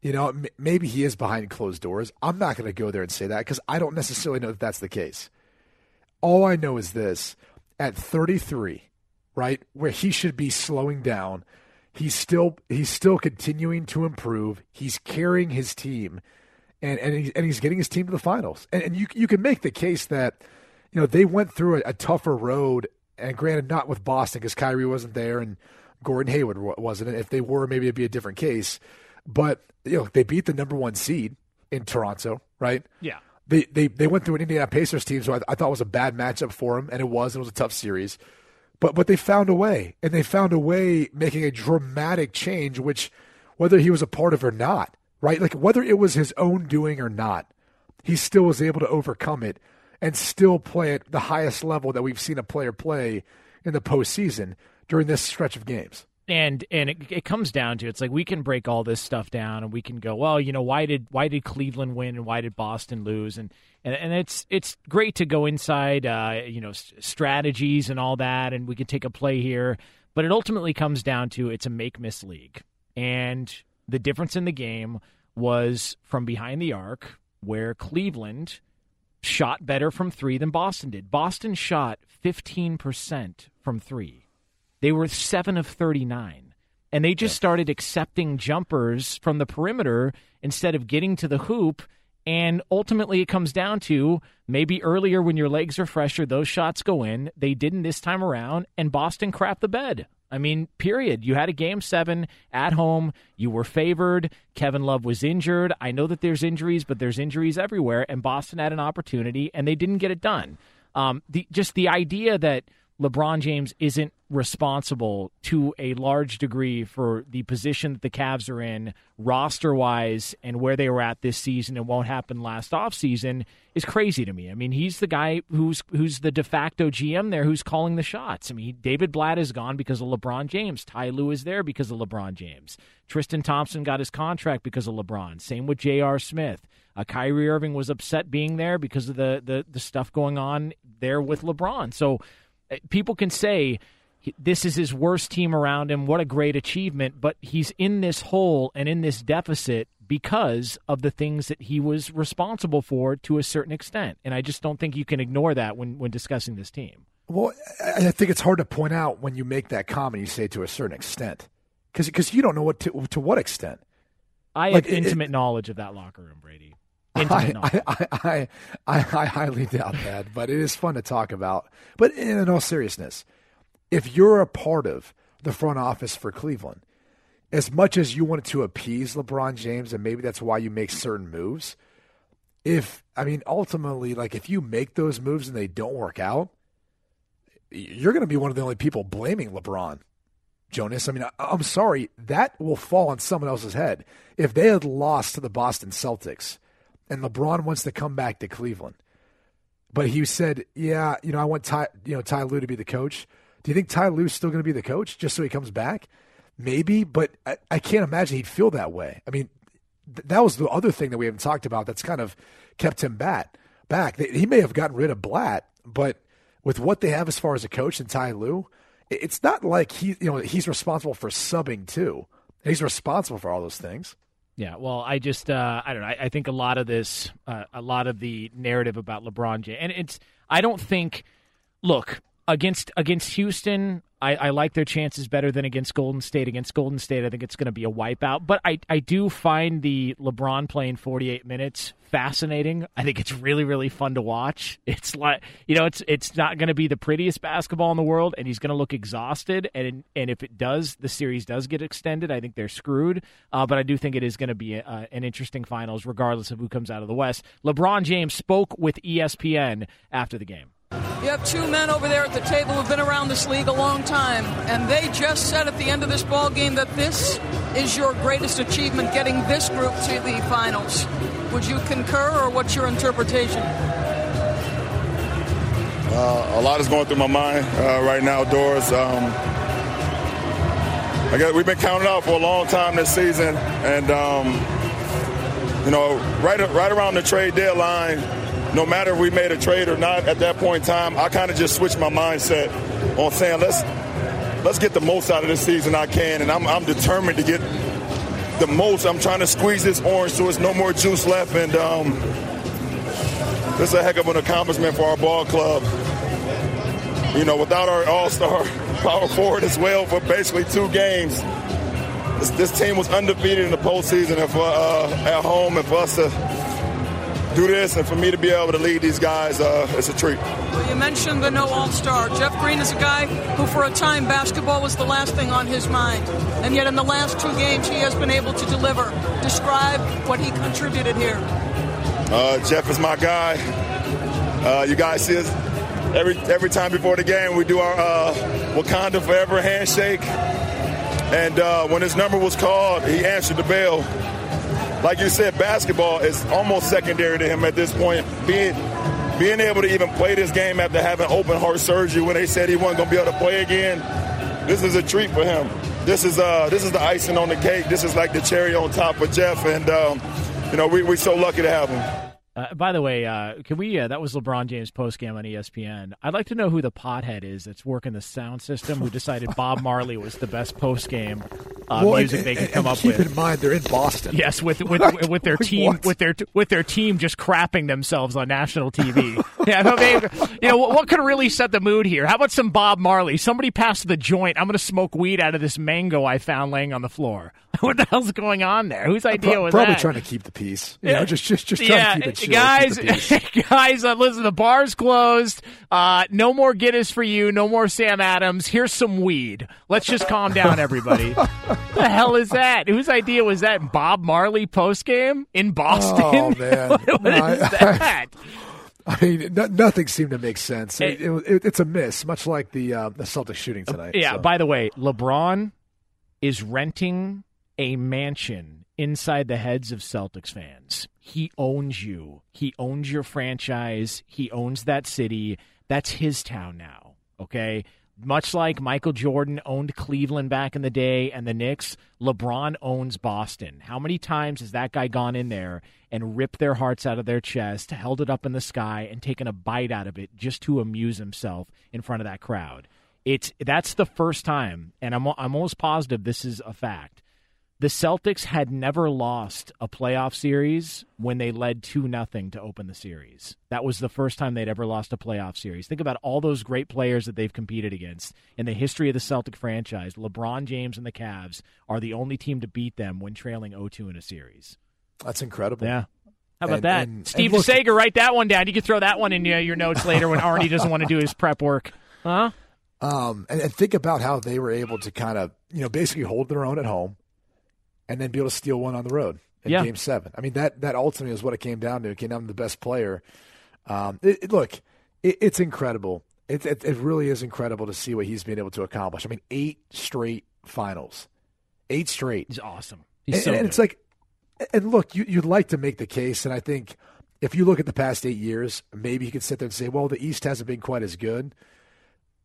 Speaker 4: You know, m- maybe he is behind closed doors. I'm not going to go there and say that because I don't necessarily know that that's the case. All I know is this at 33, right, where he should be slowing down, he's still he's still continuing to improve. He's carrying his team, and and he's, and he's getting his team to the finals. And, and you you can make the case that you know they went through a, a tougher road, and granted, not with Boston because Kyrie wasn't there and Gordon Hayward wasn't. And if they were, maybe it'd be a different case. But you know they beat the number one seed in Toronto, right?
Speaker 3: Yeah.
Speaker 4: They, they they went through an Indiana Pacers team, so I, I thought it was a bad matchup for them, and it was. It was a tough series, but but they found a way, and they found a way making a dramatic change, which whether he was a part of or not, right? Like whether it was his own doing or not, he still was able to overcome it and still play at the highest level that we've seen a player play in the postseason during this stretch of games.
Speaker 3: and and it, it comes down to it's like we can break all this stuff down and we can go well you know why did why did Cleveland win and why did Boston lose and and, and it's it's great to go inside uh, you know s- strategies and all that and we could take a play here but it ultimately comes down to it's a make miss league and the difference in the game was from behind the arc where Cleveland shot better from three than Boston did. Boston shot 15% from three. They were 7 of 39. And they just started accepting jumpers from the perimeter instead of getting to the hoop And ultimately, it comes down to maybe earlier when your legs are fresher, those shots go in. They didn't this time around, and Boston crapped the bed. I mean, period. You had a game seven at home. You were favored. Kevin Love was injured. I know that there's injuries, but there's injuries everywhere. And Boston had an opportunity, and they didn't get it done. Um, the, just the idea that LeBron James isn't responsible to a large degree for the position that the Cavs are in roster wise and where they were at this season and won't happen last offseason is crazy to me. I mean, he's the guy who's who's the de facto GM there who's calling the shots. I mean, David Blatt is gone because of LeBron James. Ty Lue is there because of LeBron James. Tristan Thompson got his contract because of LeBron. Same with J.R. Smith. Uh, Kyrie Irving was upset being there because of the, the, the stuff going on there with LeBron. So Uh, people can say this is his worst team around him. What a great achievement. But he's in this hole and in this deficit because of the things that he was responsible for to a certain extent. And I just don't think you can ignore that when, when discussing this team.
Speaker 4: Well, I think it's hard to point out when you make that comment, you say to a certain extent. Because you don't know what to, to what extent.
Speaker 3: I like, have intimate it, knowledge of that locker room, Brady.
Speaker 4: I, I, I, I, I highly doubt that, but it is fun to talk about. But in all seriousness, if you're a part of the front office for Cleveland, as much as you wanted to appease LeBron James, and maybe that's why you make certain moves, if, I mean, ultimately, like if you make those moves and they don't work out, you're going to be one of the only people blaming LeBron. Jonas, I mean, I, am sorry, that will fall on someone else's head. If they had lost to the Boston Celtics and LeBron wants to come back to Cleveland, but he said, "Yeah, you know, I want Ty, you know, Ty Lue to be the coach." Do you think Ty Lue's still going to be the coach just so he comes back? Maybe, but I, I can't imagine he'd feel that way. I mean, th- that was the other thing that we haven't talked about that's kind of kept him back. Back, he may have gotten rid of Blatt, but with what they have as far as a coach and Ty Lue, it's not like he, you know, he's responsible for subbing too. He's responsible for all those things.
Speaker 3: Yeah, well, I just uh, I don't know. I, I, think a lot of this, uh, a lot of the narrative about LeBron James, and it's I don't think. Look, against against Houston, I, I, like their chances better than against Golden State. Against Golden State, I think it's going to be a wipeout. But I, I do find the LeBron playing 48 minutes fascinating. I think it's really really fun to watch. It's like you know it's it's not going to be the prettiest basketball in the world, and he's going to look exhausted. And and if it does, the series does get extended. I think they're screwed. Uh, but I do think it is going to be a, an interesting finals, regardless of who comes out of the West. LeBron James spoke with ESPN after the game.
Speaker 12: You have two men over there at the table who've been around this league a long time, and they just said at the end of this ball game that this is your greatest achievement, getting this group to the finals. Would you concur, or what's your interpretation?
Speaker 13: Uh, a lot is going through my mind uh, right now, Doris. Um, I guess we've been counting out for a long time this season, and um, you know, right right around the trade deadline no matter if we made a trade or not at that point in time, I kind of just switched my mindset on saying let's let's get the most out of this season I can, and I'm, I'm determined to get the most. I'm trying to squeeze this orange so there's no more juice left, and um, this is a heck of an accomplishment for our ball club. You know, without our all-star power forward as well for basically two games. This, this team was undefeated in the postseason and for, uh, at home, and for us to do this and for me to be able to lead these guys, uh, it's a treat.
Speaker 12: Well, you mentioned the no All Star. Jeff Green is a guy who, for a time, basketball was the last thing on his mind. And yet, in the last two games, he has been able to deliver. Describe what he contributed here.
Speaker 13: Uh, Jeff is my guy. Uh, you guys see us every every time before the game. We do our uh, Wakanda Forever handshake. And uh, when his number was called, he answered the bell like you said, basketball is almost secondary to him at this point. Being being able to even play this game after having open heart surgery when they said he wasn't going to be able to play again, this is a treat for him. This is uh, this is the icing on the cake. This is like the cherry on top for Jeff, and um, you know we we're so lucky to have him.
Speaker 3: Uh, by the way, uh, can we? Uh, that was LeBron James post game on ESPN. I'd like to know who the pothead is that's working the sound system. Who decided Bob Marley was the best post game uh,
Speaker 4: well,
Speaker 3: music
Speaker 4: and,
Speaker 3: they
Speaker 4: could
Speaker 3: come up
Speaker 4: keep
Speaker 3: with.
Speaker 4: in mind they're in Boston.
Speaker 3: Yes, with with with their team
Speaker 4: what?
Speaker 3: with their with their team just crapping themselves on national TV. yeah, I mean, you know what, what could really set the mood here? How about some Bob Marley? Somebody pass the joint. I'm going to smoke weed out of this mango I found laying on the floor. what the hell's going on there? Whose idea
Speaker 4: Pro-
Speaker 3: was
Speaker 4: probably
Speaker 3: that?
Speaker 4: Probably trying to keep the peace. You know, just just just trying
Speaker 3: yeah,
Speaker 4: to keep it.
Speaker 3: Guys, guys, uh, listen. The bar's closed. Uh, no more Guinness for you. No more Sam Adams. Here's some weed. Let's just calm down, everybody. the hell is that? Whose idea was that? Bob Marley post game in Boston.
Speaker 4: Oh man,
Speaker 3: what is
Speaker 4: No, I-
Speaker 3: that?
Speaker 4: I mean, no, nothing seemed to make sense. It, it, it, it's a miss, much like the uh, the Celtics shooting tonight.
Speaker 3: Yeah.
Speaker 4: so.
Speaker 3: By the way, LeBron is renting a mansion inside the heads of Celtics fans. He owns you. He owns your franchise. He owns that city. That's his town now. Okay. Much like Michael Jordan owned Cleveland back in the day and the Knicks, LeBron owns Boston. How many times has that guy gone in there and ripped their hearts out of their chest, held it up in the sky, and taken a bite out of it just to amuse himself in front of that crowd? It's that's the first time, and I'm I'm almost positive this is a fact. The Celtics had never lost a playoff series when they led 2 nothing to open the series. That was the first time they'd ever lost a playoff series. Think about all those great players that they've competed against in the history of the Celtic franchise. LeBron James and the Cavs are the only team to beat them when trailing 0-2 in a series.
Speaker 4: That's incredible.
Speaker 3: Yeah. How about
Speaker 4: And-
Speaker 3: that?
Speaker 4: and-
Speaker 3: Steve
Speaker 4: and
Speaker 3: DeSager, write that one down. You can throw that one in your notes later when Arnie doesn't want to do his prep work. Huh?
Speaker 4: Um, and, and think about how they were able to kind of, you know, basically hold their own at home, and then be able to steal one on the road in
Speaker 3: Yeah.
Speaker 4: Game Seven. I mean, that that ultimately is what it came down to. It came down to the best player. Um, it, it- look, it, it's incredible. It, it it really is incredible to see what he's been able to accomplish. I mean, eight straight finals, eight straight.
Speaker 3: He's awesome. He's
Speaker 4: and,
Speaker 3: so
Speaker 4: and it's like, and look, you, you'd like to make the case, and I think if you look at the past eight years, maybe you could sit there and say, well, the East hasn't been quite as good,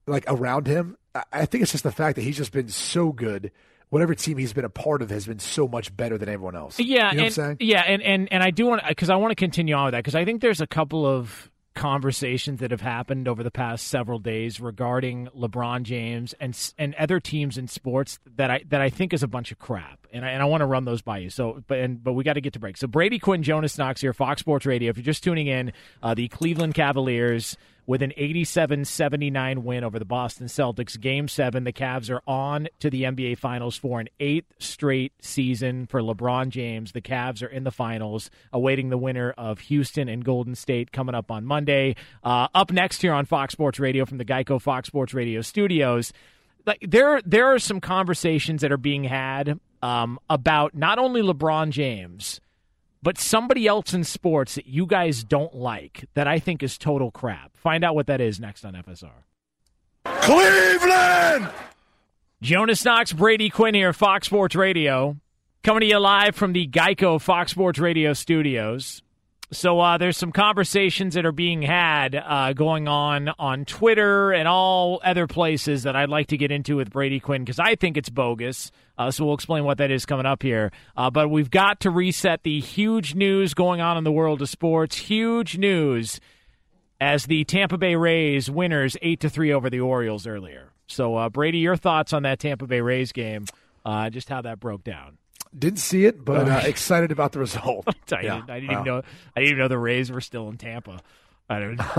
Speaker 4: like around him. I think it's just the fact that he's just been so good. Whatever team he's been a part of has been so much better than everyone else.
Speaker 3: Yeah,
Speaker 4: you know
Speaker 3: and,
Speaker 4: what I'm saying?
Speaker 3: yeah, and, and and I do want because I want to continue on with that because I think there's a couple of conversations that have happened over the past several days regarding LeBron James and and other teams in sports that I that I think is a bunch of crap, and I, and I want to run those by you. So, but and but we got to get to break. So Brady Quinn, Jonas Knox here, Fox Sports Radio. If you're just tuning in, uh, the Cleveland Cavaliers with an 87-79 win over the Boston Celtics. Game 7, the Cavs are on to the NBA Finals for an eighth straight season for LeBron James. The Cavs are in the finals, awaiting the winner of Houston and Golden State coming up on Monday. Uh, up next here on Fox Sports Radio from the Geico Fox Sports Radio studios, like there there are some conversations that are being had um, about not only LeBron James – but somebody else in sports that you guys don't like that I think is total crap. Find out what that is next on FSR.
Speaker 13: Cleveland!
Speaker 3: Jonas Knox, Brady Quinn here, Fox Sports Radio, coming to you live from the Geico Fox Sports Radio studios. So uh, there's some conversations that are being had uh, going on on Twitter and all other places that I'd like to get into with Brady Quinn because I think it's bogus. Uh, so we'll explain what that is coming up here. Uh, but we've got to reset the huge news going on in the world of sports. Huge news as the Tampa Bay Rays winners eight to three over the Orioles earlier. So uh, Brady, your thoughts on that Tampa Bay Rays game? Uh, just how that broke down.
Speaker 4: Didn't see it, but uh, excited about the result.
Speaker 3: I,
Speaker 4: Yeah.
Speaker 3: didn't, I didn't
Speaker 4: Wow.
Speaker 3: even know. I didn't even know the Rays were still in Tampa. I don't.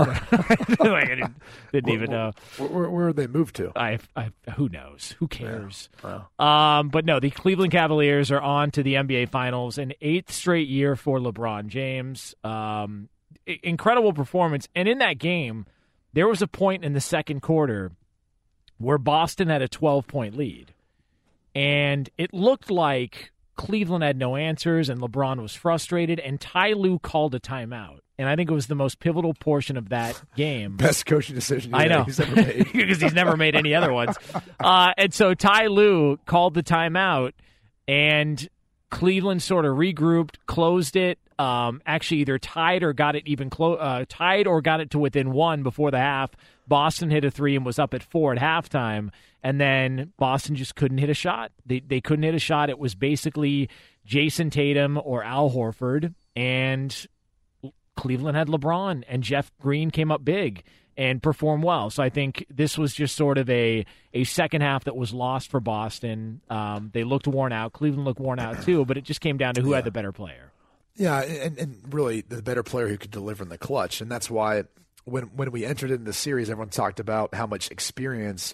Speaker 3: I didn't, didn't even know.
Speaker 4: Where, where, where they moved to?
Speaker 3: I, I, who knows? Who cares? Um, but no, the Cleveland Cavaliers are on to the NBA Finals, an eighth straight year for LeBron James. Um, incredible performance, and in that game, there was a point in the second quarter where Boston had a 12 point lead, and it looked like Cleveland had no answers, and LeBron was frustrated, and Ty Lue called a timeout. And I think it was the most pivotal portion of that game.
Speaker 4: Best coaching decision
Speaker 3: I know
Speaker 4: he's ever made.
Speaker 3: because he's never made any other ones. Uh, and so Ty Lue called the timeout, and Cleveland sort of regrouped, closed it. Um, actually, either tied or got it even uh, tied or got it to within one before the half. Boston hit a three and was up at four at halftime, and then Boston just couldn't hit a shot. They they couldn't hit a shot. It was basically Jayson Tatum or Al Horford, and Cleveland had LeBron and Jeff Green came up big. and performed well. So I think this was just sort of a a second half that was lost for Boston. Um, they looked worn out. Cleveland looked worn out too, but it just came down to who
Speaker 4: Yeah.
Speaker 3: had the better player.
Speaker 4: Yeah, and, and really the better player who could deliver in the clutch, and that's why when when we entered in the series, everyone talked about how much experience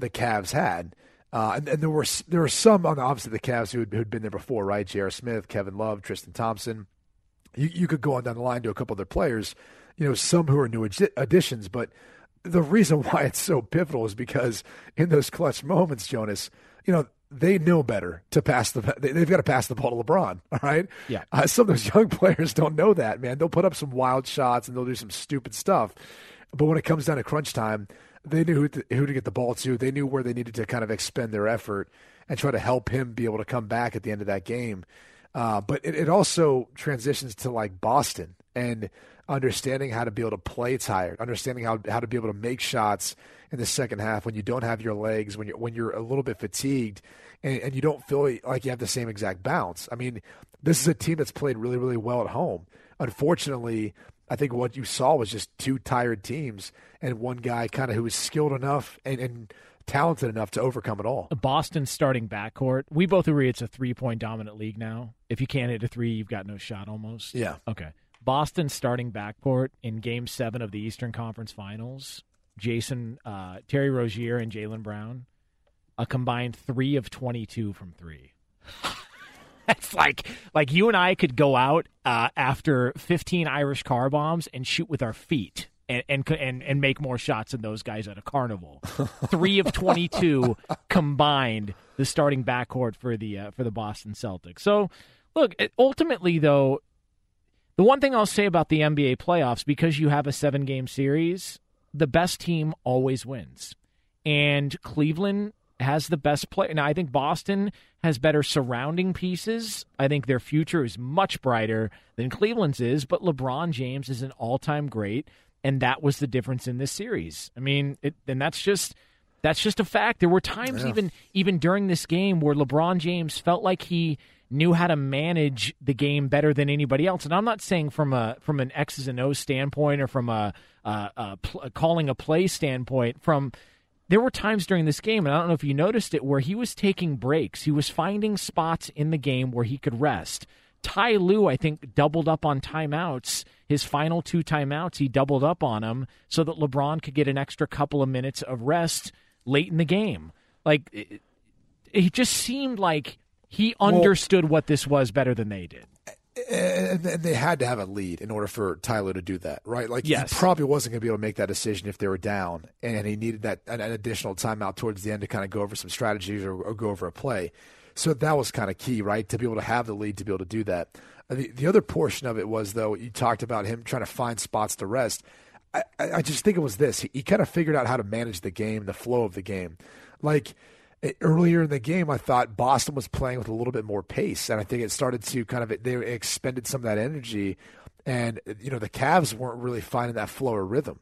Speaker 4: the Cavs had, uh, and, and there were there were some on the opposite of the Cavs who had, who'd been there before, right? J.R. Smith, Kevin Love, Tristan Thompson. You you could go on down the line to a couple other players, you know, some who are new addi- additions, but the reason why it's so pivotal is because in those clutch moments, Jonas, you know, they know better to pass the. they- They've got to pass the ball to LeBron. All right.
Speaker 3: Yeah.
Speaker 4: Uh, some of those young players don't know that, man. They'll put up some wild shots and they'll do some stupid stuff, but when it comes down to crunch time, they knew who to, who to get the ball to. They knew where they needed to kind of expend their effort and try to help him be able to come back at the end of that game. Uh, but it, it also transitions to like Boston and understanding how to be able to play tired, understanding how how to be able to make shots in the second half when you don't have your legs, when you're when you're a little bit fatigued, and, and you don't feel like you have the same exact bounce. I mean, this is a team that's played really really well at home. Unfortunately, I think what you saw was just two tired teams and one guy kind of who was skilled enough and, and talented enough to overcome it all.
Speaker 3: Boston starting backcourt. We both agree it's a three point dominant league now. If you can't hit a three, you've got no shot almost.
Speaker 4: Yeah.
Speaker 3: Okay. Boston starting backcourt in Game Seven of the Eastern Conference Finals. Jason, uh, Terry Rozier, and Jaylen Brown, a combined three of twenty-two from three. That's like like you and I could go out uh, after 15 Irish car bombs and shoot with our feet and and and, and make more shots than those guys at a carnival. Three of 22 combined, the starting backcourt for the uh, for the Boston Celtics. So, look, ultimately though, the one thing I'll say about the NBA playoffs because you have a seven game series, the best team always wins, and Cleveland has the best play. Now, I think Boston has better surrounding pieces. I think their future is much brighter than Cleveland's is, but LeBron James is an all time great, and that was the difference in this series. I mean, it, and that's just. That's just a fact. There were times
Speaker 14: Yeah.
Speaker 3: even even during this game where LeBron James felt like he knew how to manage the game better than anybody else. And I'm not saying from a from an X's and O's standpoint or from a, a, a, pl- a calling a play standpoint. From there were times during this game, and I don't know if you noticed it, where he was taking breaks. He was finding spots in the game where he could rest. Ty Lue, I think, doubled up on timeouts. His final two timeouts, he doubled up on them so that LeBron could get an extra couple of minutes of rest late in the game. Like, it, it just seemed like he understood what this was better than they did.
Speaker 4: And, they had to have a lead in order for Ty Lue to do that, right? Like
Speaker 3: Yes.
Speaker 4: he probably wasn't going to be able to make that decision if they were down, and he needed that an, additional timeout towards the end to kind of go over some strategies or, or go over a play. So that was kind of key, right? To be able to have the lead, to be able to do that. Uh, The, the other portion of it was though you talked about him trying to find spots to rest. I, I just think it was this. He, he kind of figured out how to manage the game, the flow of the game. Like earlier in the game, I thought Boston was playing with a little bit more pace, and I think it started to kind of they expended some of that energy, and you know the Cavs weren't really finding that flow or rhythm.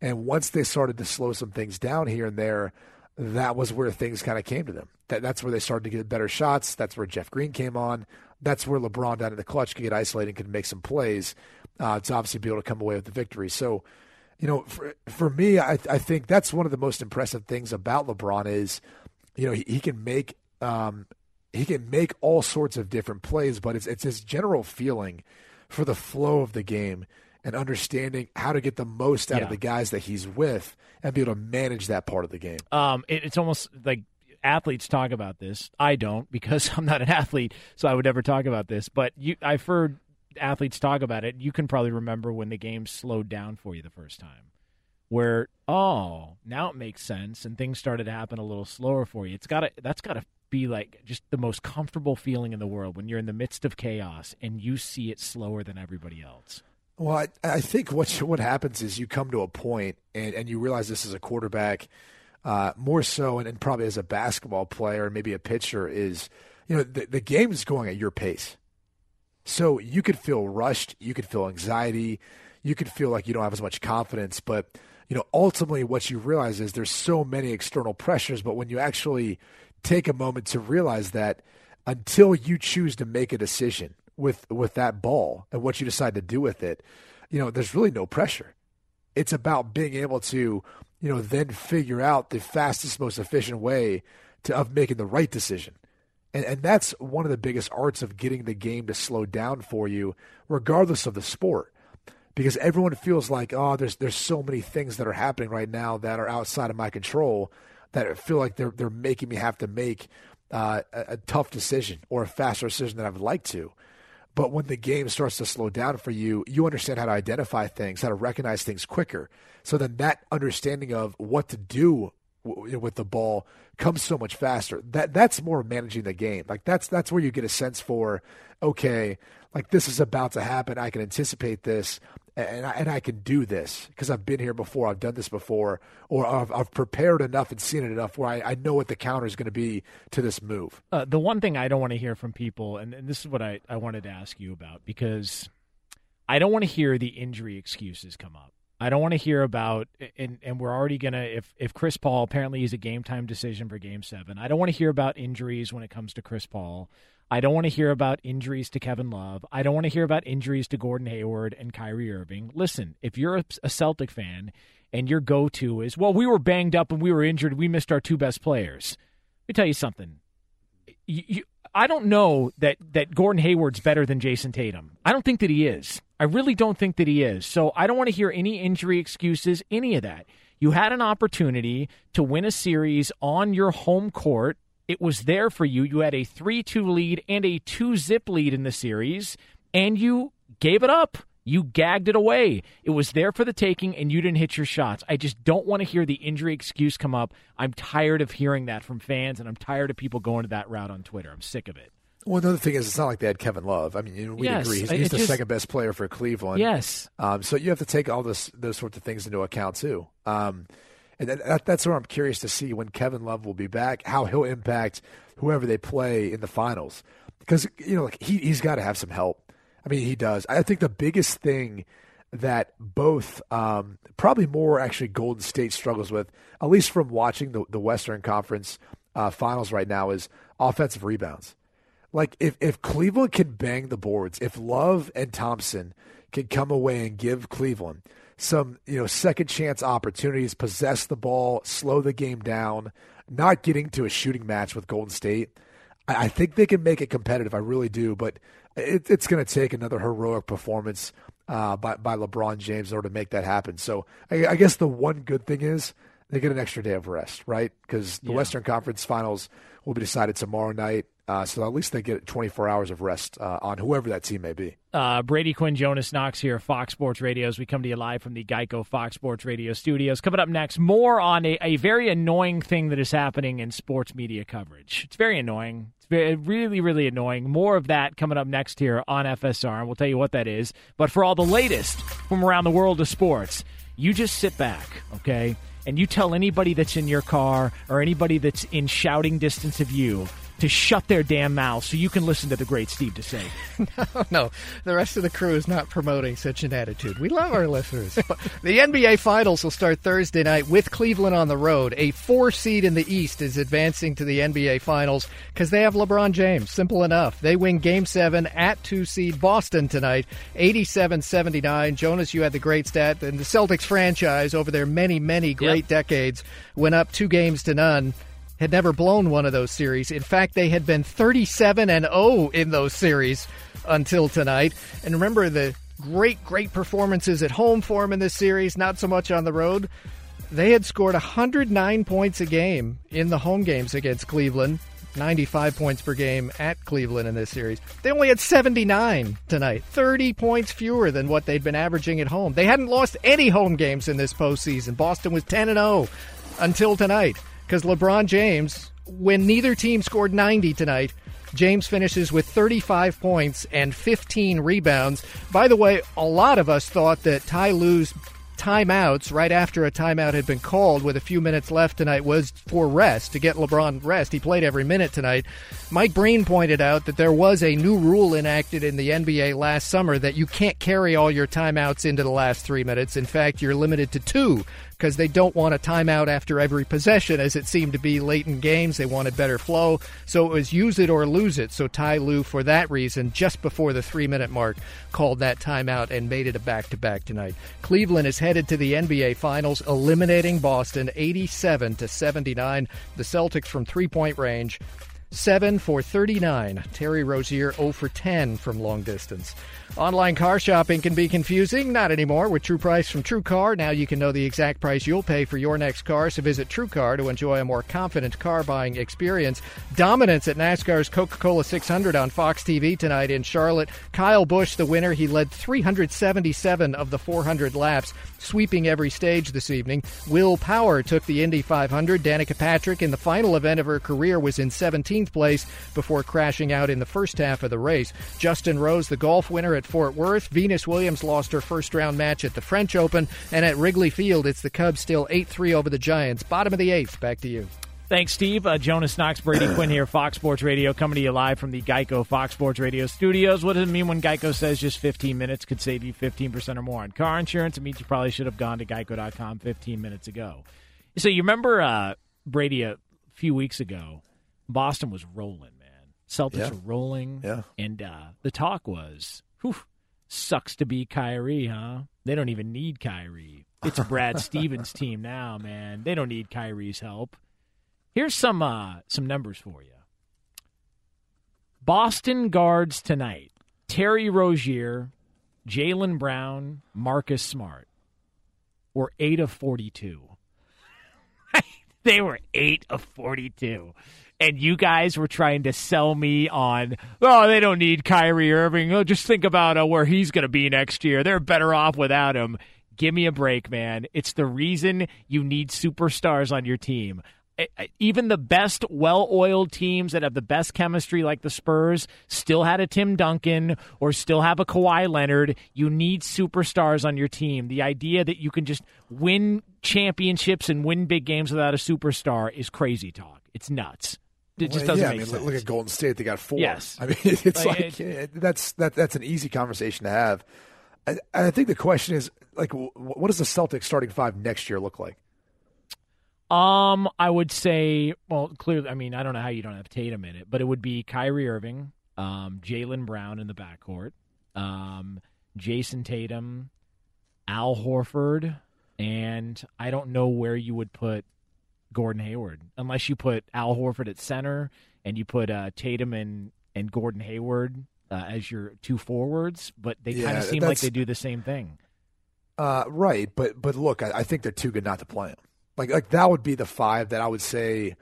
Speaker 4: And once they started to slow some things down here and there, that was where things kind of came to them. That, that's where they started to get better shots. That's where Jeff Green came on. That's where LeBron down in the clutch could get isolated and could make some plays uh, to obviously be able to come away with the victory. So, you know, for, for me, I, I think that's one of the most impressive things about LeBron is, you know, he, he can make um, he can make all sorts of different plays, but it's it's his general feeling for the flow of the game and understanding how to get the most out of the guys that he's with and be able to manage that part of the game.
Speaker 3: Um, it, it's almost like athletes talk about this. I don't because I'm not an athlete, so I would never talk about this. But you, I've heard athletes talk about it. You can probably remember when the game slowed down for you the first time, where oh now it makes sense and things started to happen a little slower for you. It's got to that's got to be like just the most comfortable feeling in the world when you're in the midst of chaos and you see it slower than everybody else.
Speaker 4: Well, I, I think what what happens is you come to a point and, and you realize this is a quarterback, uh, more so, and, and probably as a basketball player, and maybe a pitcher, is you know the, the game is going at your pace. So you could feel rushed, you could feel anxiety, you could feel like you don't have as much confidence, but you know ultimately what you realize is there's so many external pressures, but when you actually take a moment to realize that until you choose to make a decision with with that ball and what you decide to do with it, you know, there's really no pressure. It's about being able to, you know, then figure out the fastest, most efficient way to, of making the right decision. And, and that's one of the biggest arts of getting the game to slow down for you, regardless of the sport. Because everyone feels like, oh, there's there's so many things that are happening right now that are outside of my control that feel like they're they're making me have to make uh, a, a tough decision or a faster decision than I would like to. But when the game starts to slow down for you, you understand how to identify things, how to recognize things quicker. So then that understanding of what to do with the ball comes so much faster. That that's more managing the game. Like that's that's where you get a sense for okay, like this is about to happen. I can anticipate this, and I, and I can do this because I've been here before. I've done this before, or I've, I've prepared enough and seen it enough where I, I know what the counter is going to be to this move.
Speaker 3: Uh, the one thing I don't want to hear from people, and, and this is what I, I wanted to ask you about because I don't want to hear the injury excuses come up. I don't want to hear about, and, and we're already to, if, if Chris Paul apparently is a game time decision for game seven, I don't want to hear about injuries when it comes to Chris Paul. I don't want to hear about injuries to Kevin Love. I don't want to hear about injuries to Gordon Hayward and Kyrie Irving. Listen, if you're a, Celtic fan and your go to is, well, we were banged up and we were injured, we missed our two best players. Let me tell you something. You, you, I don't know that, that Gordon Hayward's better than Jayson Tatum. I don't think that he is. I really don't think that he is. So I don't want to hear any injury excuses, any of that. You had an opportunity to win a series on your home court. It was there for you. You had a 3 2 lead and a 2 zip lead in the series, and you gave it up. You gagged it away. It was there for the taking, and you didn't hit your shots. I just don't want to hear the injury excuse come up. I'm tired of hearing that from fans, and I'm tired of people going to that route on Twitter. I'm sick of it.
Speaker 4: Well, another thing is, it's not like they had Kevin Love. I mean, we
Speaker 3: yes,
Speaker 4: agree he's, he's the just, second best player for Cleveland.
Speaker 3: Yes.
Speaker 4: Um, so you have to take all this, those sorts of things into account too. Um, and that, that's where I'm curious to see when Kevin Love will be back, how he'll impact whoever they play in the finals. Because you know, like he he's got to have some help. I mean, he does. I think the biggest thing that both, um, probably more actually, Golden State struggles with, at least from watching the the Western Conference uh, Finals right now, is offensive rebounds. Like if if Cleveland can bang the boards, if Love and Thompson can come away and give Cleveland some, you know, second chance opportunities, possess the ball, slow the game down, not getting to a shooting match with Golden State, I, I think they can make it competitive. I really do, but it, it's going to take another heroic performance uh, by by LeBron James in order to make that happen. So I, I guess the one good thing is they get an extra day of rest, right? Because the yeah. Western Conference Finals will be decided tomorrow night. Uh, so at least they get 24 hours of rest uh, on whoever that team may be.
Speaker 3: Uh, Brady Quinn, Jonas Knox here, Fox Sports Radio. As we come to you live from the Geico Fox Sports Radio studios. Coming up next, more on a, a very annoying thing that is happening in sports media coverage. It's very annoying. It's very, really, really annoying. More of that coming up next here on FSR, and we'll tell you what that is. But for all the latest from around the world of sports, you just sit back, okay? And you tell anybody that's in your car or anybody that's in shouting distance of you to shut their damn mouths so you can listen to the great Steve Desai.
Speaker 5: no, no. The rest of the crew is not promoting such an attitude. We love our listeners. the NBA Finals will start Thursday night with Cleveland on the road. A four seed in the East is advancing to the NBA Finals because they have LeBron James. Simple enough. They win game seven at two seed Boston tonight, 87 79. Jonas, you had the great stat. And the Celtics franchise over their many, many great yep. decades went up two games to none had never blown one of those series. In fact, they had been 37 and 0 in those series until tonight. And remember the great, great performances at home for them in this series, not so much on the road. They had scored 109 points a game in the home games against Cleveland, 95 points per game at Cleveland in this series. They only had 79 tonight, 30 points fewer than what they'd been averaging at home. They hadn't lost any home games in this postseason. Boston was 10 and 0 until tonight because LeBron James, when neither team scored 90 tonight, James finishes with 35 points and 15 rebounds. By the way, a lot of us thought that Ty Lue's timeouts right after a timeout had been called with a few minutes left tonight was for rest to get LeBron rest. He played every minute tonight. Mike Breen pointed out that there was a new rule enacted in the NBA last summer that you can't carry all your timeouts into the last three minutes. In fact, you're limited to two because they don't want a timeout after every possession, as it seemed to be late in games. They wanted better flow. So it was use it or lose it. So Ty Lue, for that reason, just before the three minute mark, called that timeout and made it a back to back tonight. Cleveland is headed to the NBA Finals, eliminating Boston 87 to 79. The Celtics from three point range 7 for 39. Terry Rozier 0 for 10 from long distance. Online car shopping can be confusing. Not anymore. With True Price from TrueCar, now you can know the exact price you'll pay for your next car. So visit TrueCar to enjoy a more confident car buying experience. Dominance at NASCAR's Coca Cola 600 on Fox TV tonight in Charlotte. Kyle Busch, the winner, he led 377 of the 400 laps, sweeping every stage this evening. Will Power took the Indy 500. Danica Patrick, in the final event of her career, was in 17th place before crashing out in the first half of the race. Justin Rose, the golf winner at Fort Worth. Venus Williams lost her first round match at the French Open. And at Wrigley Field, it's the Cubs still 8 3 over the Giants. Bottom of the eighth. Back to you.
Speaker 3: Thanks, Steve. Uh, Jonas Knox, Brady Quinn here, Fox Sports Radio, coming to you live from the Geico Fox Sports Radio studios. What does it mean when Geico says just 15 minutes could save you 15% or more on car insurance? It means you probably should have gone to geico.com 15 minutes ago. So you remember, uh, Brady, a few weeks ago, Boston was rolling, man. Celtics
Speaker 14: Yeah.
Speaker 3: were rolling.
Speaker 14: Yeah.
Speaker 3: And uh, the talk was, whew, sucks to be Kyrie, huh? They don't even need Kyrie. It's Brad Stevens' team now, man. They don't need Kyrie's help. Here's some uh, some numbers for you. Boston guards tonight: Terry Rozier, Jaylen Brown, Marcus Smart. Were eight of forty-two. they were eight of forty-two. And you guys were trying to sell me on, oh, they don't need Kyrie Irving. Oh, just think about uh, where he's going to be next year. They're better off without him. Give me a break, man. It's the reason you need superstars on your team. Even the best, well oiled teams that have the best chemistry, like the Spurs, still had a Tim Duncan or still have a Kawhi Leonard. You need superstars on your team. The idea that you can just win championships and win big games without a superstar is crazy talk. It's nuts. It just
Speaker 4: Well,
Speaker 3: doesn't
Speaker 4: yeah,
Speaker 3: make
Speaker 4: I mean,
Speaker 3: sense.
Speaker 4: look at Golden State; they got four.
Speaker 3: Yes.
Speaker 4: I mean, it's
Speaker 3: Like,
Speaker 4: like, eh, that's that that's an easy conversation to have. I, I think the question is like, what does the Celtics starting five next year look like?
Speaker 3: Um, I would say, well, clearly, I mean, I don't know how you don't have Tatum in it, but it would be Kyrie Irving, um, Jaylen Brown in the backcourt, um, Jayson Tatum, Al Horford, and I don't know where you would put Gordon Hayward unless you put Al Horford at center and you put uh, Tatum and and Gordon Hayward uh, as your two forwards, but they kind of seem like they do the same thing.
Speaker 4: Uh, right, but but look, I, I think they're too good not to play them. Like like that would be the five that I would say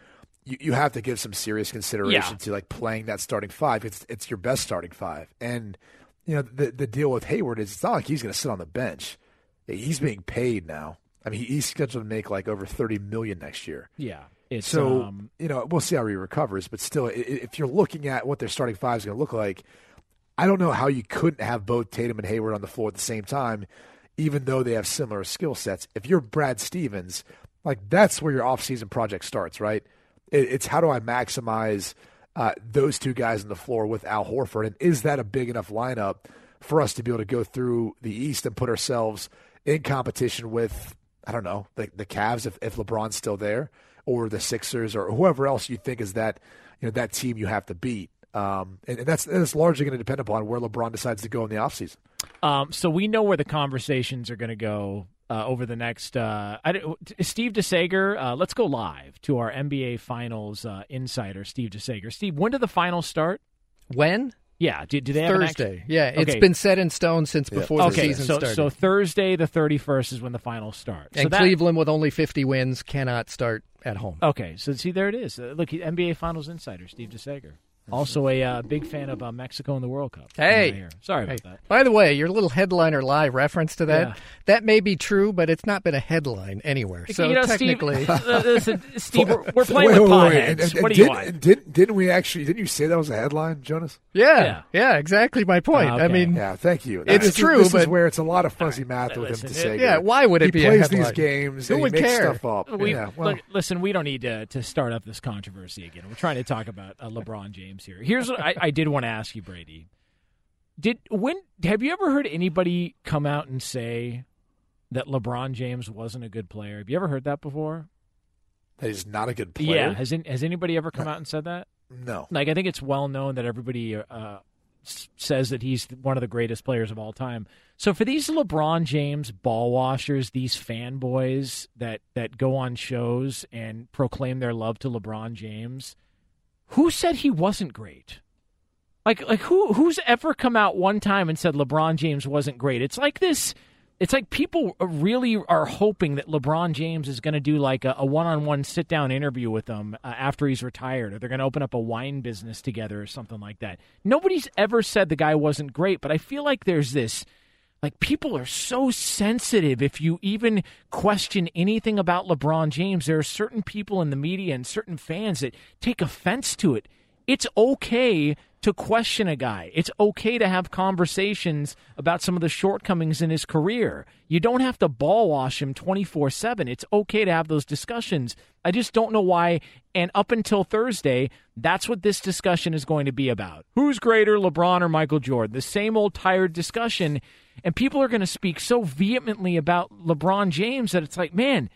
Speaker 4: you, you have to give some serious consideration
Speaker 3: Yeah.
Speaker 4: to like playing that starting five. It's it's your best starting five, and you know the the deal with Hayward is it's not like he's going to sit on the bench. He's being paid now. I mean, he's scheduled to make like over thirty million next year.
Speaker 3: Yeah, it's
Speaker 4: so
Speaker 3: um,
Speaker 4: you know we'll see how he recovers, but still, if you're looking at what their starting five is going to look like, I don't know how you couldn't have both Tatum and Hayward on the floor at the same time, even though they have similar skill sets. If you're Brad Stevens, like that's where your offseason project starts, right? It, it's how do I maximize uh, those two guys on the floor with Al Horford, and is that a big enough lineup for us to be able to go through the East and put ourselves in competition with I don't know the the Cavs if, if LeBron's still there, or the Sixers, or whoever else you think is that you know that team you have to beat. Um, and, and that's that's largely going to depend upon where LeBron decides to go in the offseason.
Speaker 3: Um, so we know where the conversations are going to go uh, over the next. Uh, I, don't- Steve DeSager, uh, let's go live to our NBA Finals uh, insider, Steve DeSager. Steve, when do the finals start?
Speaker 5: When?
Speaker 3: Yeah, do, do they have an act-
Speaker 5: Thursday. Yeah, it's
Speaker 3: Okay.
Speaker 5: been set in stone since before the
Speaker 3: okay,
Speaker 5: season
Speaker 3: so,
Speaker 5: started.
Speaker 3: So Thursday, the thirty first, is when the finals start. so
Speaker 5: and
Speaker 3: that-
Speaker 5: Cleveland, with only 50 wins, cannot start at home.
Speaker 3: Okay, so see, there it is. Uh, look, NBA Finals insider Steve DeSager, also a uh, big fan of uh, Mexico in the World Cup.
Speaker 5: Hey,
Speaker 3: Right here. sorry about that.
Speaker 5: By the way, your little headliner live reference to that
Speaker 3: Yeah.
Speaker 5: that may be true, but it's not been a headline anywhere. So
Speaker 3: you know,
Speaker 5: technically,
Speaker 3: Steve, uh, listen, Steve, we're, we're playing
Speaker 4: Wait,
Speaker 3: with
Speaker 4: wait, wait,
Speaker 3: potheads.
Speaker 4: and- and-
Speaker 3: what do you
Speaker 4: didn't-
Speaker 3: want?
Speaker 4: Didn't didn't we actually? Didn't you say that was a headline, Jonas?
Speaker 5: yeah, yeah, exactly my point. I mean,
Speaker 4: yeah, thank you.
Speaker 5: It's
Speaker 4: This
Speaker 5: true,
Speaker 4: this
Speaker 5: but
Speaker 4: is where it's a lot of fuzzy math with him to say.
Speaker 5: yeah, why would it
Speaker 4: he
Speaker 5: be a
Speaker 4: plays these
Speaker 5: headline?
Speaker 4: games
Speaker 5: Who
Speaker 4: and
Speaker 5: would
Speaker 4: he makes
Speaker 5: care?
Speaker 4: stuff up?
Speaker 3: We,
Speaker 4: yeah, well,
Speaker 3: look, listen, we don't need to, to start up this controversy again. We're trying to talk about uh, LeBron James here. Here's what I, I did want to ask you, Brady. Did when have you ever heard anybody come out and say that LeBron James wasn't a good player. Have you ever heard that before?
Speaker 4: That he's not a good player.
Speaker 3: Yeah. Has has anybody ever come out and said that?
Speaker 4: No.
Speaker 3: Like I think it's well known that everybody uh, says that he's one of the greatest players of all time. So for these LeBron James ball washers, these fanboys that that go on shows and proclaim their love to LeBron James, who said he wasn't great? Like like who who's ever come out one time and said LeBron James wasn't great? It's like this it's like people really are hoping that LeBron James is going to do like a, one-on-one sit-down interview with them uh, after he's retired, or they're going to open up a wine business together or something like that. Nobody's ever said the guy wasn't great, but I feel like there's this like people are so sensitive if you even question anything about LeBron James. There are certain people in the media and certain fans that take offense to it. It's okay to question a guy. It's okay to have conversations about some of the shortcomings in his career. You don't have to ball wash him 24 7. It's okay to have those discussions. I just don't know why. And up until Thursday, that's what this discussion is going to be about. Who's greater, LeBron or Michael Jordan? The same old tired discussion. And people are going to speak so vehemently about LeBron James that it's like, man,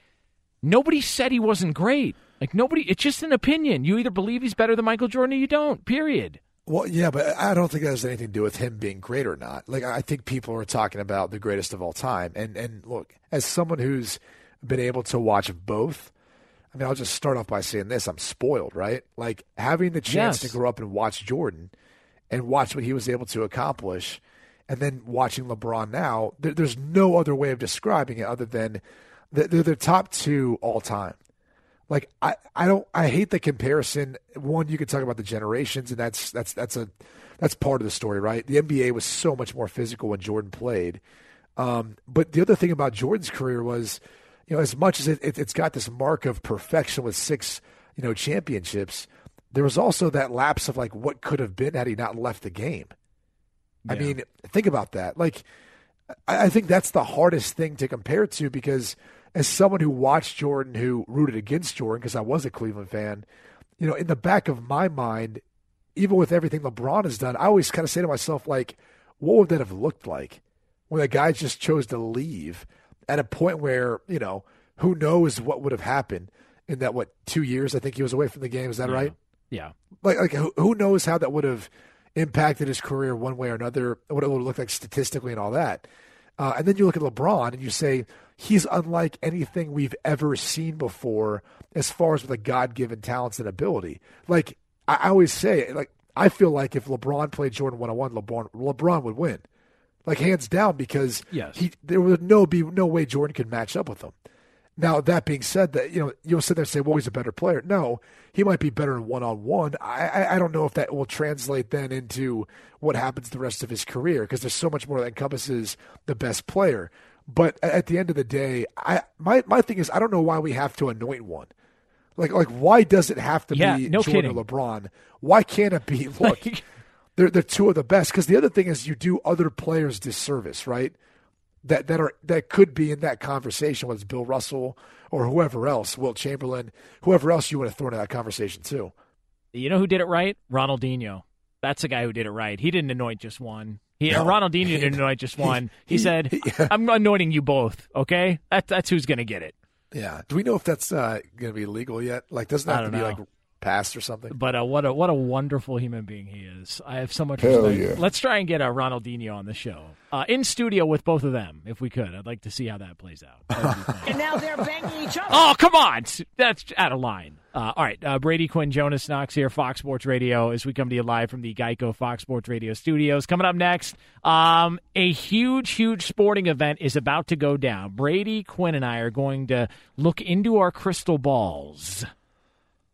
Speaker 3: nobody said he wasn't great. Like, nobody, it's just an opinion. You either believe he's better than Michael Jordan or you don't, period.
Speaker 4: Well, yeah, but I don't think that has anything to do with him being great or not. Like, I think people are talking about the greatest of all time. And and look, as someone who's been able to watch both, I mean, I'll just start off by saying this: I'm spoiled, right? Like having the chance
Speaker 3: Yes.
Speaker 4: to grow up and watch Jordan and watch what he was able to accomplish, and then watching LeBron now. There, there's no other way of describing it other than they're the top two all time. Like I, I don't I hate the comparison. One, you could talk about the generations, and that's that's that's a that's part of the story, right? The NBA was so much more physical when Jordan played. Um, but the other thing about Jordan's career was, you know, as much as it, it, it's got this mark of perfection with six, you know, championships, there was also that lapse of like what could have been had he not left the game. I mean, think about that. Like, I, I think that's the hardest thing to compare to because as someone who watched Jordan, who rooted against Jordan because I was a Cleveland fan, you know, in the back of my mind, even with everything LeBron has done, I always kind of say to myself, like, what would that have looked like when the guy just chose to leave at a point where, you know, who knows what would have happened in that, what, two years? I think he was away from the game. Is that
Speaker 3: Yeah.
Speaker 4: right?
Speaker 3: Yeah.
Speaker 4: like like who, who knows how that would have impacted his career one way or another, what it would look like statistically and all that. Uh, and then you look at LeBron and you say he's unlike anything we've ever seen before as far as with a God given talents and ability. Like I, always say, like I feel like if LeBron played Jordan one on one, LeBron LeBron would win, like hands down, because
Speaker 3: Yes.
Speaker 4: he there would no be no way Jordan could match up with him. Now that being said, that you know you'll sit there and say, "Well, he's a better player." No, he might be better in one on one. I I don't know if that will translate then into what happens the rest of his career because there's so much more that encompasses the best player. But at the end of the day, I my my thing is I don't know why we have to anoint one. Like like why does it have to
Speaker 3: Yeah,
Speaker 4: be
Speaker 3: no
Speaker 4: Jordan
Speaker 3: kidding.
Speaker 4: or LeBron? Why can't it be? Look, they're they're two of the best. Because the other thing is you do other players disservice, right? That that are that could be in that conversation, whether it's Bill Russell or whoever else, Wilt Chamberlain, whoever else you would have thrown in that conversation too.
Speaker 3: You know who did it right? Ronaldinho. That's the guy who did it right. He didn't anoint just one. He
Speaker 4: No.
Speaker 3: Ronaldinho didn't anoint just one. He,
Speaker 4: he-
Speaker 3: said, "I'm anointing you both." Okay, that, that's who's going to get it.
Speaker 4: Yeah. Do we know if that's uh, going to be legal yet? Like, doesn't that have to
Speaker 3: don't
Speaker 4: be
Speaker 3: know.
Speaker 4: like passed or something?
Speaker 3: But uh, what a what a wonderful human being he is. I have so much
Speaker 4: Hell
Speaker 3: respect.
Speaker 4: yeah.
Speaker 3: Let's try and get a Ronaldinho on the show uh, in studio with both of them, if we could. I'd like to see how that plays out.
Speaker 14: And now they're banging each other.
Speaker 3: Oh, come on. That's out of line. Uh, all right. Uh, Brady Quinn, Jonas Knox here, Fox Sports Radio, as we come to you live from the Geico Fox Sports Radio studios. Coming up next, um, a huge, huge sporting event is about to go down. Brady Quinn and I are going to look into our crystal balls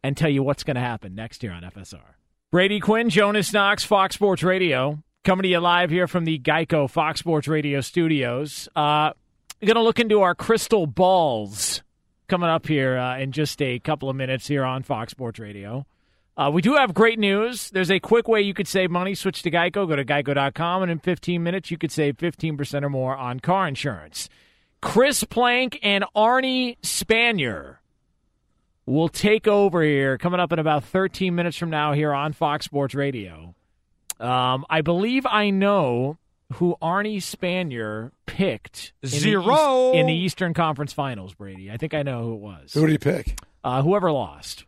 Speaker 3: and tell you what's going to happen next year on FSR. Brady Quinn, Jonas Knox, Fox Sports Radio, coming to you live here from the Geico Fox Sports Radio studios. Uh, going to look into our crystal balls coming up here uh, in just a couple of minutes here on Fox Sports Radio. Uh, we do have great news. There's a quick way you could save money. Switch to Geico. Go to geico.com, and in 15 minutes, you could save 15% or more on car insurance. Chris Plank and Arnie Spanier will take over here coming up in about 13 minutes from now here on Fox Sports Radio. Um, I believe I know who Arnie Spanier picked in the
Speaker 4: Zero.
Speaker 3: East- in the Eastern Conference Finals, Brady. I think I know who it was.
Speaker 4: Who did he pick?
Speaker 3: Uh, whoever lost.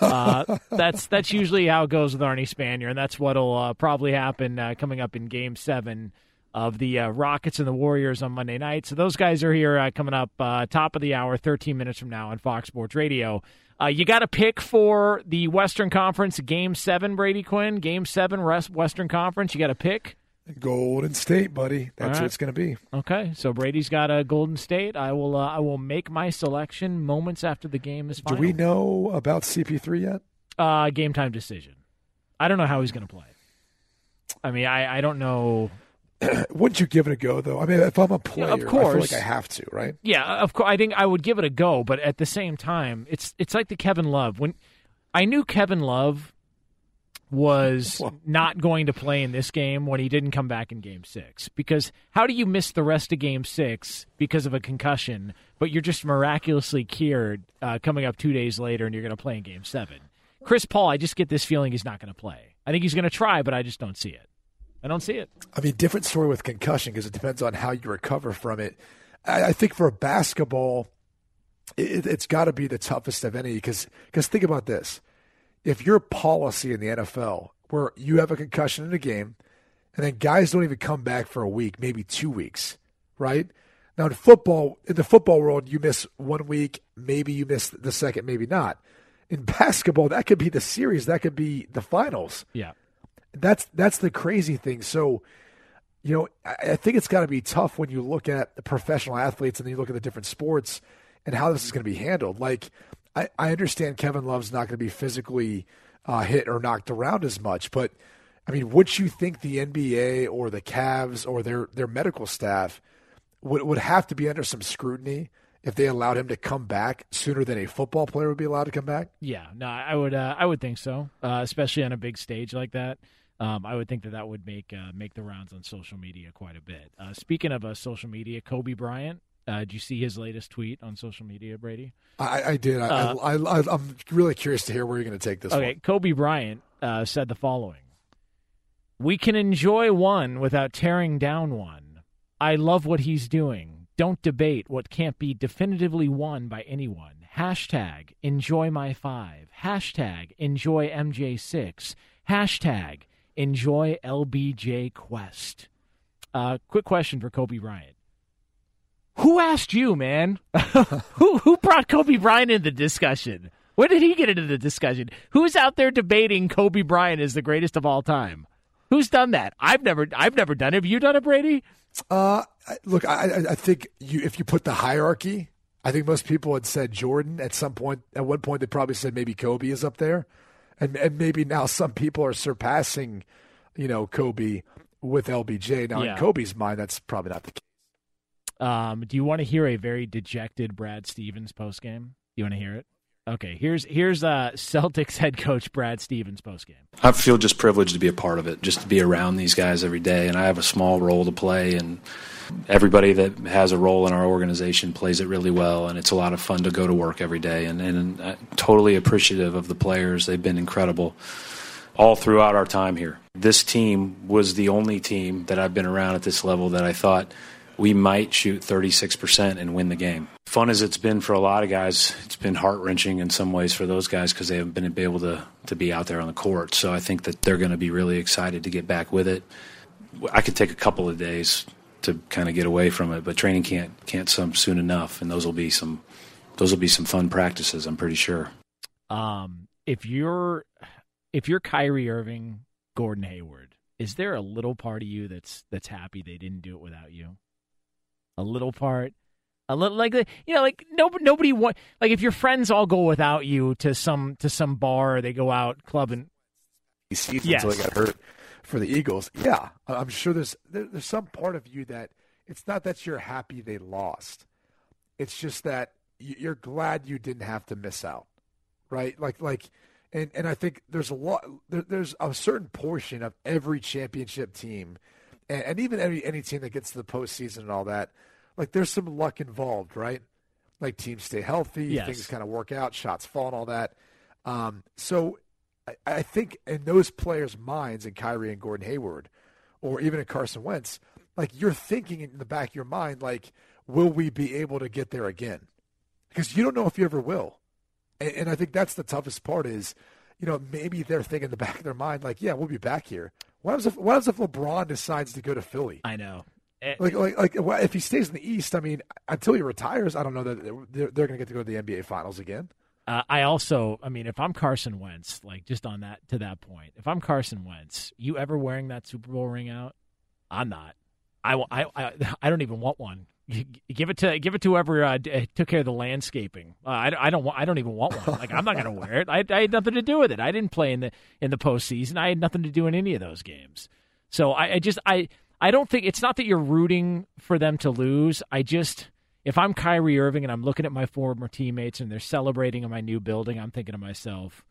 Speaker 3: Uh, that's that's usually how it goes with Arnie Spanier, and that's what'll uh, probably happen uh, coming up in Game Seven of the uh, Rockets and the Warriors on Monday night. So those guys are here uh, coming up uh, top of the hour, 13 minutes from now on Fox Sports Radio. Uh, you got a pick for the Western Conference Game Seven, Brady Quinn. Game Seven, Western Conference. You got a pick.
Speaker 4: Golden State, buddy. That's
Speaker 3: All
Speaker 4: what it's going to be.
Speaker 3: Okay, so Brady's got a Golden State. I will. Uh, I will make my selection moments after the game is
Speaker 4: Do we know about CP3 yet?
Speaker 3: Uh, game time decision. I don't know how he's going to play. I mean, I, I don't know.
Speaker 4: Wouldn't you give it a go, though? I mean, if I'm a player,
Speaker 3: of
Speaker 4: I feel
Speaker 3: course.
Speaker 4: like I have to, right?
Speaker 3: Yeah, of course. I think I would give it a go, but at the same time, it's it's like the Kevin Love when I knew Kevin Love was not going to play in this game when he didn't come back in Game Six. Because how do you miss the rest of Game Six because of a concussion, but you're just miraculously cured uh, coming up two days later, and you're going to play in Game Seven? Chris Paul, I just get this feeling he's not going to play. I think he's going to try, but I just don't see it. I don't see it.
Speaker 4: I mean, different story with concussion because it depends on how you recover from it. I, I think for basketball, it, it's got to be the toughest of any because because think about this: if your policy in the NFL where you have a concussion in a game, and then guys don't even come back for a week, maybe two weeks, right? Now in football, in the football world, you miss one week, maybe you miss the second, maybe not. In basketball, that could be the series, that could be the finals.
Speaker 3: Yeah.
Speaker 4: That's that's the crazy thing. So, you know, I, I think it's got to be tough when you look at the professional athletes and then you look at the different sports and how this is going to be handled. Like, I, I understand Kevin Love's not going to be physically uh, hit or knocked around as much, but I mean, would you think the NBA or the Cavs or their their medical staff would would have to be under some scrutiny if they allowed him to come back sooner than a football player would be allowed to come back?
Speaker 3: Yeah, no, I would. Uh, I would think so, uh, especially on a big stage like that. Um, I would think that that would make uh, make the rounds on social media quite a bit. Uh, speaking of uh, social media, Kobe Bryant. Uh, did you see his latest tweet on social media, Brady?
Speaker 4: I, I did. I,
Speaker 3: Uh,
Speaker 4: I, I, I'm really curious to hear where you're going to take this
Speaker 3: okay,
Speaker 4: one.
Speaker 3: Kobe Bryant uh, said the following: "We can enjoy one without tearing down one. I love what he's doing. Don't debate what can't be definitively won by anyone. Hashtag enjoy my five. Hashtag enjoy MJ6. Hashtag enjoy LBJ Quest. Uh, quick question for Kobe Bryant. Who asked you, man? who who brought Kobe Bryant into the discussion? When did he get into the discussion? Who's out there debating Kobe Bryant is the greatest of all time? Who's done that? I've never I've never done it. Have you done it, Brady?
Speaker 4: Uh, look, I, I- I think you if you put the hierarchy, I think most people had said Jordan at some point. At one point, they probably said maybe Kobe is up there, and and maybe now some people are surpassing, you know, Kobe with LBJ. Now
Speaker 3: Yeah.
Speaker 4: in Kobe's mind, that's probably not the case.
Speaker 3: Um, do you want to hear a very dejected Brad Stevens postgame? Do you want to hear it? Okay, here's here's uh, Celtics head coach Brad Stevens postgame.
Speaker 15: I feel just privileged to be a part of it, just to be around these guys every day, and I have a small role to play. And everybody that has a role in our organization plays it really well, and it's a lot of fun to go to work every day. And, and I'm totally appreciative of the players; they've been incredible all throughout our time here. This team was the only team that I've been around at this level that I thought we might shoot 36% and win the game. Fun as it's been for a lot of guys, it's been heart wrenching in some ways for those guys because they haven't been able to, to be out there on the court. So I think that they're going to be really excited to get back with it. I could take a couple of days to kind of get away from it, but training can't can't some soon enough, and those will be some those will be some fun practices. I'm pretty sure.
Speaker 3: Um, if you're if you're Kyrie Irving, Gordon Hayward, is there a little part of you that's that's happy they didn't do it without you? A little part, a little like you know, like nobody nobody want like if your friends all go without you to some to some bar, or they go out clubbing.
Speaker 4: season
Speaker 3: Yes.
Speaker 4: until he got hurt for the Eagles. Yeah, I'm sure there's there, there's some part of you that it's not that you're happy they lost. It's just that you're glad you didn't have to miss out, right? Like like, and and I think there's a lot. There, there's a certain portion of every championship team, and, and even any any team that gets to the postseason and all that. Like there's some luck involved, right? Like teams stay healthy,
Speaker 3: Yes.
Speaker 4: things kind of work out, shots fall, and all that. Um, so I, I think in those players' minds, in Kyrie and Gordon Hayward, or even in Carson Wentz, like you're thinking in the back of your mind, like, will we be able to get there again? Because you don't know if you ever will. And, and I think that's the toughest part is, you know, maybe they're thinking in the back of their mind, like, yeah, we'll be back here. What happens if what happens if LeBron decides to go to Philly?
Speaker 3: I know.
Speaker 4: Like, like, like, if he stays in the East, I mean, until he retires, I don't know that they're, they're going to get to go to the NBA Finals again.
Speaker 3: Uh, I also, I mean, if I'm Carson Wentz, like just on that to that point, if I'm Carson Wentz, you ever wearing that Super Bowl ring out? I'm not. I, I, I, I don't even want one. Give it to give it to whoever uh, took care of the landscaping. Uh, I, I don't want, I don't even want one. Like I'm not going to wear it. I, I had nothing to do with it. I didn't play in the in the postseason. I had nothing to do in any of those games. So I, I just I I don't think it's not that you're rooting for them to lose. I just if I'm Kyrie Irving and I'm looking at my former teammates and they're celebrating in my new building, I'm thinking to myself,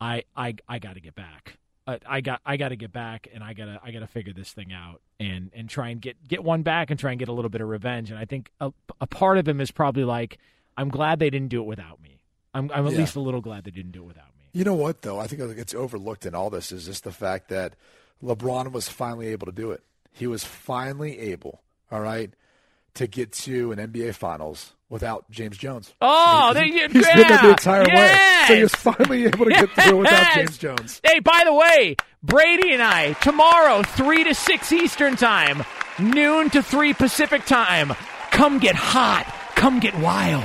Speaker 3: I I I got to get back. Uh, I got I got to get back and I gotta I gotta figure this thing out and and try and get get one back and try and get a little bit of revenge. And I think a, a part of him is probably like, I'm glad they didn't do it without me. I'm I'm at
Speaker 4: Yeah.
Speaker 3: least a little glad they didn't do it without me.
Speaker 4: You know what, though? I think it's overlooked in all this is just the fact that LeBron was finally able to do it. He was finally able, all right, to get to an NBA Finals without James Jones.
Speaker 3: Oh,
Speaker 4: He-
Speaker 3: there you
Speaker 4: he's
Speaker 3: yeah.
Speaker 4: been there the entire way. So he was finally able to get through without James Jones.
Speaker 3: Hey, by the way, Brady and I tomorrow, three to six Eastern time, noon to three Pacific time. Come get hot. Come get wild.